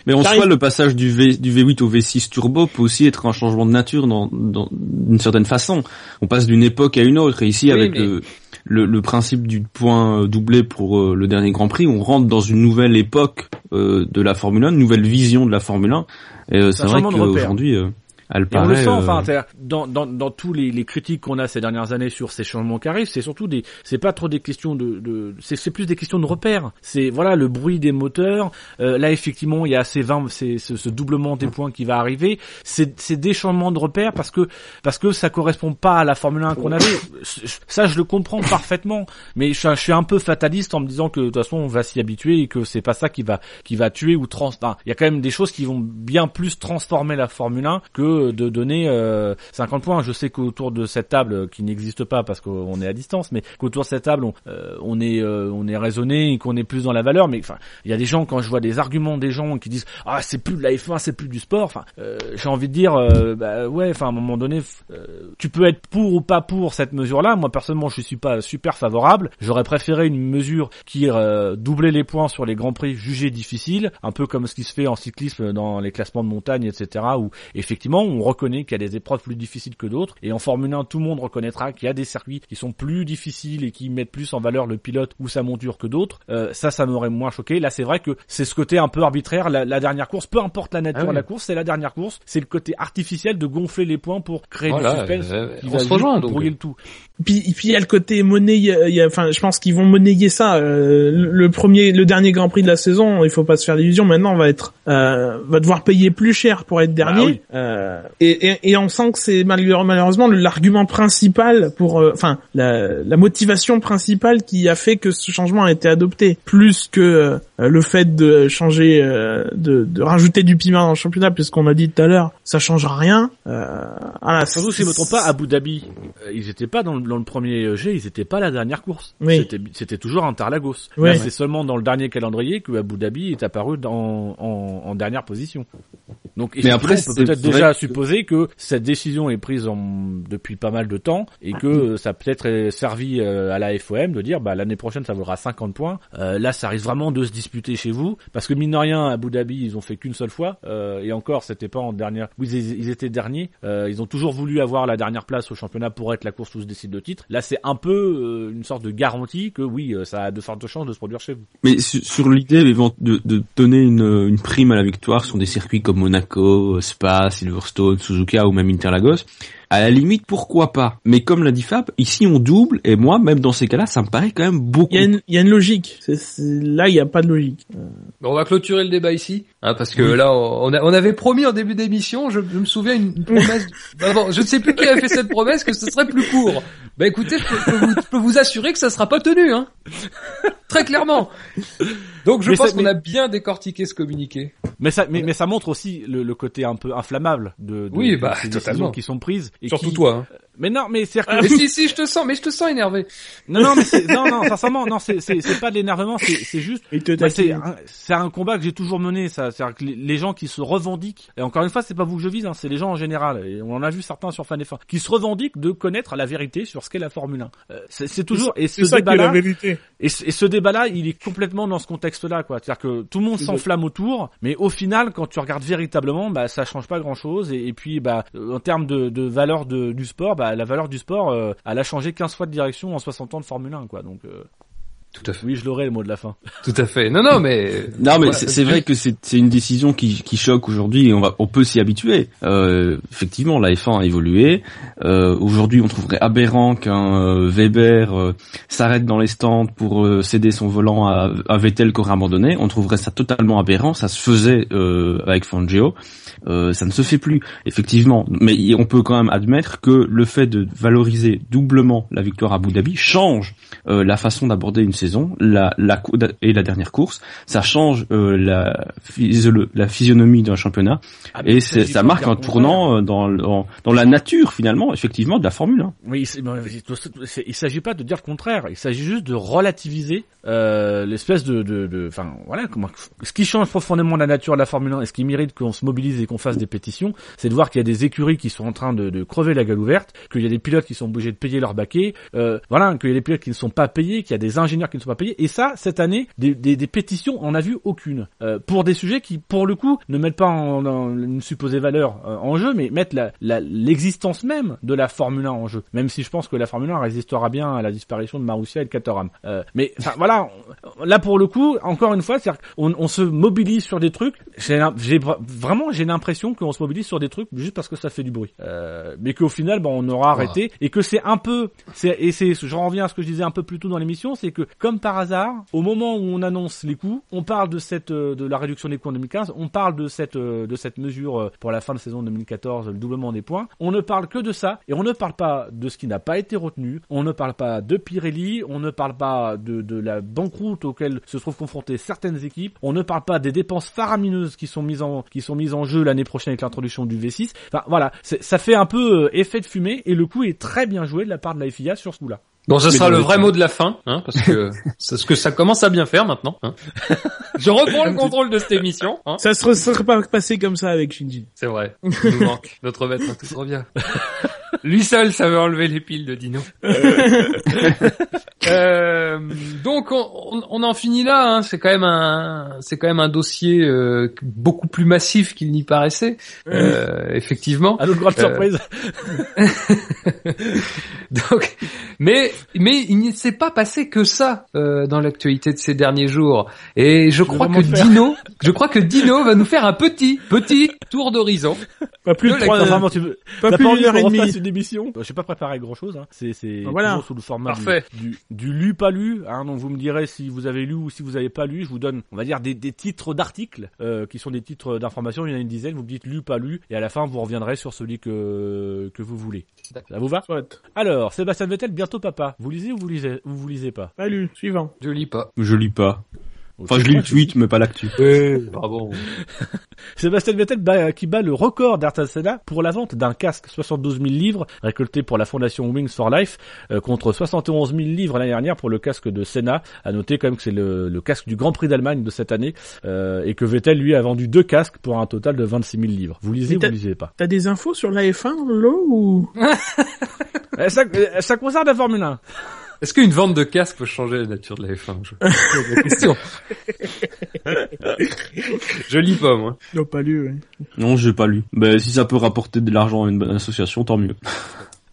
mais en soi, le passage du, v, du V8 au V6 turbo peut aussi être un changement de nature dans, dans d'une certaine façon. On passe d'une époque à une autre. Et ici, avec le, le, principe du point doublé pour euh, le dernier Grand Prix, on rentre dans une nouvelle époque euh, de la Formule 1, une nouvelle vision de la Formule 1. Et euh, c'est vrai qu'aujourd'hui... Elle on le sent, enfin, dans, dans, dans tous les, les critiques qu'on a ces dernières années sur ces changements qui arrivent, c'est surtout des, c'est pas trop des questions de, de c'est plus des questions de repères. C'est voilà le bruit des moteurs. Euh, là, effectivement, il y a ces 20, c'est ce, ce, doublement des points qui va arriver. C'est, des changements de repères parce que parce que ça correspond pas à la Formule 1 qu'on avait. Ça, je le comprends parfaitement, mais je, je, suis un peu fataliste en me disant que de toute façon, on va s'y habituer et que c'est pas ça qui va qui va tuer ou trans. il y a quand même des choses qui vont bien plus transformer la Formule 1 que de donner 50 euh, points. Je sais qu'autour de cette table, euh, qui n'existe pas parce qu'on est à distance, mais qu'autour de cette table, on, euh, est on est raisonné et qu'on est plus dans la valeur. Mais enfin, il y a des gens quand je vois des arguments des gens qui disent ah c'est plus de la F1, c'est plus du sport. Enfin, j'ai envie de dire bah ouais, enfin à un moment donné, tu peux être pour ou pas pour cette mesure-là. Moi personnellement, je suis pas super favorable. J'aurais préféré une mesure qui doublait les points sur les grands prix jugés difficiles, un peu comme ce qui se fait en cyclisme dans les classements de montagne, etc. Où effectivement on reconnaît qu'il y a des épreuves plus difficiles que d'autres. Et en Formule 1, tout le monde reconnaîtra qu'il y a des circuits qui sont plus difficiles et qui mettent plus en valeur le pilote ou sa monture que d'autres. Euh, ça, ça m'aurait moins choqué. Là, c'est vrai que c'est ce côté un peu arbitraire. La, dernière course, peu importe la nature ah de la course, c'est la dernière course. C'est le côté artificiel de gonfler les points pour créer du suspense euh, qui va se rejoindre, brouiller le tout. Puis, puis il y a le côté monnaie. Il y a, enfin, je pense qu'ils vont monnayer ça. Euh, le premier, le dernier Grand Prix de la saison, il faut pas se faire d'illusions. Maintenant, on va être, euh, va devoir payer plus cher pour être dernier. Bah euh, et, et, et, on sent que c'est malheureusement l'argument principal pour, euh, enfin, la, la, motivation principale qui a fait que ce changement a été adopté, plus que euh, le fait de changer, de, de, rajouter du piment dans le championnat, puisqu'on a dit tout à l'heure, ça changera rien. voilà, Surtout si je me trompe pas, Abu Dhabi, ils étaient pas dans le dans le premier G, ils étaient pas la dernière course. C'était toujours Interlagos. Oui. C'est seulement dans le dernier calendrier que Abu Dhabi est apparu en, en, en dernière position. Donc, mais après, on peut peut-être déjà supposer que cette décision est prise en, depuis pas mal de temps et que ça peut-être servi euh, à la FOM de dire, bah l'année prochaine ça vaudra 50 points. Euh, là, ça risque vraiment de se disputer chez vous parce que mine de rien, à Abu Dhabi, ils ont fait qu'une seule fois euh, et encore, c'était pas en dernière. Oui, ils, étaient derniers. Euh, ils ont toujours voulu avoir la dernière place au championnat pour être la course où se décide de titre. Là, c'est un peu une sorte de garantie que oui, ça a de fortes chances de se produire chez vous. Mais sur, l'idée de, de, donner une, une prime à la victoire sur des circuits comme Monaco, Spa, Silverstone, Suzuka ou même Interlagos, à la limite, pourquoi pas Mais comme l'a dit Fab, ici on double, et moi, même dans ces cas-là, ça me paraît quand même beaucoup. Il y a une, logique. là, il n'y a pas de logique. on va clôturer le débat ici, hein, parce que là, on, on, avait promis en début d'émission, je, me souviens une promesse. je ne sais plus qui a fait cette promesse que ce serait plus court. Bah écoutez, je peux, vous, assurer que ça sera pas tenu, hein. Très clairement. Donc je pense qu'on a bien décortiqué ce communiqué. Mais ça, mais, mais ça montre aussi le, le, côté un peu inflammable de, de, oui, bah, ces totalement. qui sont prises. Et Surtout toi. Hein. Mais non, mais c'est mais si si je te sens, mais je te sens énervé. Non non mais c'est, non non sincèrement non c'est c'est c'est pas de l'énervement c'est c'est juste c'est un, c'est un combat que j'ai toujours mené ça c'est que les gens qui se revendiquent et encore une fois c'est pas vous que je vise hein, c'est les gens en général et on en a vu certains sur Fan F1 qui se revendiquent de connaître la vérité sur ce qu'est la Formule 1. Euh, c'est, c'est toujours et ce débat là et, et, ce débat là il est complètement dans ce contexte là quoi c'est-à-dire que tout le monde s'enflamme autour mais au final quand tu regardes véritablement bah ça change pas grand chose et, et puis bah en termes de de valeur de, du sport bah la valeur du sport euh, elle a changé 15 fois de direction en 60 ans de Formule 1, quoi. Donc, euh, Tout à fait. Oui, je l'aurai le mot de la fin. Tout à fait. Non, non, mais Non, mais Voilà. c'est vrai que c'est une décision qui, qui choque aujourd'hui et on va on peut s'y habituer. Euh, effectivement, la F1 a évolué. Euh, aujourd'hui, on trouverait aberrant qu'un euh, Weber euh, s'arrête dans les stands pour euh, céder son volant à, à Vettel qui aurait abandonné. On trouverait ça totalement aberrant. Ça se faisait euh, avec Fangio. Euh, ça ne se fait plus, effectivement. Mais on peut quand même admettre que le fait de valoriser doublement la victoire à Abu Dhabi change euh, la façon d'aborder une saison, la, la et la dernière course. Ça change euh, la, physio- la physionomie d'un championnat Ah, et ça marque un tournant euh, dans, dans, dans la nature finalement, effectivement, de la Formule 1. Oui, il s'agit pas de dire le contraire. Il s'agit juste de relativiser euh, l'espèce de, de, de- enfin voilà, comment, ce qui change profondément la nature de la Formule 1 et ce qui mérite qu'on se mobilise et qu'on fasse des pétitions, c'est de voir qu'il y a des écuries qui sont en train de, de crever la gueule ouverte, qu'il y a des pilotes qui sont obligés de payer leur baquet, euh, voilà, qu'il y a des pilotes qui ne sont pas payés, qu'il y a des ingénieurs qui ne sont pas payés. Et ça, cette année, des, des, des pétitions, on n'a vu aucune euh, pour des sujets qui, pour le coup, ne mettent pas en, en une supposée valeur euh, en jeu, mais mettent la- la- l'existence même de la Formule 1 en jeu. Même si je pense que la Formule 1 résistera bien à la disparition de Marussia et de Caterham. Euh, mais voilà, là pour le coup, encore une fois, on, on se mobilise sur des trucs. J'ai vraiment j'ai l'impression qu'on se mobilise sur des trucs juste parce que ça fait du bruit. Euh, mais qu'au final, bon, on aura arrêté et que c'est un peu, et c'est, je reviens à ce que je disais un peu plus tôt dans l'émission, c'est que comme par hasard, au moment où on annonce les coûts, on parle de cette euh, de la réduction des coûts en 2015, on parle de cette euh, de cette mesure euh, pour la fin de saison 2014, le doublement des points. On ne parle que de ça et on ne parle pas de ce qui n'a pas été retenu. On ne parle pas de Pirelli, on ne parle pas de de la banqueroute auquel se trouvent confrontées certaines équipes. On ne parle pas des dépenses faramineuses qui sont mises en qui sont mises en jeu l'année prochaine avec l'introduction du V6. Enfin voilà, ça fait un peu effet de fumée et le coup est très bien joué de la part de la FIA sur ce coup-là. Bon, ce sera le vrai mot de la fin, hein, parce que c'est ce que ça commence à bien faire maintenant. Hein. Je reprends le contrôle de cette émission. Hein. Ça se serait pas passé comme ça avec Shinji. C'est vrai. Il nous manque. Notre maître à tous revient. Lui seul savait enlever les piles de Dino. Euh, donc on, on- on en finit là. Hein. C'est quand même un, c'est quand même un dossier euh, beaucoup plus massif qu'il n'y paraissait. Euh, effectivement. À notre grande Euh, surprise. Donc, mais mais il ne s'est pas passé que ça euh, dans l'actualité de ces derniers jours. Et je vais crois que faire. Dino, je crois que Dino va nous faire un petit petit tour d'horizon. Pas plus de trois, la- Vraiment, tu veux, pas plus envie heure et demie. une émission Je sais pas préparer grand chose. Hein. C'est c'est Ah, voilà. toujours sous le format Parfait. du, du lu pas lu. Hein. Donc vous me direz si vous avez lu ou si vous avez pas lu. Je vous donne, on va dire des, des titres d'articles euh, qui sont des titres d'information. Il y en a une dizaine. Vous me dites lu pas lu et à la fin vous reviendrez sur celui que que vous voulez. Ça vous va? Soit. Alors Sébastien Vettel bientôt papa. Vous lisez ou vous lisez ou vous lisez pas? Pas lu. Suivant. Je lis pas. Je lis pas. Enfin, je lis le tweet, mais pas l'actu. Bravo. Sébastien Vettel bat- qui bat le record d'Ayrton Senna pour la vente d'un casque 72 000 livres récolté pour la fondation Wings for Life euh, contre 71 000 livres l'année dernière pour le casque de Senna. À noter quand même que c'est le, le casque du Grand Prix d'Allemagne de cette année euh, et que Vettel lui a vendu deux casques pour un total de 26 000 livres. Vous lisez ou vous lisez pas T'as des infos sur la F1, Lo, ou? Eh, ça, eh, ça concerne la Formule 1. Est-ce qu'une vente de casque peut changer la nature de la F1 Je pose la question. je lis pas moi. Non, pas lu, ouais. Non, j'ai pas lu. Ben, si ça peut rapporter de l'argent à une bonne association, tant mieux.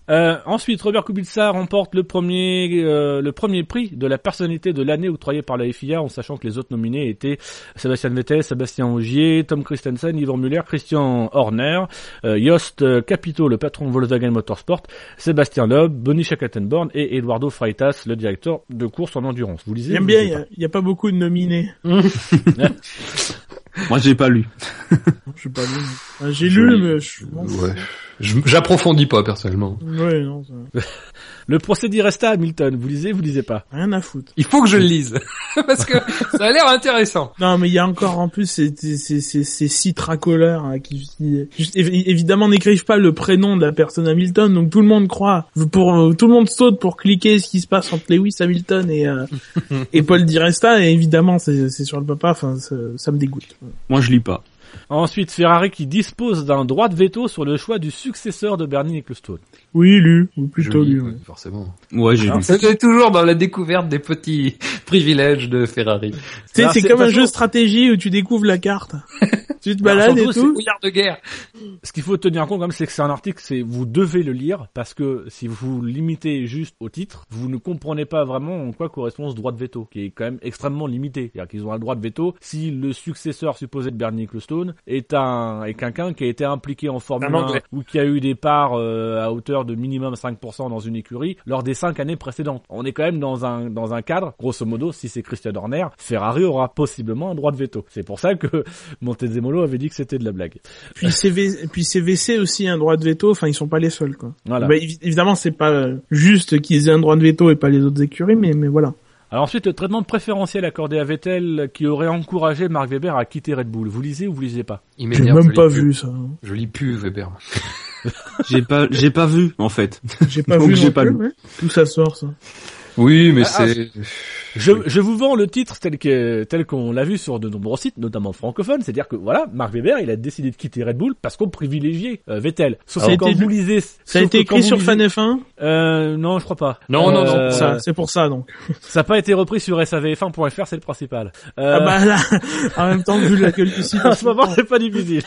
Euh, ensuite, Robert Kubica remporte le premier euh, le premier prix de la personnalité de l'année octroyé par la FIA, en sachant que les autres nominés étaient Sébastien Vettel, Sébastien Ogier, Tom Christensen, Yvon Muller, Christian Horner, euh, Jost Capito, le patron de Volkswagen Motorsport, Sébastien Loeb, Bonnie Schackenborn et Eduardo Freitas, le directeur de course en endurance. Vous lisez J'aime bien, il y a- il y, a pas beaucoup de nominés. Moi, j'ai pas lu. Je sais pas lu. mais- Ah, J'ai lu, mais je... bon, Ouais. J'approfondis pas personnellement. Ouais, non, ça... Le procédé resta à Hamilton. Vous lisez, vous lisez pas. rien à foutre. Il faut que je le lise parce que ça a l'air intéressant. Non, mais il y a encore en plus ces, ces, ces, ces, ces sites racoleurs hein, qui, juste, évidemment n'écrivent pas le prénom de la personne Hamilton, donc tout le monde croit. Pour euh, tout le monde saute pour cliquer ce qui se passe entre Lewis Hamilton et euh, et Paul Di Resta, et évidemment c'est c'est sur le papa. Enfin, ça, ça me dégoûte. Moi, je lis pas. Ensuite, Ferrari qui dispose d'un droit de veto sur le choix du successeur de Bernie Ecclestone. Oui, lu, ou plutôt Je lis, lu. ouais, ouais. forcément. Ouais, j'ai lu. C'est toujours dans la découverte des petits privilèges de Ferrari. Tu sais, Alors, c'est comme un jeu stratégie où tu découvres la carte. Tu te balades et surtout, tout. Brouillard de guerre. Ce qu'il faut tenir compte quand même, c'est que c'est un article, c'est vous devez le lire parce que si vous limitez juste au titre, vous ne comprenez pas vraiment en quoi correspond ce droit de veto, qui est quand même extrêmement limité. C'est-à-dire qu'ils ont un droit de veto si le successeur supposé de Bernie Ecclestone est un est quelqu'un qui a été impliqué en Formule Un 1 Anglais. ou qui a eu des parts euh, à hauteur de minimum 5% dans une écurie lors des cinq années précédentes. On est quand même dans un dans un cadre, grosso modo, si c'est Christian Horner, Ferrari aura possiblement un droit de veto. C'est pour ça que Montezemolo avait dit que c'était de la blague. Puis CV, puis CVC aussi un droit de veto. Enfin, ils sont pas les seuls, quoi. Voilà. Bah, évi- évidemment, c'est pas euh, juste qu'ils aient un droit de veto et pas les autres écuries, mais mais voilà. Alors ensuite, le traitement préférentiel accordé à Vettel qui aurait encouragé Mark Webber à quitter Red Bull. Vous lisez ou vous lisez pas? Il J'ai même pas vu ça. Je lis plus Weber. J'ai pas, j'ai pas vu en fait. J'ai pas Donc, vu. j'ai non pas plus, lu. ouais. D'où ça sort ça Oui, mais Ah, c'est. Je, je vous vends le titre tel que tel qu'on l'a vu sur de nombreux sites, notamment francophones, c'est-à-dire que voilà, Mark Webber, il a décidé de quitter Red Bull parce qu'on privilégiait euh, Vettel. Sauf Ça a été- vous lisez, Ça a été écrit sur lisez- FanF1. Euh, non, je crois pas. Non, non, non, Euh, Ça, c'est pour ça donc. Ça n'a pas été repris sur savf1.fr, c'est le principal. Euh, Ah bah là, en même temps, vu la gueule du site. en ce moment, c'est pas difficile.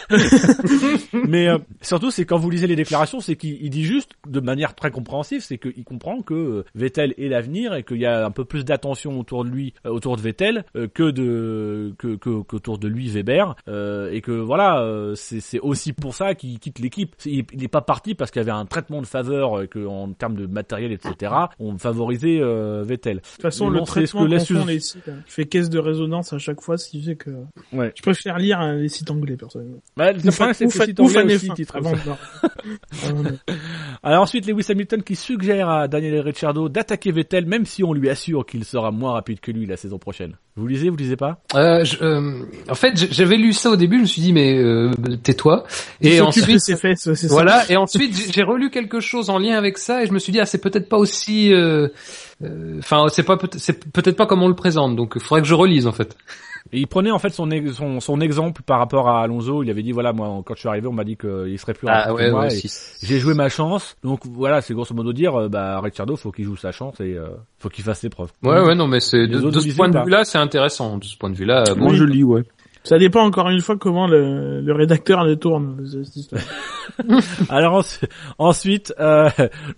Mais euh, surtout, c'est quand vous lisez les déclarations, c'est qu'il il dit juste, de manière très compréhensive, c'est qu'il comprend que Vettel est l'avenir et qu'il y a un peu plus d'attention autour de lui, euh, autour de Vettel, euh, que de que que- qu'autour de lui Weber, euh, et que voilà, euh, c'est aussi pour ça qu'il quitte l'équipe. Il, il est pas parti parce qu'il y avait un traitement de faveur, que en termes de matériel, etc. On favorisait euh, Vettel. De toute façon, le bon, c'est ce traitement que confond les sites. hein. Je fais caisse de résonance à chaque fois, ce qui fait que Ouais. je préfère lire hein, les sites anglais personnellement. Bah, le Ou problème, c'est ou que le fa- site ou anglais fan aussi F1, titre avant ça. de voir. Avant de- Alors ensuite, Lewis Hamilton qui suggère à Daniel Ricciardo d'attaquer Vettel même si on lui assure qu'il sera moins rapide que lui la saison prochaine. Vous lisez, vous lisez pas? Euh, je- euh, en fait, j'avais lu ça au début, je me suis dit mais euh, tais-toi. Et ensuite, ses fesses, ça. voilà. Et ensuite, j'ai relu quelque chose en lien avec ça et je me suis dit ah c'est peut-être pas aussi, euh, euh, enfin c'est pas c'est peut-être pas comme on le présente. Donc il faudrait que je relise en fait. Et il prenait en fait son, ex- son son exemple par rapport à Alonso. Il avait dit voilà moi quand je suis arrivé on m'a dit qu'il serait plus rapide que moi. et J'ai joué ma chance. Donc voilà c'est grosso modo dire euh, bah Ricciardo faut qu'il joue sa chance et euh, faut qu'il fasse ses preuves. Ouais ouais non mais c'est de, ce point de vue là c'est intéressant. De ce point de vue là, bon. Moi je lis, ouais. Ça dépend encore une fois comment le, le rédacteur le tourne. cette histoire. Alors ensu- ensuite, euh,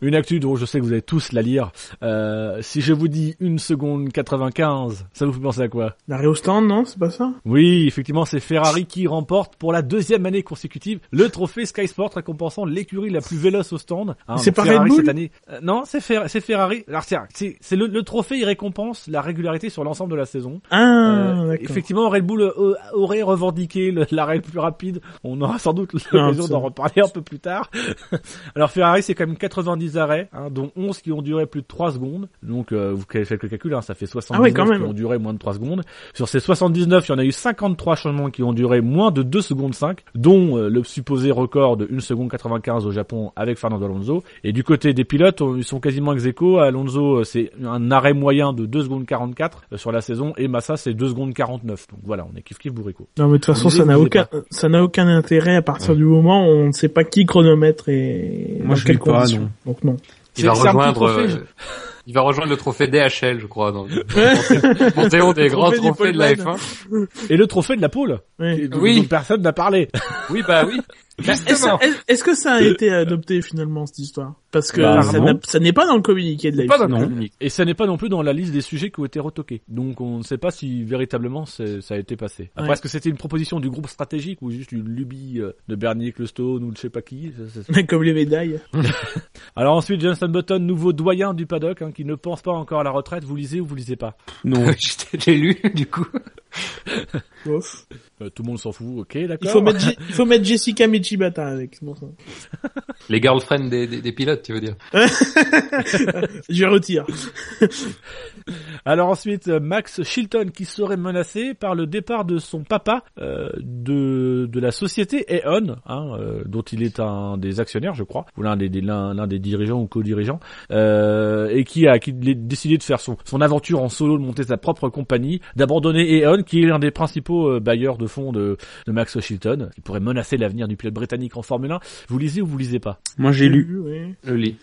une actu dont je sais que vous allez tous la lire. Euh, si je vous dis une seconde 95, ça vous fait penser à quoi? L'arrêt au stand, non, c'est pas ça? Oui, effectivement, c'est Ferrari qui remporte pour la deuxième année consécutive le trophée Sky Sport récompensant l'écurie la plus véloce au stand. Hein, C'est pas Ferrari Red Bull cette année. Euh, non, c'est Fer- c'est Ferrari. Alors c'est le, le trophée, il récompense la régularité sur l'ensemble de la saison. Ah, effectivement, Red Bull aurait revendiqué l'arrêt le plus rapide. On aura sans doute l'occasion d'en reparler un peu plus tard. Alors Ferrari, c'est quand même 90 arrêts, hein, dont 11 qui ont duré plus de 3 secondes. Donc euh, vous faites le calcul, hein, ça fait 79 Ah ouais, quand même. qui ont duré moins de 3 secondes. Sur ces 79, il y en a eu 53 changements qui ont duré moins de 2 secondes 5, dont euh, le supposé record de 1 seconde 95 au Japon avec Fernando Alonso. Et du côté des pilotes, ils sont quasiment ex aequo. Alonso, euh, c'est un arrêt moyen de 2 secondes 44 euh, sur la saison et Massa, c'est 2 secondes 49. Donc voilà, on est kiff kiff Non, mais de toute façon, ça n'a aucun, ça n'a aucun intérêt à partir du moment où on ne sait pas qui chronomètre et Moi, dans je quelles pas, conditions. non. Donc non. Il va rejoindre. trophée, euh, il va rejoindre le trophée DHL, je crois, dans le panthéon des grands trophées de la Poleman. F1. Et le trophée de la dont Oui. dont personne n'a parlé. Oui, bah oui. Est-ce que ça a été adopté finalement cette histoire? Parce que Bah, ça n'est pas dans le communiqué de la Pas dans le communiqué. Et ça n'est pas non plus dans la liste des sujets qui ont été retoqués. Donc on ne sait pas si véritablement ça a été passé. Après, Ouais. est-ce que c'était une proposition du groupe stratégique ou juste une lubie euh, de Bernier Ecclestone ou de je sais pas qui ça, ça- Comme les médailles. Alors ensuite, Johnston Button, nouveau doyen du paddock, hein, qui ne pense pas encore à la retraite. Vous lisez ou vous lisez pas? Non. J'ai lu, du coup. Ouf. Euh, Tout le monde s'en fout, ok, d'accord. Il faut mettre, il faut mettre Jessica Michibata avec, c'est pour ça. Les girlfriends des, des, des pilotes, tu veux dire. Je retire. Alors ensuite, euh, Max Chilton qui serait menacé par le départ de son papa euh, de de la société Aeon, hein, euh, dont il est un des actionnaires, je crois, ou l'un des, des- l'un l'un des dirigeants ou co-dirigeants, euh, et qui a qui a décidé de faire son son aventure en solo, de monter sa propre compagnie, d'abandonner Aeon, qui est l'un des principaux euh, bailleurs de fonds de, de Max Chilton, qui pourrait menacer l'avenir du pilote britannique en Formule 1. Vous lisez ou vous lisez pas? Moi j'ai lu. Oui. Je lis.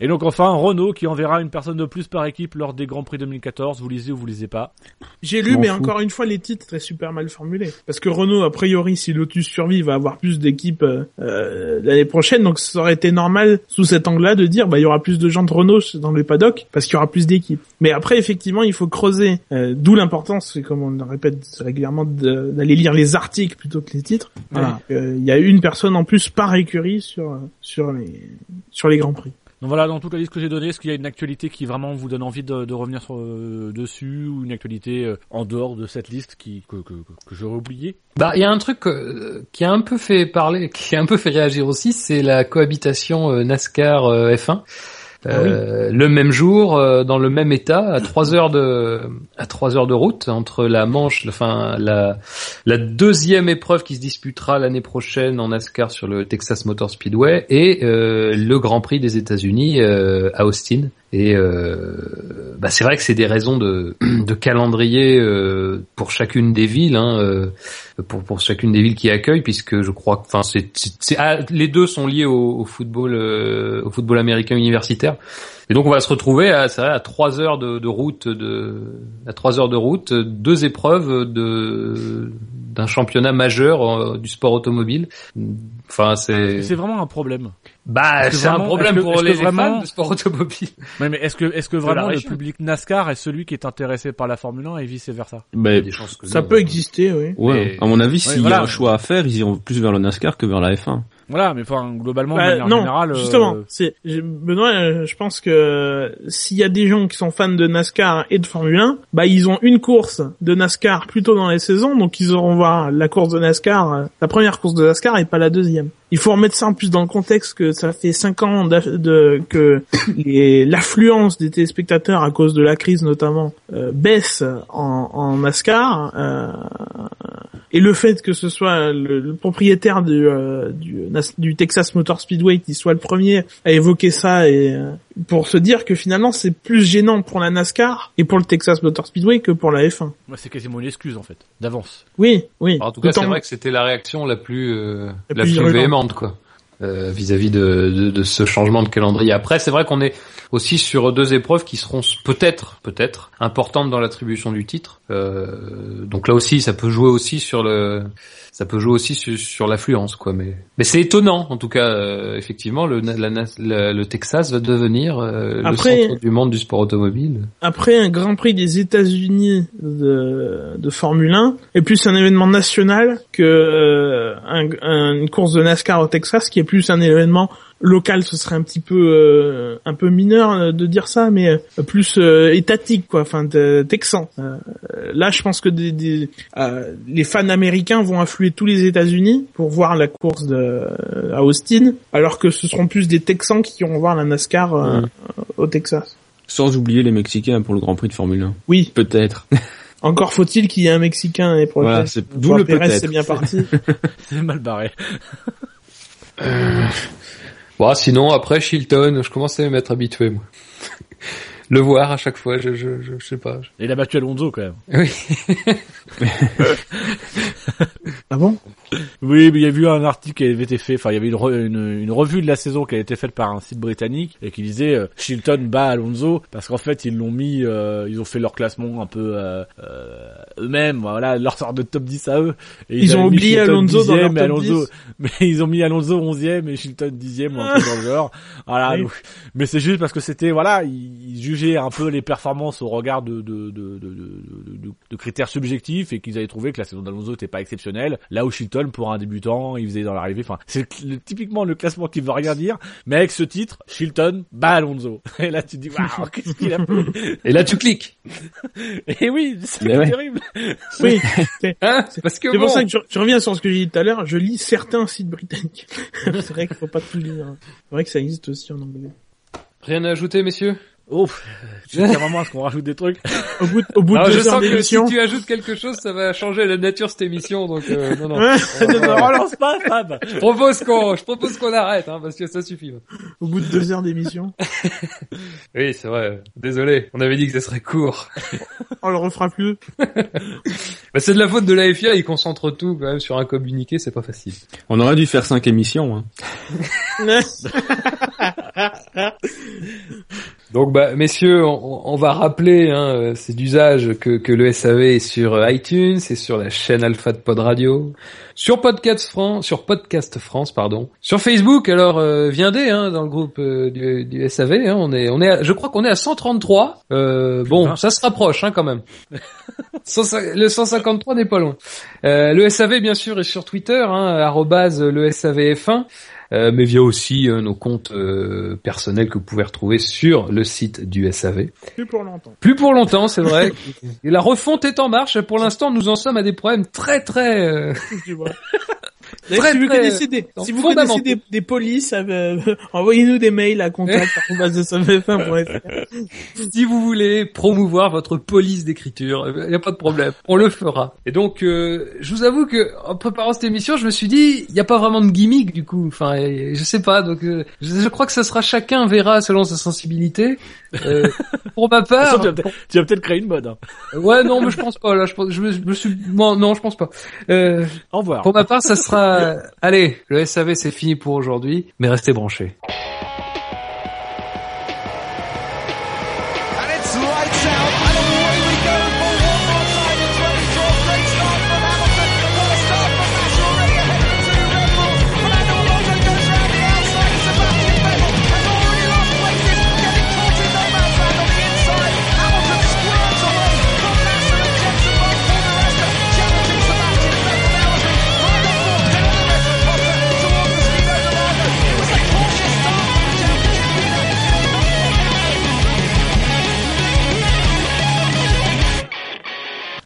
Et donc enfin Renault qui enverra une personne de plus par équipe lors des grands Grand Prix 2014, vous lisez ou vous lisez pas? J'ai lu, mais encore une fois, les titres étaient super mal formulés. Parce que Renault, a priori, si Lotus survit, va avoir plus d'équipes euh, euh, l'année prochaine. Donc, ça aurait été normal, sous cet angle-là, de dire, bah, il y aura plus de gens de Renault dans les paddocks, parce qu'il y aura plus d'équipes. Mais après, effectivement, il faut creuser. euh, D'où l'importance, c'est comme on le répète régulièrement, d'aller lire les articles plutôt que les titres. Voilà. Euh, Il y a une personne en plus par écurie sur sur les sur les grands prix. Donc voilà, dans toute la liste que j'ai donnée, est-ce qu'il y a une actualité qui vraiment vous donne envie de, de revenir sur, euh, dessus ou une actualité euh, en dehors de cette liste qui que, que, que- que j'aurais oublié Bah, il y a un truc euh, qui a un peu fait parler, qui a un peu fait réagir aussi, c'est la cohabitation euh, NASCAR euh, F1. Euh, Le même jour, euh, dans le même état, à trois heures de à trois heures de route entre la Manche, enfin la la deuxième épreuve qui se disputera l'année prochaine en NASCAR sur le Texas Motor Speedway et euh, le Grand Prix des États-Unis à Austin. Et euh, bah c'est vrai que c'est des raisons de, calendrier euh, pour chacune des villes, hein, euh, pour, pour chacune des villes qui accueillent, puisque je crois enfin, c'est, ah, les deux sont liés au, football, euh, au football américain universitaire. Et donc on va se retrouver à, vrai, à trois heures de, de route, de, à trois heures de route, deux épreuves de d'un championnat majeur du sport automobile. Enfin, c'est, C'est vraiment un problème. Bah, c'est un problème que- pour les, les vraiment- fans de sport automobile. Ouais, mais est-ce que est-ce que vraiment le public NASCAR est celui qui est intéressé par la Formule 1 et vice versa Ben, des chances que Ça non. peut exister, oui. ouais. Mais- À mon avis, s'il y voilà. a un choix à faire, ils iront plus vers le NASCAR que vers la F1. Voilà, mais enfin globalement Bah, de manière non, générale. euh, justement, c'est je- Benoît, euh, je pense que s'il y a des gens qui sont fans de NASCAR et de Formule 1, bah ils ont une course de NASCAR plutôt dans les saisons, donc ils auront voir la course de NASCAR, euh, la première course de NASCAR et pas la deuxième. Il faut remettre ça en plus dans le contexte que ça fait cinq ans de, que l'affluence des téléspectateurs à cause de la crise notamment euh, baisse en, en NASCAR. euh, et le fait que ce soit le, le propriétaire du, euh, du, Texas Motor Speedway qui soit le premier à évoquer ça et euh, pour se dire que finalement c'est plus gênant pour la NASCAR et pour le Texas Motor Speedway que pour la F1. ouais, c'est quasiment une excuse en fait, d'avance. Oui, oui. En tout cas, c'est vrai que c'était la réaction la plus euh, La la, plus. Véhémente, quoi, euh, vis-à-vis de, de, de ce changement de calendrier. Après, c'est vrai qu'on est aussi sur deux épreuves qui seront peut-être, peut-être importantes dans l'attribution du titre. Euh, donc là aussi, ça peut jouer aussi sur le, ça peut jouer aussi sur, sur l'affluence, quoi. Mais, mais c'est étonnant, en tout cas, euh, effectivement, le, la- la- le Texas va devenir euh, Après- le centre du monde du sport automobile. après un Grand Prix des États-Unis de, de Formule 1 est plus un événement national que euh, un- un- une course de NASCAR au Texas qui est plus un événement local ce serait un petit peu euh, un peu mineur euh, de dire ça mais euh, plus euh, étatique quoi enfin texan Euh, là je pense que des, des- euh, les fans américains vont affluer tous les États-Unis pour voir la course de à Austin alors que ce seront plus des Texans qui iront voir la NASCAR au Texas Sans oublier les Mexicains pour le Grand Prix de Formule 1. oui Peut-être. encore faut-il qu'il y ait un Mexicain et prochaine. Voilà, c'est d'où le Pérez, peut-être. c'est bien parti. C'est mal barré. Bon, sinon après Shilton, je commence à m'être habitué moi. Le voir à chaque fois, je je je, je sais pas. Et il a battu Alonso quand même. Oui. ah bon? Oui, mais il y a eu un article qui avait été fait, enfin il y avait une, re- une, une revue de la saison qui a été faite par un site britannique et qui disait euh, Shilton bat Alonso parce qu'en fait ils l'ont mis, euh, ils ont fait leur classement un peu euh, euh, eux-mêmes, voilà leur sorte de top 10 à eux. Et Ils ont oublié Shilton Alonso dans leur 10e et top Alonso, 10. mais ils ont mis Alonso 11e et Shilton 10e ou un truc dans le genre. Voilà, Oui. donc- mais c'est juste parce que c'était voilà, ils, ils jugeaient un peu les performances au regard de de de de, de, de- de critères subjectifs et qu'ils avaient trouvé que la saison d'Alonso était pas exceptionnelle. Là où Shilton pour un débutant, il faisait dans l'arrivée. Enfin, c'est le- typiquement le classement qui veut rien dire, mais avec ce titre, Shilton bat Alonso. Et là tu te dis waouh, qu'est-ce qu'il a fait? Et là tu cliques. Et oui, c'est ouais. terrible. Oui. C'est Hein? Parce que c'est bon, pour ça que je, je reviens sur ce que j'ai dit tout à l'heure. Je lis certains sites britanniques. c'est vrai qu'il faut pas tout lire. C'est vrai que ça existe aussi en anglais. rien à ajouter messieurs? Oh, je tiens vraiment à ce qu'on rajoute des trucs? Au bout, de- au bout de Alors, je deux heures sens que si tu ajoutes quelque chose, ça va changer la nature de cette émission. Donc euh, non non. Ouais, ne me relance pas, Fab. Je propose qu'on, je propose qu'on arrête, hein, parce que ça suffit. au bout de deux heures d'émission. Oui, c'est vrai. Désolé, on avait dit que ça serait court. On le refera plus. Bah, c'est de la faute de la FIA, ils concentrent tout quand même sur un communiqué, c'est pas facile. On aurait dû faire cinq émissions. Hein. Donc bah messieurs, on, on va rappeler, hein, euh, c'est d'usage que, que le SAV est sur euh, iTunes, c'est sur la chaîne Alpha de Pod Radio, sur Podcast France, sur Podcast France pardon, sur Facebook. Alors euh, viendez hein, dans le groupe euh, du, du SAV. Hein, on est, on est, à- je crois qu'on est à 133. Euh, bon, ça se rapproche hein, quand même. 150 le 153 n'est pas loin. Le SAV bien sûr est sur Twitter, hein, arrobase le SAVF1. Euh, mais via aussi euh, nos comptes euh, personnels que vous pouvez retrouver sur le site du SAV. Plus pour longtemps. Plus pour longtemps, c'est vrai. Et la refonte est en marche. Pour l'instant, nous en sommes à des problèmes très très. euh. Très, si vous très, connaissez des, euh, si vous connaissez des, des polices, euh, envoyez-nous des mails à contact@savf1.fr. si vous voulez promouvoir votre police d'écriture, il n'y a pas de problème, on le fera. Et donc, euh, je vous avoue que en préparant cette émission, je me suis dit, il n'y a pas vraiment de gimmick du coup. Enfin, je sais pas. Donc, euh, je, je crois que ça sera chacun verra selon sa sensibilité. Euh, pour ma façon, part, tu vas peut-être- tu vas peut-être créer une mode. hein. ouais, non, mais je pense pas. Là, je, pense, je, me, je me suis, non, non, je pense pas. Euh, Au revoir. Pour ma part, ça sera... Allez, le SAV c'est fini pour aujourd'hui, mais restez branchés.